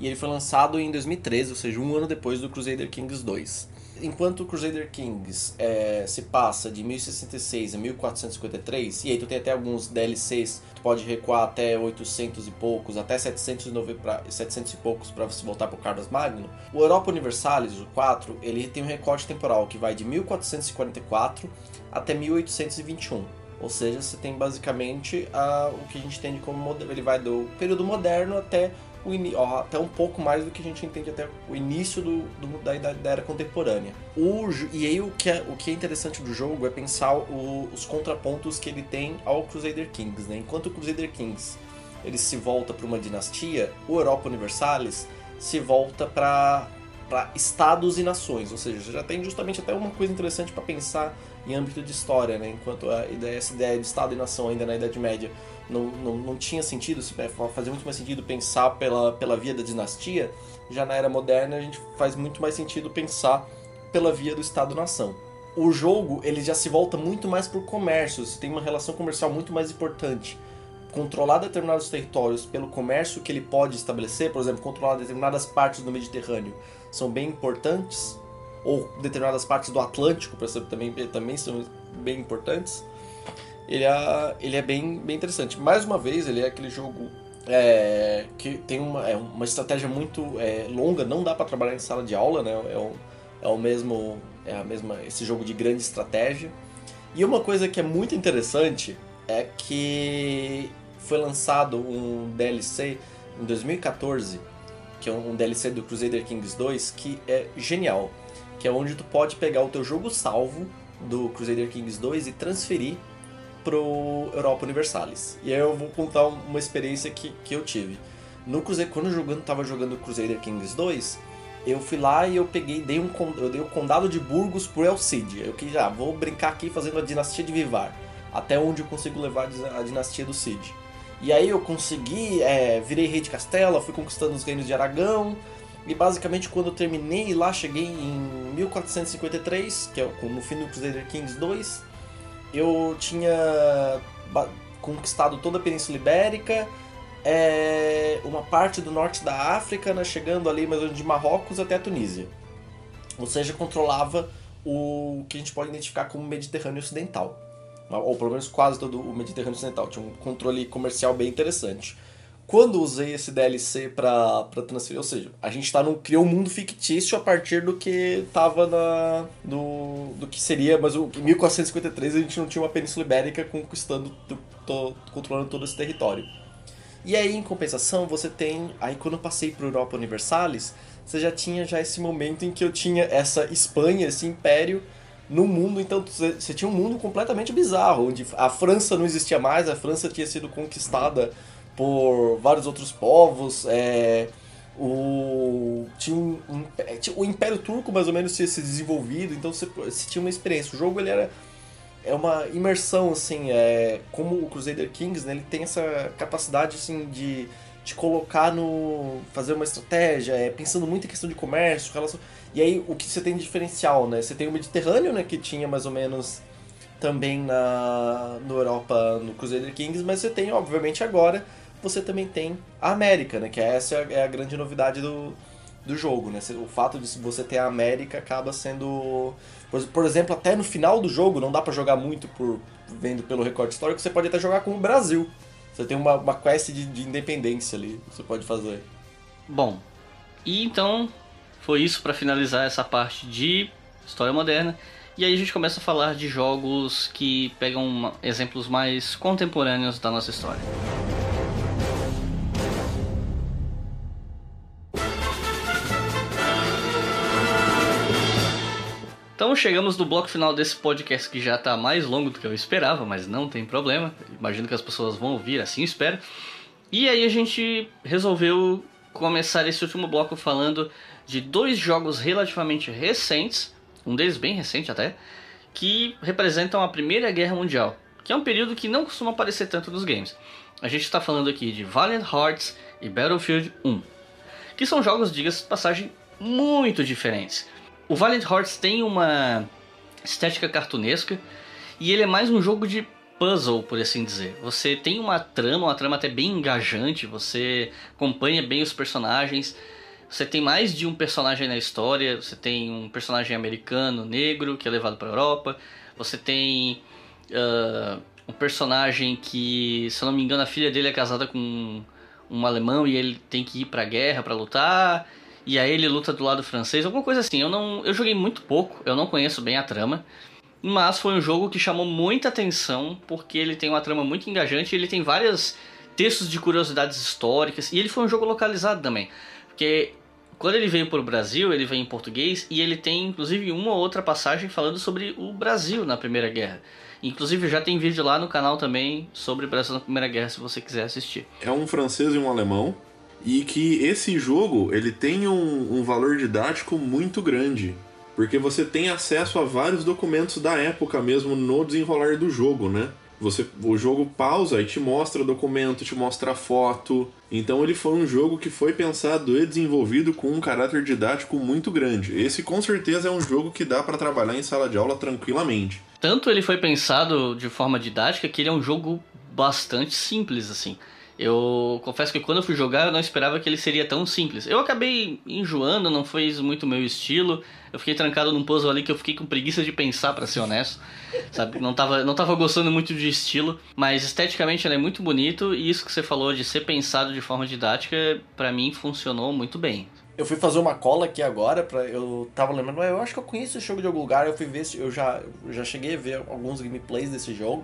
e ele foi lançado em 2013, ou seja, um ano depois do Crusader Kings 2. Enquanto o Crusader Kings é, se passa de 1066 a 1453, e aí tu tem até alguns DLCs, tu pode recuar até 800 e poucos, até 790 pra, 700 e poucos para você voltar pro Carlos Magno. O Europa Universalis, o 4, ele tem um recorte temporal que vai de 1444 até 1821. Ou seja, você tem basicamente a, o que a gente entende como. Ele vai do período moderno até o ó, até um pouco mais do que a gente entende até o início do, do- da, da era contemporânea. O, e aí o que, é, o que é interessante do jogo é pensar o- os contrapontos que ele tem ao Crusader Kings. Né? Enquanto o Crusader Kings ele se volta para uma dinastia, o Europa Universalis se volta para para estados e nações, ou seja, você já tem justamente até uma coisa interessante para pensar em âmbito de história, né? Enquanto a ideia, essa ideia de estado e nação ainda na Idade Média não, não, não tinha sentido, se- fazia muito mais sentido pensar pela, pela via da dinastia, já na era moderna a gente faz muito mais sentido pensar pela via do estado-nação. O jogo ele já se volta muito mais para o comércio, você tem uma relação comercial muito mais importante controlar determinados territórios pelo comércio que ele pode estabelecer, por exemplo, controlar determinadas partes do Mediterrâneo, são bem importantes, ou determinadas partes do Atlântico, exemplo, também, também são bem importantes. Ele é, ele é bem, bem interessante. Mais uma vez, ele é aquele jogo é, que tem uma, é uma estratégia muito é, longa, não dá para trabalhar em sala de aula, né? É é o mesmo, é a mesma, esse jogo de grande estratégia. E uma coisa que é muito interessante é que foi lançado um DLC em 2014, que é um DLC do Crusader Kings 2, que é genial, que é onde tu pode pegar o teu jogo salvo do Crusader Kings 2 e transferir pro Europa Universalis. E aí eu vou contar uma experiência que, que eu tive. No Crusader, quando eu jogando, tava jogando Crusader Kings 2, eu fui lá e eu peguei, dei um, eu dei o condado de Burgos pro El Cid. Eu que já vou brincar aqui fazendo a dinastia de Vivar, até onde eu consigo levar a dinastia do Cid. E aí eu consegui, é, virei rei de Castela, fui conquistando os reinos de Aragão. E basicamente quando eu terminei lá, cheguei em 1453, que é no fim do Crusader Kings 2, eu tinha conquistado toda a Península Ibérica, é, uma parte do norte da África, né, chegando ali mais de Marrocos até a Tunísia. Ou seja, controlava o que a gente pode identificar como Mediterrâneo Ocidental. Ou pelo menos quase todo o Mediterrâneo Ocidental. Tinha um controle comercial bem interessante. Quando usei esse DLC para transferir, ou seja, a gente tá num, criou um mundo fictício a partir do que tava na do, do que seria, mas o em 1453 a gente não tinha uma Península Ibérica conquistando, to- controlando todo esse território. E aí, em compensação, você tem. Aí, quando eu passei para Europa Universalis, você já tinha já esse momento em que eu tinha essa Espanha, esse império no mundo. Então, você tinha um mundo completamente bizarro, onde a França não existia mais, a França tinha sido conquistada por vários outros povos. É, o, tinha um, um- é, o Império Turco, mais ou menos, tinha se desenvolvido. Então, você, você tinha uma experiência. O jogo ele era é uma imersão, assim, é, como o Crusader Kings, né, ele tem essa capacidade, assim, de te colocar no... fazer uma estratégia, é, pensando muito em questão de comércio, relação... E aí, o que você tem de diferencial, né? Você tem o Mediterrâneo, né, que tinha mais ou menos também na no Europa, no Crusader Kings, mas você tem, obviamente, agora, você também tem a América, né, que essa é a, é grande novidade do, do jogo, né? O fato de você ter a América acaba sendo... Por, exemplo, até no final do jogo, não dá pra jogar muito por vendo pelo recorde histórico, você pode até jogar com o Brasil. Você tem uma, uma quest de, de independência ali, você pode fazer. Bom, e então foi isso para finalizar essa parte de história moderna. E aí a gente começa a falar de jogos que pegam exemplos mais contemporâneos da nossa história. Então chegamos no bloco final desse podcast que já está mais longo do que eu esperava, mas não tem problema. Imagino que as pessoas vão ouvir, assim espero. E aí a gente resolveu começar esse último bloco falando de dois jogos relativamente recentes, um deles bem recente até, que representam a Primeira Guerra Mundial. que é um período que não costuma aparecer tanto nos games. A gente está falando aqui de Valiant Hearts e Battlefield 1, que são jogos, diga-se de passagem, muito diferentes. O Valiant Hearts tem uma estética cartunesca e ele é mais um jogo de puzzle, por assim dizer. Você tem uma trama, uma trama até bem engajante, você acompanha bem os personagens. Você tem mais de um personagem na história. Você tem um personagem americano, negro, que é levado para Europa. Você tem uh, um personagem que, se eu não me engano, a filha dele é casada com um alemão e ele tem que ir para a guerra para lutar. E aí ele luta do lado francês, alguma coisa assim. Eu não, eu joguei muito pouco, eu não conheço bem a trama. Mas foi um jogo que chamou muita atenção porque ele tem uma trama muito engajante, ele tem vários textos de curiosidades históricas e ele foi um jogo localizado também. Porque quando ele veio para o Brasil, ele veio em português e ele tem inclusive uma ou outra passagem falando sobre o Brasil na Primeira Guerra. Inclusive já tem vídeo lá no canal também sobre o Brasil na Primeira Guerra se você quiser assistir. É um francês e um alemão e que esse jogo ele tem um, um valor didático muito grande porque você tem acesso a vários documentos da época mesmo no desenrolar do jogo, né? Você, o jogo pausa e te mostra documento, te mostra foto. Então ele foi um jogo que foi pensado e desenvolvido com um caráter didático muito grande. Esse com certeza é um jogo que dá para trabalhar em sala de aula tranquilamente. Tanto ele foi pensado de forma didática que ele é um jogo bastante simples assim. Eu confesso que quando eu fui jogar eu não esperava que ele seria tão simples. Eu acabei enjoando, não foi muito meu estilo. Eu fiquei trancado num puzzle ali que eu fiquei com preguiça de pensar, para ser honesto. Sabe? Não tava, não tava gostando muito de estilo, mas esteticamente ele é muito bonito e isso que você falou de ser pensado de forma didática, para mim funcionou muito bem. Eu fui fazer uma cola aqui agora, pra, eu tava lembrando, eu acho que eu conheço esse jogo de algum lugar, eu fui ver, eu já, eu já cheguei a ver alguns gameplays desse jogo.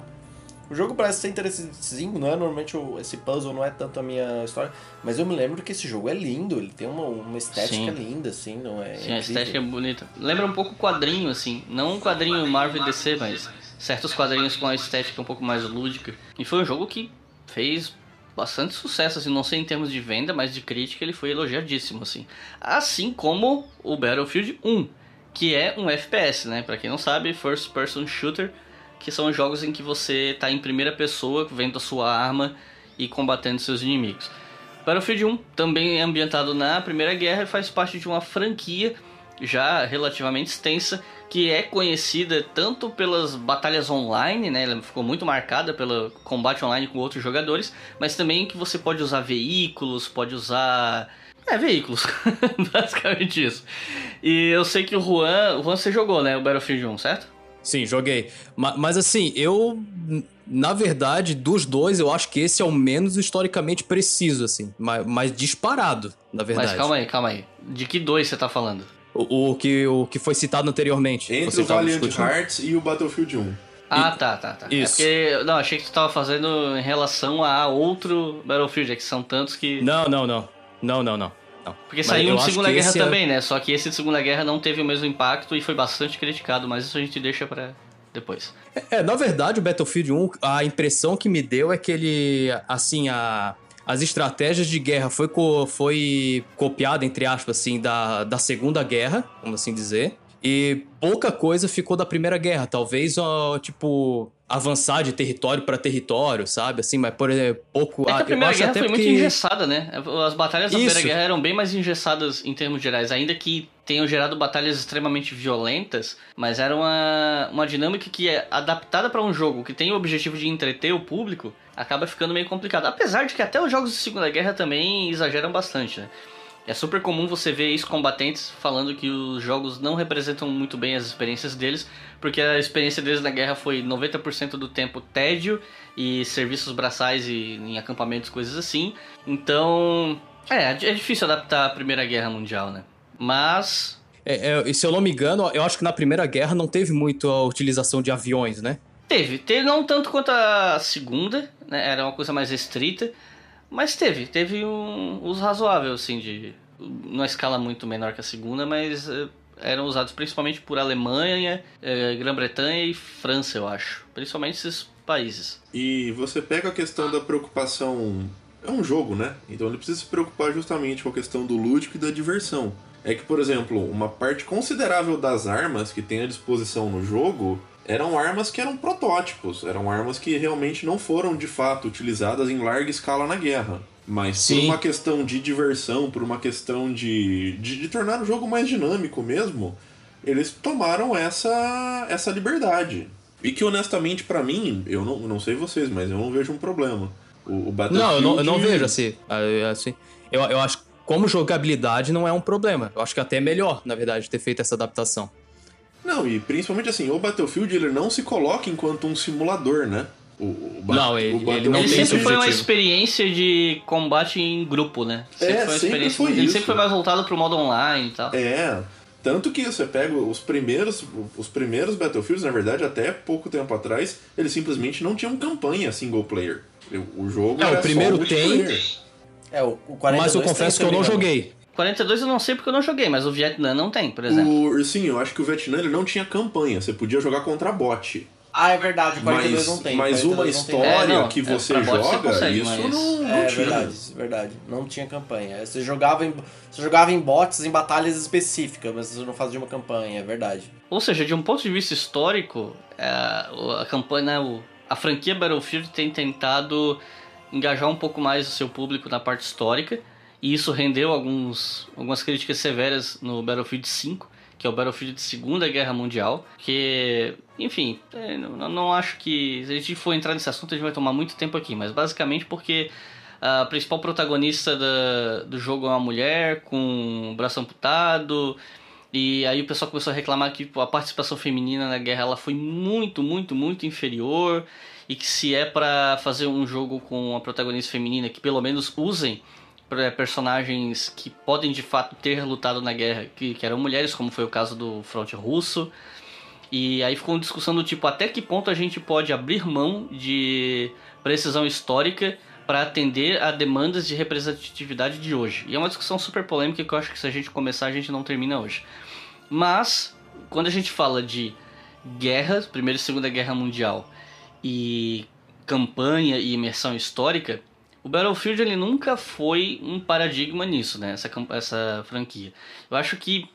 O jogo parece ser interessantezinho, não é normalmente o, esse puzzle, não é tanto a minha história, mas eu me lembro que esse jogo é lindo, ele tem uma, uma estética Sim. linda, assim, não é? Sim, a estética é bonita. Lembra um pouco quadrinho, assim, não um quadrinho Marvel DC, mas certos quadrinhos com a estética um pouco mais lúdica. E foi um jogo que fez bastante sucesso, assim, não sei em termos de venda, mas de crítica ele foi elogiadíssimo, assim. Assim como o Battlefield 1, que é um FPS, né? Pra quem não sabe, First Person Shooter que são jogos em que você está em primeira pessoa, vendo a sua arma e combatendo seus inimigos. Battlefield 1 também é ambientado na Primeira Guerra e faz parte de uma franquia já relativamente extensa que é conhecida tanto pelas batalhas online, né? Ela ficou muito marcada pelo combate online com outros jogadores, mas também que você pode usar veículos, pode usar é, veículos. Basicamente isso. E eu sei que o Juan, o Juan você jogou, né, o Battlefield 1, certo? Sim, joguei. Mas, mas, assim, eu. Na verdade, dos dois, eu acho que esse é o menos historicamente preciso, assim. Mas, mas disparado, na verdade. Mas calma aí, calma aí. De que dois você tá falando? O, o que, o que foi citado anteriormente. Entre o Valiant Hearts e o Battlefield 1. Ah, e... tá, tá, tá. É Isso. É porque, não, achei que tu tava fazendo em relação a outro Battlefield, é que são tantos que. Não, não, não. Não, não, não. Não. Porque saiu um de Segunda Guerra é- também, é... né? Só que esse de Segunda Guerra não teve o mesmo impacto e foi bastante criticado, mas isso a gente deixa para depois. É, na verdade, o Battlefield 1, a impressão que me deu é que ele, assim, a, as estratégias de guerra foi, co, foi copiada, entre aspas, assim, da, da Segunda Guerra, vamos assim dizer. E pouca coisa ficou da Primeira Guerra. Talvez, ó, tipo, avançar de território para território, sabe? Assim, mas por exemplo, pouco. É a Primeira Guerra foi muito engessada, né? As batalhas da Isso. Primeira Guerra eram bem mais engessadas em termos gerais, ainda que tenham gerado batalhas extremamente violentas, mas era uma, uma dinâmica que é adaptada para um jogo que tem o objetivo de entreter o público, acaba ficando meio complicado. Apesar de que até os jogos de Segunda Guerra também exageram bastante, né? É super comum você ver ex-combatentes falando que os jogos não representam muito bem as experiências deles, porque a experiência deles na guerra foi 90% do tempo tédio e serviços braçais e em acampamentos, coisas assim. Então, é, é difícil adaptar a Primeira Guerra Mundial, né? Mas. É, é, se eu não me engano, eu acho que na Primeira Guerra não teve muito a utilização de aviões, né? Teve, teve não tanto quanto a Segunda, né? Era uma coisa mais restrita. Mas teve, teve um uso razoável, assim, de. Numa escala muito menor que a segunda, mas uh, eram usados principalmente por Alemanha, uh, Grã-Bretanha e França, eu acho. Principalmente esses países. E você pega a questão da preocupação. É um jogo, né? Então ele precisa se preocupar justamente com a questão do lúdico e da diversão. É que, por exemplo, uma parte considerável das armas que tem à disposição no jogo eram armas que eram protótipos, eram armas que realmente não foram de fato utilizadas em larga escala na guerra. Mas por Sim. uma questão de diversão, por uma questão de, de, de tornar o jogo mais dinâmico mesmo, eles tomaram essa, essa liberdade. E que honestamente, pra mim, eu não, não sei vocês, mas eu não vejo um problema. O, o Battlefield... Não, eu não, eu não vejo assim. Assim. Eu, eu acho que como jogabilidade não é um problema. Eu acho que até é melhor, na verdade, ter feito essa adaptação. Não, e principalmente assim, o Battlefield ele não se coloca enquanto um simulador, né? O, o Não, ele- o ele Battlefield- não Ele tem sempre foi uma experiência de combate em grupo, né? É, uma sempre experiência. foi ele isso. sempre foi mais voltado pro modo online e tal. É, tanto que você pega os primeiros, os primeiros Battlefields, na verdade, até pouco tempo atrás, eles simplesmente não tinham campanha single player. O o jogo É, o era primeiro só multiplayer. É, o, o 42 Mas eu tem, confesso que eu não joguei. 42 eu não sei porque eu não joguei, mas o Vietnã não tem, por exemplo. O, sim, eu acho que o Vietnã ele não tinha campanha, você podia jogar contra bot. Ah, é verdade, o 42 Mas, não tem. mas 42 uma história É, não, que é, você pra bot você joga, consegue, isso mas- não, não É tinha. verdade, verdade. Não tinha campanha. Você jogava em, você jogava em bots em batalhas específicas, mas você não fazia uma campanha, é verdade. Ou seja, de um ponto de vista histórico, é, a campanha, né, o- a franquia Battlefield tem tentado engajar um pouco mais o seu público na parte histórica, e isso rendeu alguns, algumas críticas severas no Battlefield 5, que é o Battlefield de Segunda Guerra Mundial, que, enfim, é, não, não acho que, se a gente for entrar nesse assunto, a gente vai tomar muito tempo aqui, mas basicamente porque a principal protagonista da- do jogo é uma mulher com o braço amputado, e aí o pessoal começou a reclamar que pô, a participação feminina na guerra ela foi muito, muito, muito inferior e que se é pra fazer um jogo com uma protagonista feminina que pelo menos usem personagens que podem de fato ter lutado na guerra, que, que eram mulheres, como foi o caso do fronte russo. E aí ficou uma discussão do tipo até que ponto a gente pode abrir mão de precisão histórica para atender a demandas de representatividade de hoje. E é uma discussão super polêmica que eu acho que se a gente começar a gente não termina hoje. Mas quando a gente fala de guerra, Primeira e Segunda Guerra Mundial e campanha e imersão histórica, o Battlefield ele nunca foi um paradigma nisso, né? Essa, essa franquia. Eu acho que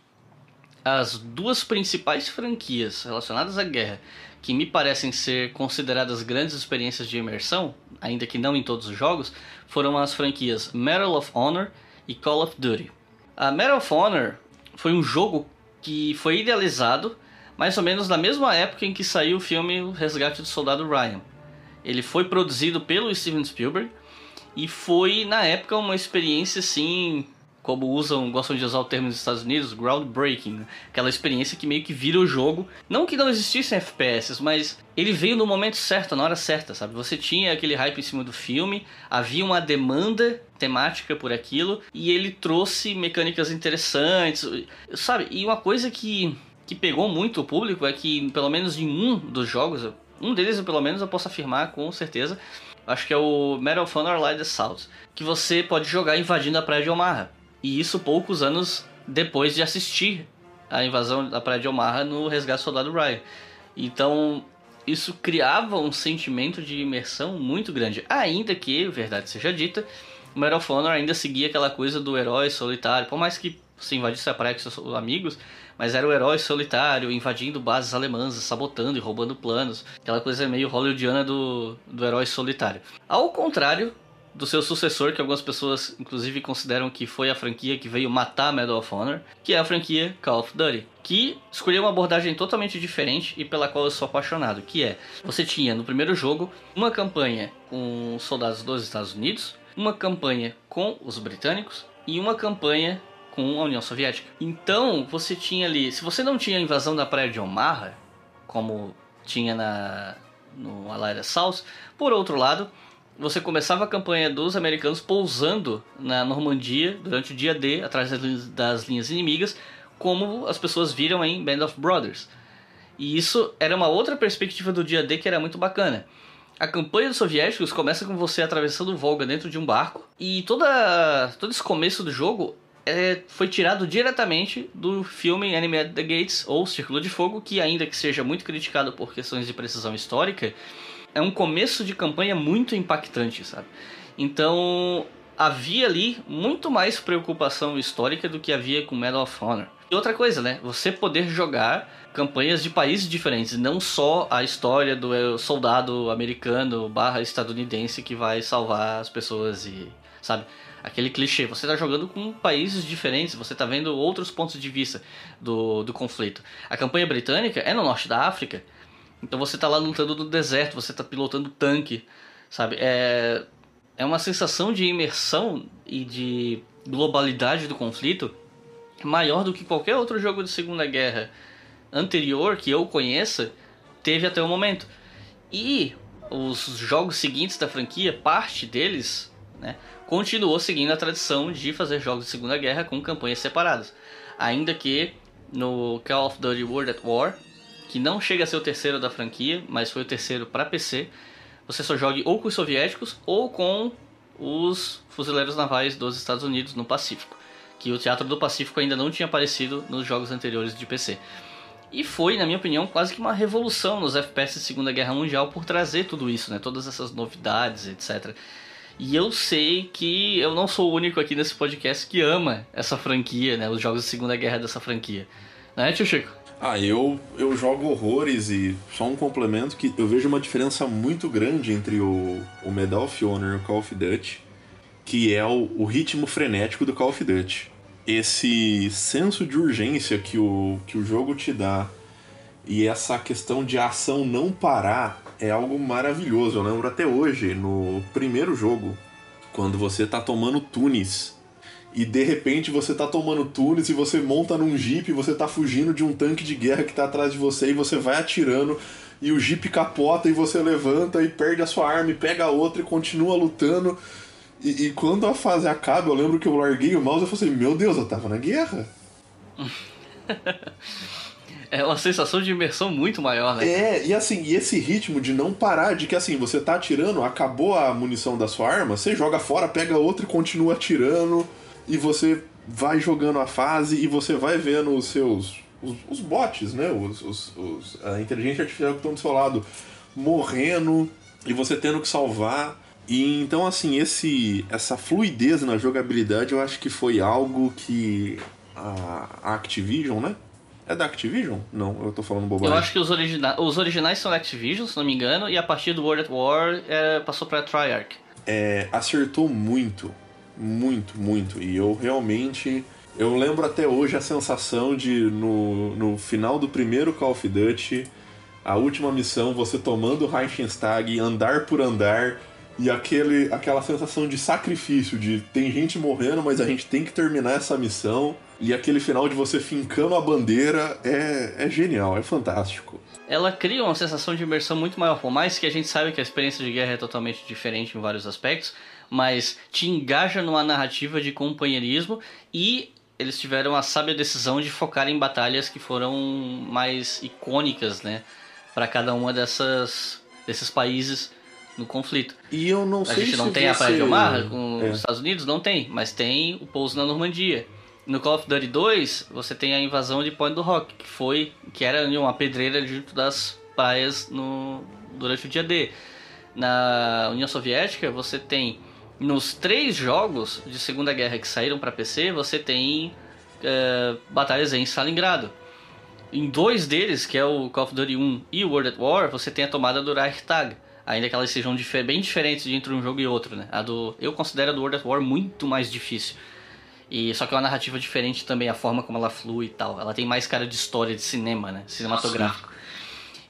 as duas principais franquias relacionadas à guerra que me parecem ser consideradas grandes experiências de imersão, ainda que não em todos os jogos, foram as franquias Medal of Honor e Call of Duty. A Medal of Honor foi um jogo que foi idealizado mais ou menos na mesma época em que saiu o filme O Resgate do Soldado Ryan. Ele foi produzido pelo Steven Spielberg e foi na época uma experiência assim, como usam, gostam de usar o termo nos Estados Unidos, groundbreaking, aquela experiência que meio que vira o jogo. Não que não existissem FPS, mas ele veio no momento certo, na hora certa, sabe? Você tinha aquele hype em cima do filme, havia uma demanda temática por aquilo e ele trouxe mecânicas interessantes, sabe? E uma coisa que que pegou muito o público é que pelo menos em um dos jogos, um deles pelo menos eu posso afirmar com certeza, acho que é o Medal of Honor Light Assault, que você pode jogar invadindo a praia de Omaha. E isso poucos anos depois de assistir a invasão da praia de Omaha no Resgate do Soldado Ryan. Então, isso criava um sentimento de imersão muito grande. Ainda que, verdade seja dita, o Medal of Honor ainda seguia aquela coisa do herói solitário. Por mais que você invadisse a praia com seus amigos, mas era o herói solitário invadindo bases alemãs, sabotando e roubando planos. Aquela coisa meio hollywoodiana do, do herói solitário. Ao contrário do seu sucessor, que algumas pessoas inclusive consideram que foi a franquia que veio matar Medal of Honor, que é a franquia Call of Duty, que escolheu uma abordagem totalmente diferente e pela qual eu sou apaixonado, que é, você tinha no primeiro jogo uma campanha com soldados dos Estados Unidos, uma campanha com os britânicos e uma campanha com a União Soviética. Então, você tinha ali, se você não tinha a invasão da praia de Omaha, como tinha na no Allied Assault, por outro lado, você começava a campanha dos americanos pousando na Normandia durante o dia D, atrás das linhas, das linhas inimigas, como as pessoas viram em Band of Brothers. E isso era uma outra perspectiva do dia D que era muito bacana. A campanha dos soviéticos começa com você atravessando o Volga dentro de um barco, e toda, todo esse começo do jogo é, foi tirado diretamente do filme Enemy at the Gates, ou Círculo de Fogo, que ainda que seja muito criticado por questões de precisão histórica, é um começo de campanha muito impactante, sabe? Então havia ali muito mais preocupação histórica do que havia com Medal of Honor. E outra coisa, né? Você poder jogar campanhas de países diferentes, não só a história do eh, soldado americano barra estadunidense que vai salvar as pessoas e, sabe? Aquele clichê, você tá jogando com países diferentes, você tá vendo outros pontos de vista do, do conflito. A campanha britânica é no norte da África, então você tá lá lutando no deserto, você tá pilotando tanque, sabe? É, é uma sensação de imersão e de globalidade do conflito maior do que qualquer outro jogo de Segunda Guerra anterior que eu conheça teve até o momento. E os jogos seguintes da franquia, parte deles, né, continuou seguindo a tradição de fazer jogos de Segunda Guerra com campanhas separadas. Ainda que no Call of Duty World at War, que não chega a ser o terceiro da franquia, mas foi o terceiro para PC, você só jogue ou com os soviéticos ou com os fuzileiros navais dos Estados Unidos no Pacífico, que o Teatro do Pacífico ainda não tinha aparecido nos jogos anteriores de PC. E foi, na minha opinião, quase que uma revolução nos FPS de Segunda Guerra Mundial por trazer tudo isso, né? Todas essas novidades, etc. E eu sei que eu não sou o único aqui nesse podcast que ama essa franquia, né? Os jogos de Segunda Guerra dessa franquia. Né, tio Chico? Ah, eu, eu jogo horrores e só um complemento que eu vejo uma diferença muito grande entre o, o Medal of Honor e o Call of Duty, que é o, o ritmo frenético do Call of Duty esse senso de urgência que o, que o jogo te dá e essa questão de ação não parar é algo maravilhoso. Eu lembro até hoje, no primeiro jogo, quando você tá tomando tunis e de repente você tá tomando tunis e você monta num jeep você tá fugindo de um tanque de guerra que tá atrás de você e você vai atirando e o jeep capota e você levanta e perde a sua arma e pega a outra e continua lutando. E, e, quando a fase acaba, eu lembro que eu larguei o mouse e falei assim, meu Deus, eu tava na guerra. é uma sensação de imersão muito maior, né? É, e assim, e esse ritmo de não parar, de que assim, você tá atirando, acabou a munição da sua arma, você joga fora, pega outra e continua atirando, e você vai jogando a fase e você vai vendo os seus. os, os bots, né? Os, os, os, a inteligência artificial que estão do seu lado morrendo e você tendo que salvar. E então assim, esse essa fluidez na jogabilidade eu acho que foi algo que a, a Activision, né? É da Activision? Não, eu tô falando bobagem. Eu acho que os, origina os originais são da Activision, se não me engano, e a partir do World at War é, passou pra Treyarch. É, acertou muito, muito, muito. E eu realmente. Eu lembro até hoje a sensação de, no, no final do primeiro Call of Duty, a última missão, você tomando o Reichenstag, andar por andar, e aquele, aquela sensação de sacrifício, de tem gente morrendo, mas a gente tem que terminar essa missão. E aquele final de você fincando a bandeira é, é genial, é fantástico. Ela cria uma sensação de imersão muito maior, por mais que a gente saiba que a experiência de guerra é totalmente diferente em vários aspectos, mas te engaja numa narrativa de companheirismo e eles tiveram a sábia decisão de focar em batalhas que foram mais icônicas, né, para cada uma dessas desses países no conflito. E eu não a sei gente não se tem a. Praia de Omar com É. os Estados Unidos? Não tem, mas tem o pouso na Normandia. No Call of Duty 2, você tem a invasão de Point do Rock, que foi que era uma pedreira junto das praias no, durante o dia D. Na União Soviética, você tem nos três jogos de Segunda Guerra que saíram para PC, você tem eh, batalhas em Stalingrado. Em dois deles, que é o Call of Duty 1 e o World at War, você tem a tomada do Reichstag. Ainda que elas sejam bem diferentes entre um jogo e outro, né? A do, eu considero a do World at War muito mais difícil. E só que é uma narrativa diferente também, a forma como ela flui e tal. Ela tem mais cara de história de cinema, né? Cinematográfico.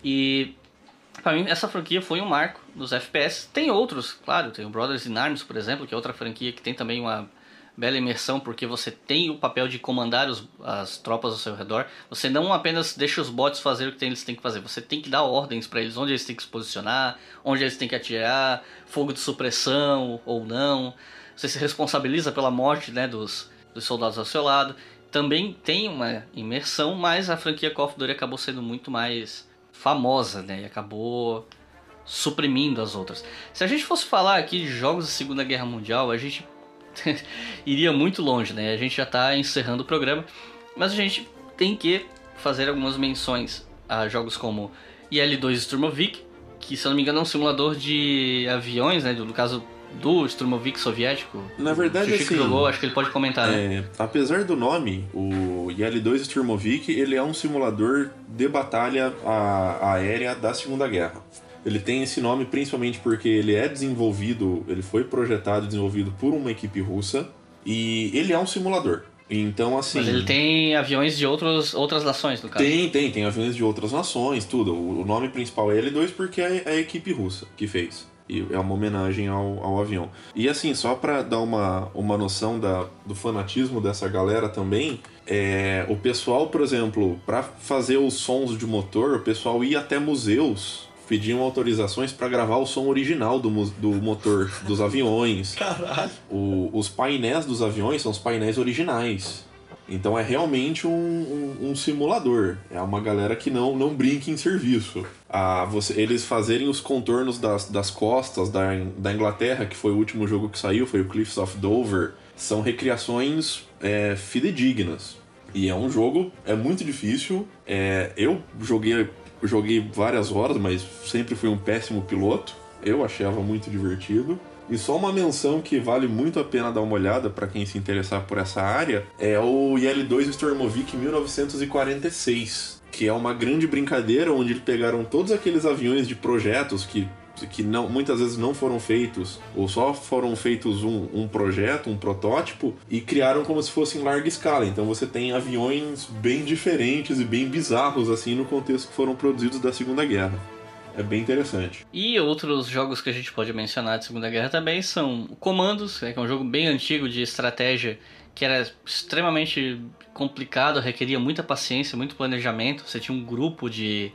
E pra mim essa franquia foi um marco nos FPS. Tem outros, claro, tem o Brothers in Arms, por exemplo, que é outra franquia que tem também uma bela imersão porque você tem o papel de comandar os- as tropas ao seu redor. Você não apenas deixa os bots fazer o que eles têm que fazer, você tem que dar ordens para eles onde eles têm que se posicionar, onde eles têm que atirar, fogo de supressão ou não. Você se responsabiliza pela morte né, dos, dos soldados ao seu lado. Também tem uma imersão, mas a franquia Call of Duty acabou sendo muito mais famosa, né? E acabou suprimindo as outras. Se a gente fosse falar aqui de jogos da Segunda Guerra Mundial, a gente iria muito longe, né? A gente já está encerrando o programa, mas a gente tem que fazer algumas menções a jogos como IL-2 Sturmovik, que se eu não me engano é um simulador de aviões, né? No caso do Sturmovik soviético. Na verdade, o Chico assim, jogou, acho que ele pode comentar, né? É, apesar do nome, o IL-2 Sturmovik, ele é um simulador de batalha aérea da Segunda Guerra. Ele tem esse nome principalmente porque ele é desenvolvido, ele foi projetado e desenvolvido por uma equipe russa e ele é um simulador. Então, assim. Mas ele tem aviões de outros, outras nações, no caso. Tem, tem, tem aviões de outras nações, tudo. O o nome principal é L2 porque é a equipe russa que fez. E é uma homenagem ao, ao avião. E assim, só pra dar uma, uma noção da, do fanatismo dessa galera também, é, o pessoal, por exemplo, pra fazer os sons de motor, o pessoal ia até museus, pediam autorizações pra gravar o som original do, do motor dos aviões. Caralho. O- os painéis dos aviões são os painéis originais. Então é realmente um, um- um simulador. É uma galera que não, não brinca em serviço. Ah, você- eles fazerem os contornos das, das costas da, da Inglaterra, que foi o último jogo que saiu, foi o Cliffs of Dover, são recriações é, fidedignas. E é um jogo, é muito difícil. É, eu joguei, joguei várias horas, mas sempre fui um péssimo piloto. Eu achava muito divertido. E só uma menção que vale muito a pena dar uma olhada para quem se interessar por essa área é o IL-2 Stormovik 1946, que é uma grande brincadeira onde eles pegaram todos aqueles aviões de projetos que que não, muitas vezes não foram feitos, ou só foram feitos um, um projeto, um protótipo, e criaram como se fosse em larga escala. Então você tem aviões bem diferentes e bem bizarros, assim, no contexto que foram produzidos da Segunda Guerra. É bem interessante. E outros jogos que a gente pode mencionar de Segunda Guerra também são Comandos, né, que é um jogo bem antigo de estratégia que era extremamente complicado, requeria muita paciência, muito planejamento. Você tinha um grupo de,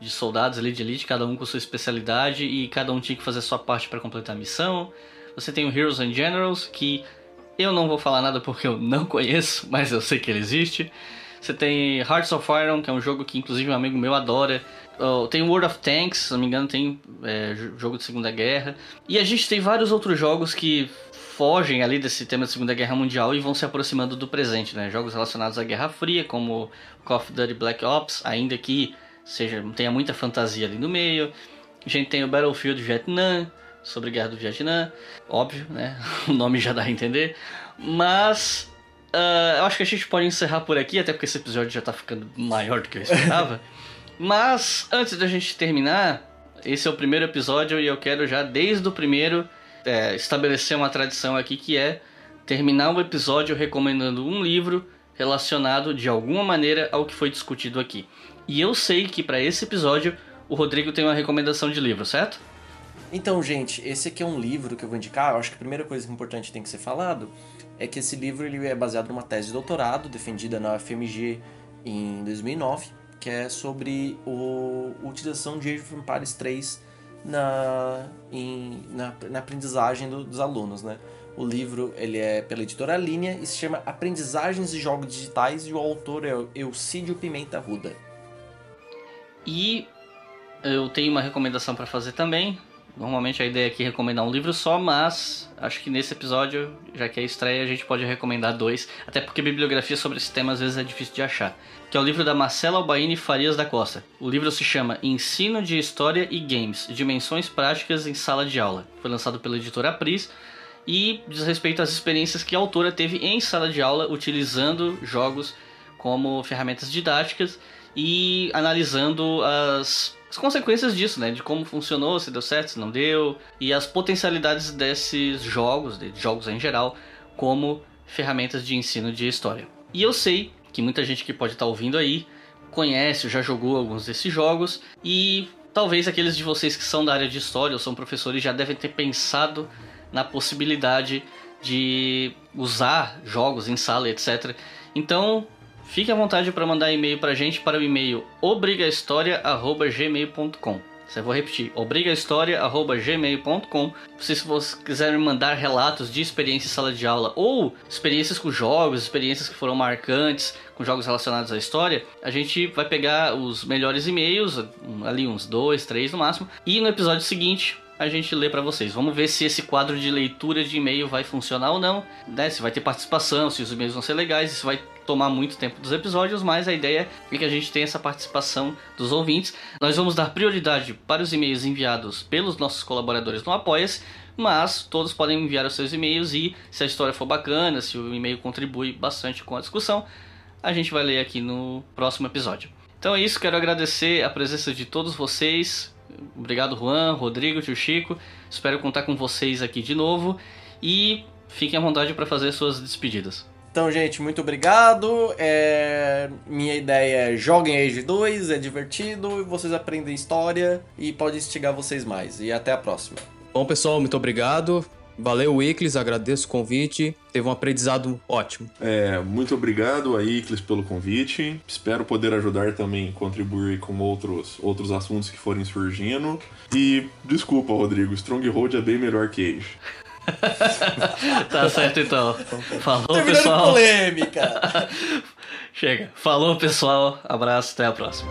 de soldados ali de elite, cada um com sua especialidade e cada um tinha que fazer a sua parte para completar a missão. Você tem o Heroes and Generals, que eu não vou falar nada porque eu não conheço, mas eu sei que ele existe. Você tem Hearts of Iron, que é um jogo que inclusive um amigo meu adora. Tem World of Tanks, se não me engano, tem é, jo- jogo de Segunda Guerra. E a gente tem vários outros jogos que fogem ali desse tema de Segunda Guerra Mundial e vão se aproximando do presente, né? Jogos relacionados à Guerra Fria, como Call of Duty Black Ops, ainda que seja tenha muita fantasia ali no meio. A gente tem o Battlefield Vietnã, sobre a Guerra do Vietnã, óbvio, né? O nome já dá a entender. Mas ah, eu acho que a gente pode encerrar por aqui, até porque esse episódio já tá ficando maior do que eu esperava. Mas antes da gente terminar, esse é o primeiro episódio e eu quero já desde o primeiro é, estabelecer uma tradição aqui que é terminar o episódio recomendando um livro relacionado de alguma maneira ao que foi discutido aqui. E eu sei que para esse episódio o Rodrigo tem uma recomendação de livro, certo? Então, gente, esse aqui é um livro que eu vou indicar. Eu acho que a primeira coisa importante que tem que ser falado é que esse livro ele é baseado numa tese de doutorado defendida na UFMG em 2009, que é sobre o, a utilização de Age of Empires 3 na, em- na, na aprendizagem do- dos alunos, né? O livro ele é pela editora Linha e se chama Aprendizagens de Jogos Digitais e o autor é Eucídio Pimenta Ruda. E eu tenho uma recomendação para fazer também. Normalmente a ideia aqui é recomendar um livro só, mas acho que nesse episódio, já que é estreia, a gente pode recomendar dois, até porque bibliografia sobre esse tema às vezes é difícil de achar. Que é o livro da Marcela Albaini Farias da Costa. O livro se chama Ensino de História e Games: Dimensões Práticas em Sala de Aula. Foi lançado pela editora Apris e diz respeito às experiências que a autora teve em sala de aula utilizando jogos como ferramentas didáticas e analisando as, as consequências disso, né? De como funcionou, se deu certo, se não deu, e as potencialidades desses jogos, de jogos em geral, como ferramentas de ensino de história. E eu sei que muita gente que pode estar ouvindo aí conhece já jogou alguns desses jogos e talvez aqueles de vocês que são da área de história ou são professores já devem ter pensado na possibilidade de usar jogos em sala, etc. Então, fique à vontade para mandar e-mail para a gente para o e-mail obrigahistoria@gmail.com. Eu vou repetir, obrigahistoria@gmail.com. Se vocês quiserem mandar relatos de experiência em sala de aula ou experiências com jogos, experiências que foram marcantes com jogos relacionados à história, a gente vai pegar os melhores e-mails, ali uns dois, três no máximo, e no episódio seguinte a gente lê pra vocês. Vamos ver se esse quadro de leitura de e-mail vai funcionar ou não, né? Se vai ter participação, se os e-mails vão ser legais, se vai tomar muito tempo dos episódios, mas a ideia é que a gente tenha essa participação dos ouvintes. Nós vamos dar prioridade para os e-mails enviados pelos nossos colaboradores no Apoia-se, mas todos podem enviar os seus e-mails e se a história for bacana, se o e-mail contribui bastante com a discussão, a gente vai ler aqui no próximo episódio. Então é isso, quero agradecer a presença de todos vocês. Obrigado, Juan, Rodrigo, tio Chico. Espero contar com vocês aqui de novo e fiquem à vontade para fazer suas despedidas. Então, gente, muito obrigado. É, Minha ideia é joguem Age 2, é divertido, vocês aprendem história e pode instigar vocês mais. E até a próxima. Bom, pessoal, muito obrigado. Valeu, Wiclis, agradeço o convite. Teve um aprendizado ótimo. É, muito obrigado a Iclis pelo convite. Espero poder ajudar também, contribuir com outros, outros assuntos que forem surgindo. E desculpa, Rodrigo, Stronghold é bem melhor que Age. Tá certo então. Falou, Terminando pessoal. polêmica. Chega. Falou, pessoal. Abraço, até a próxima.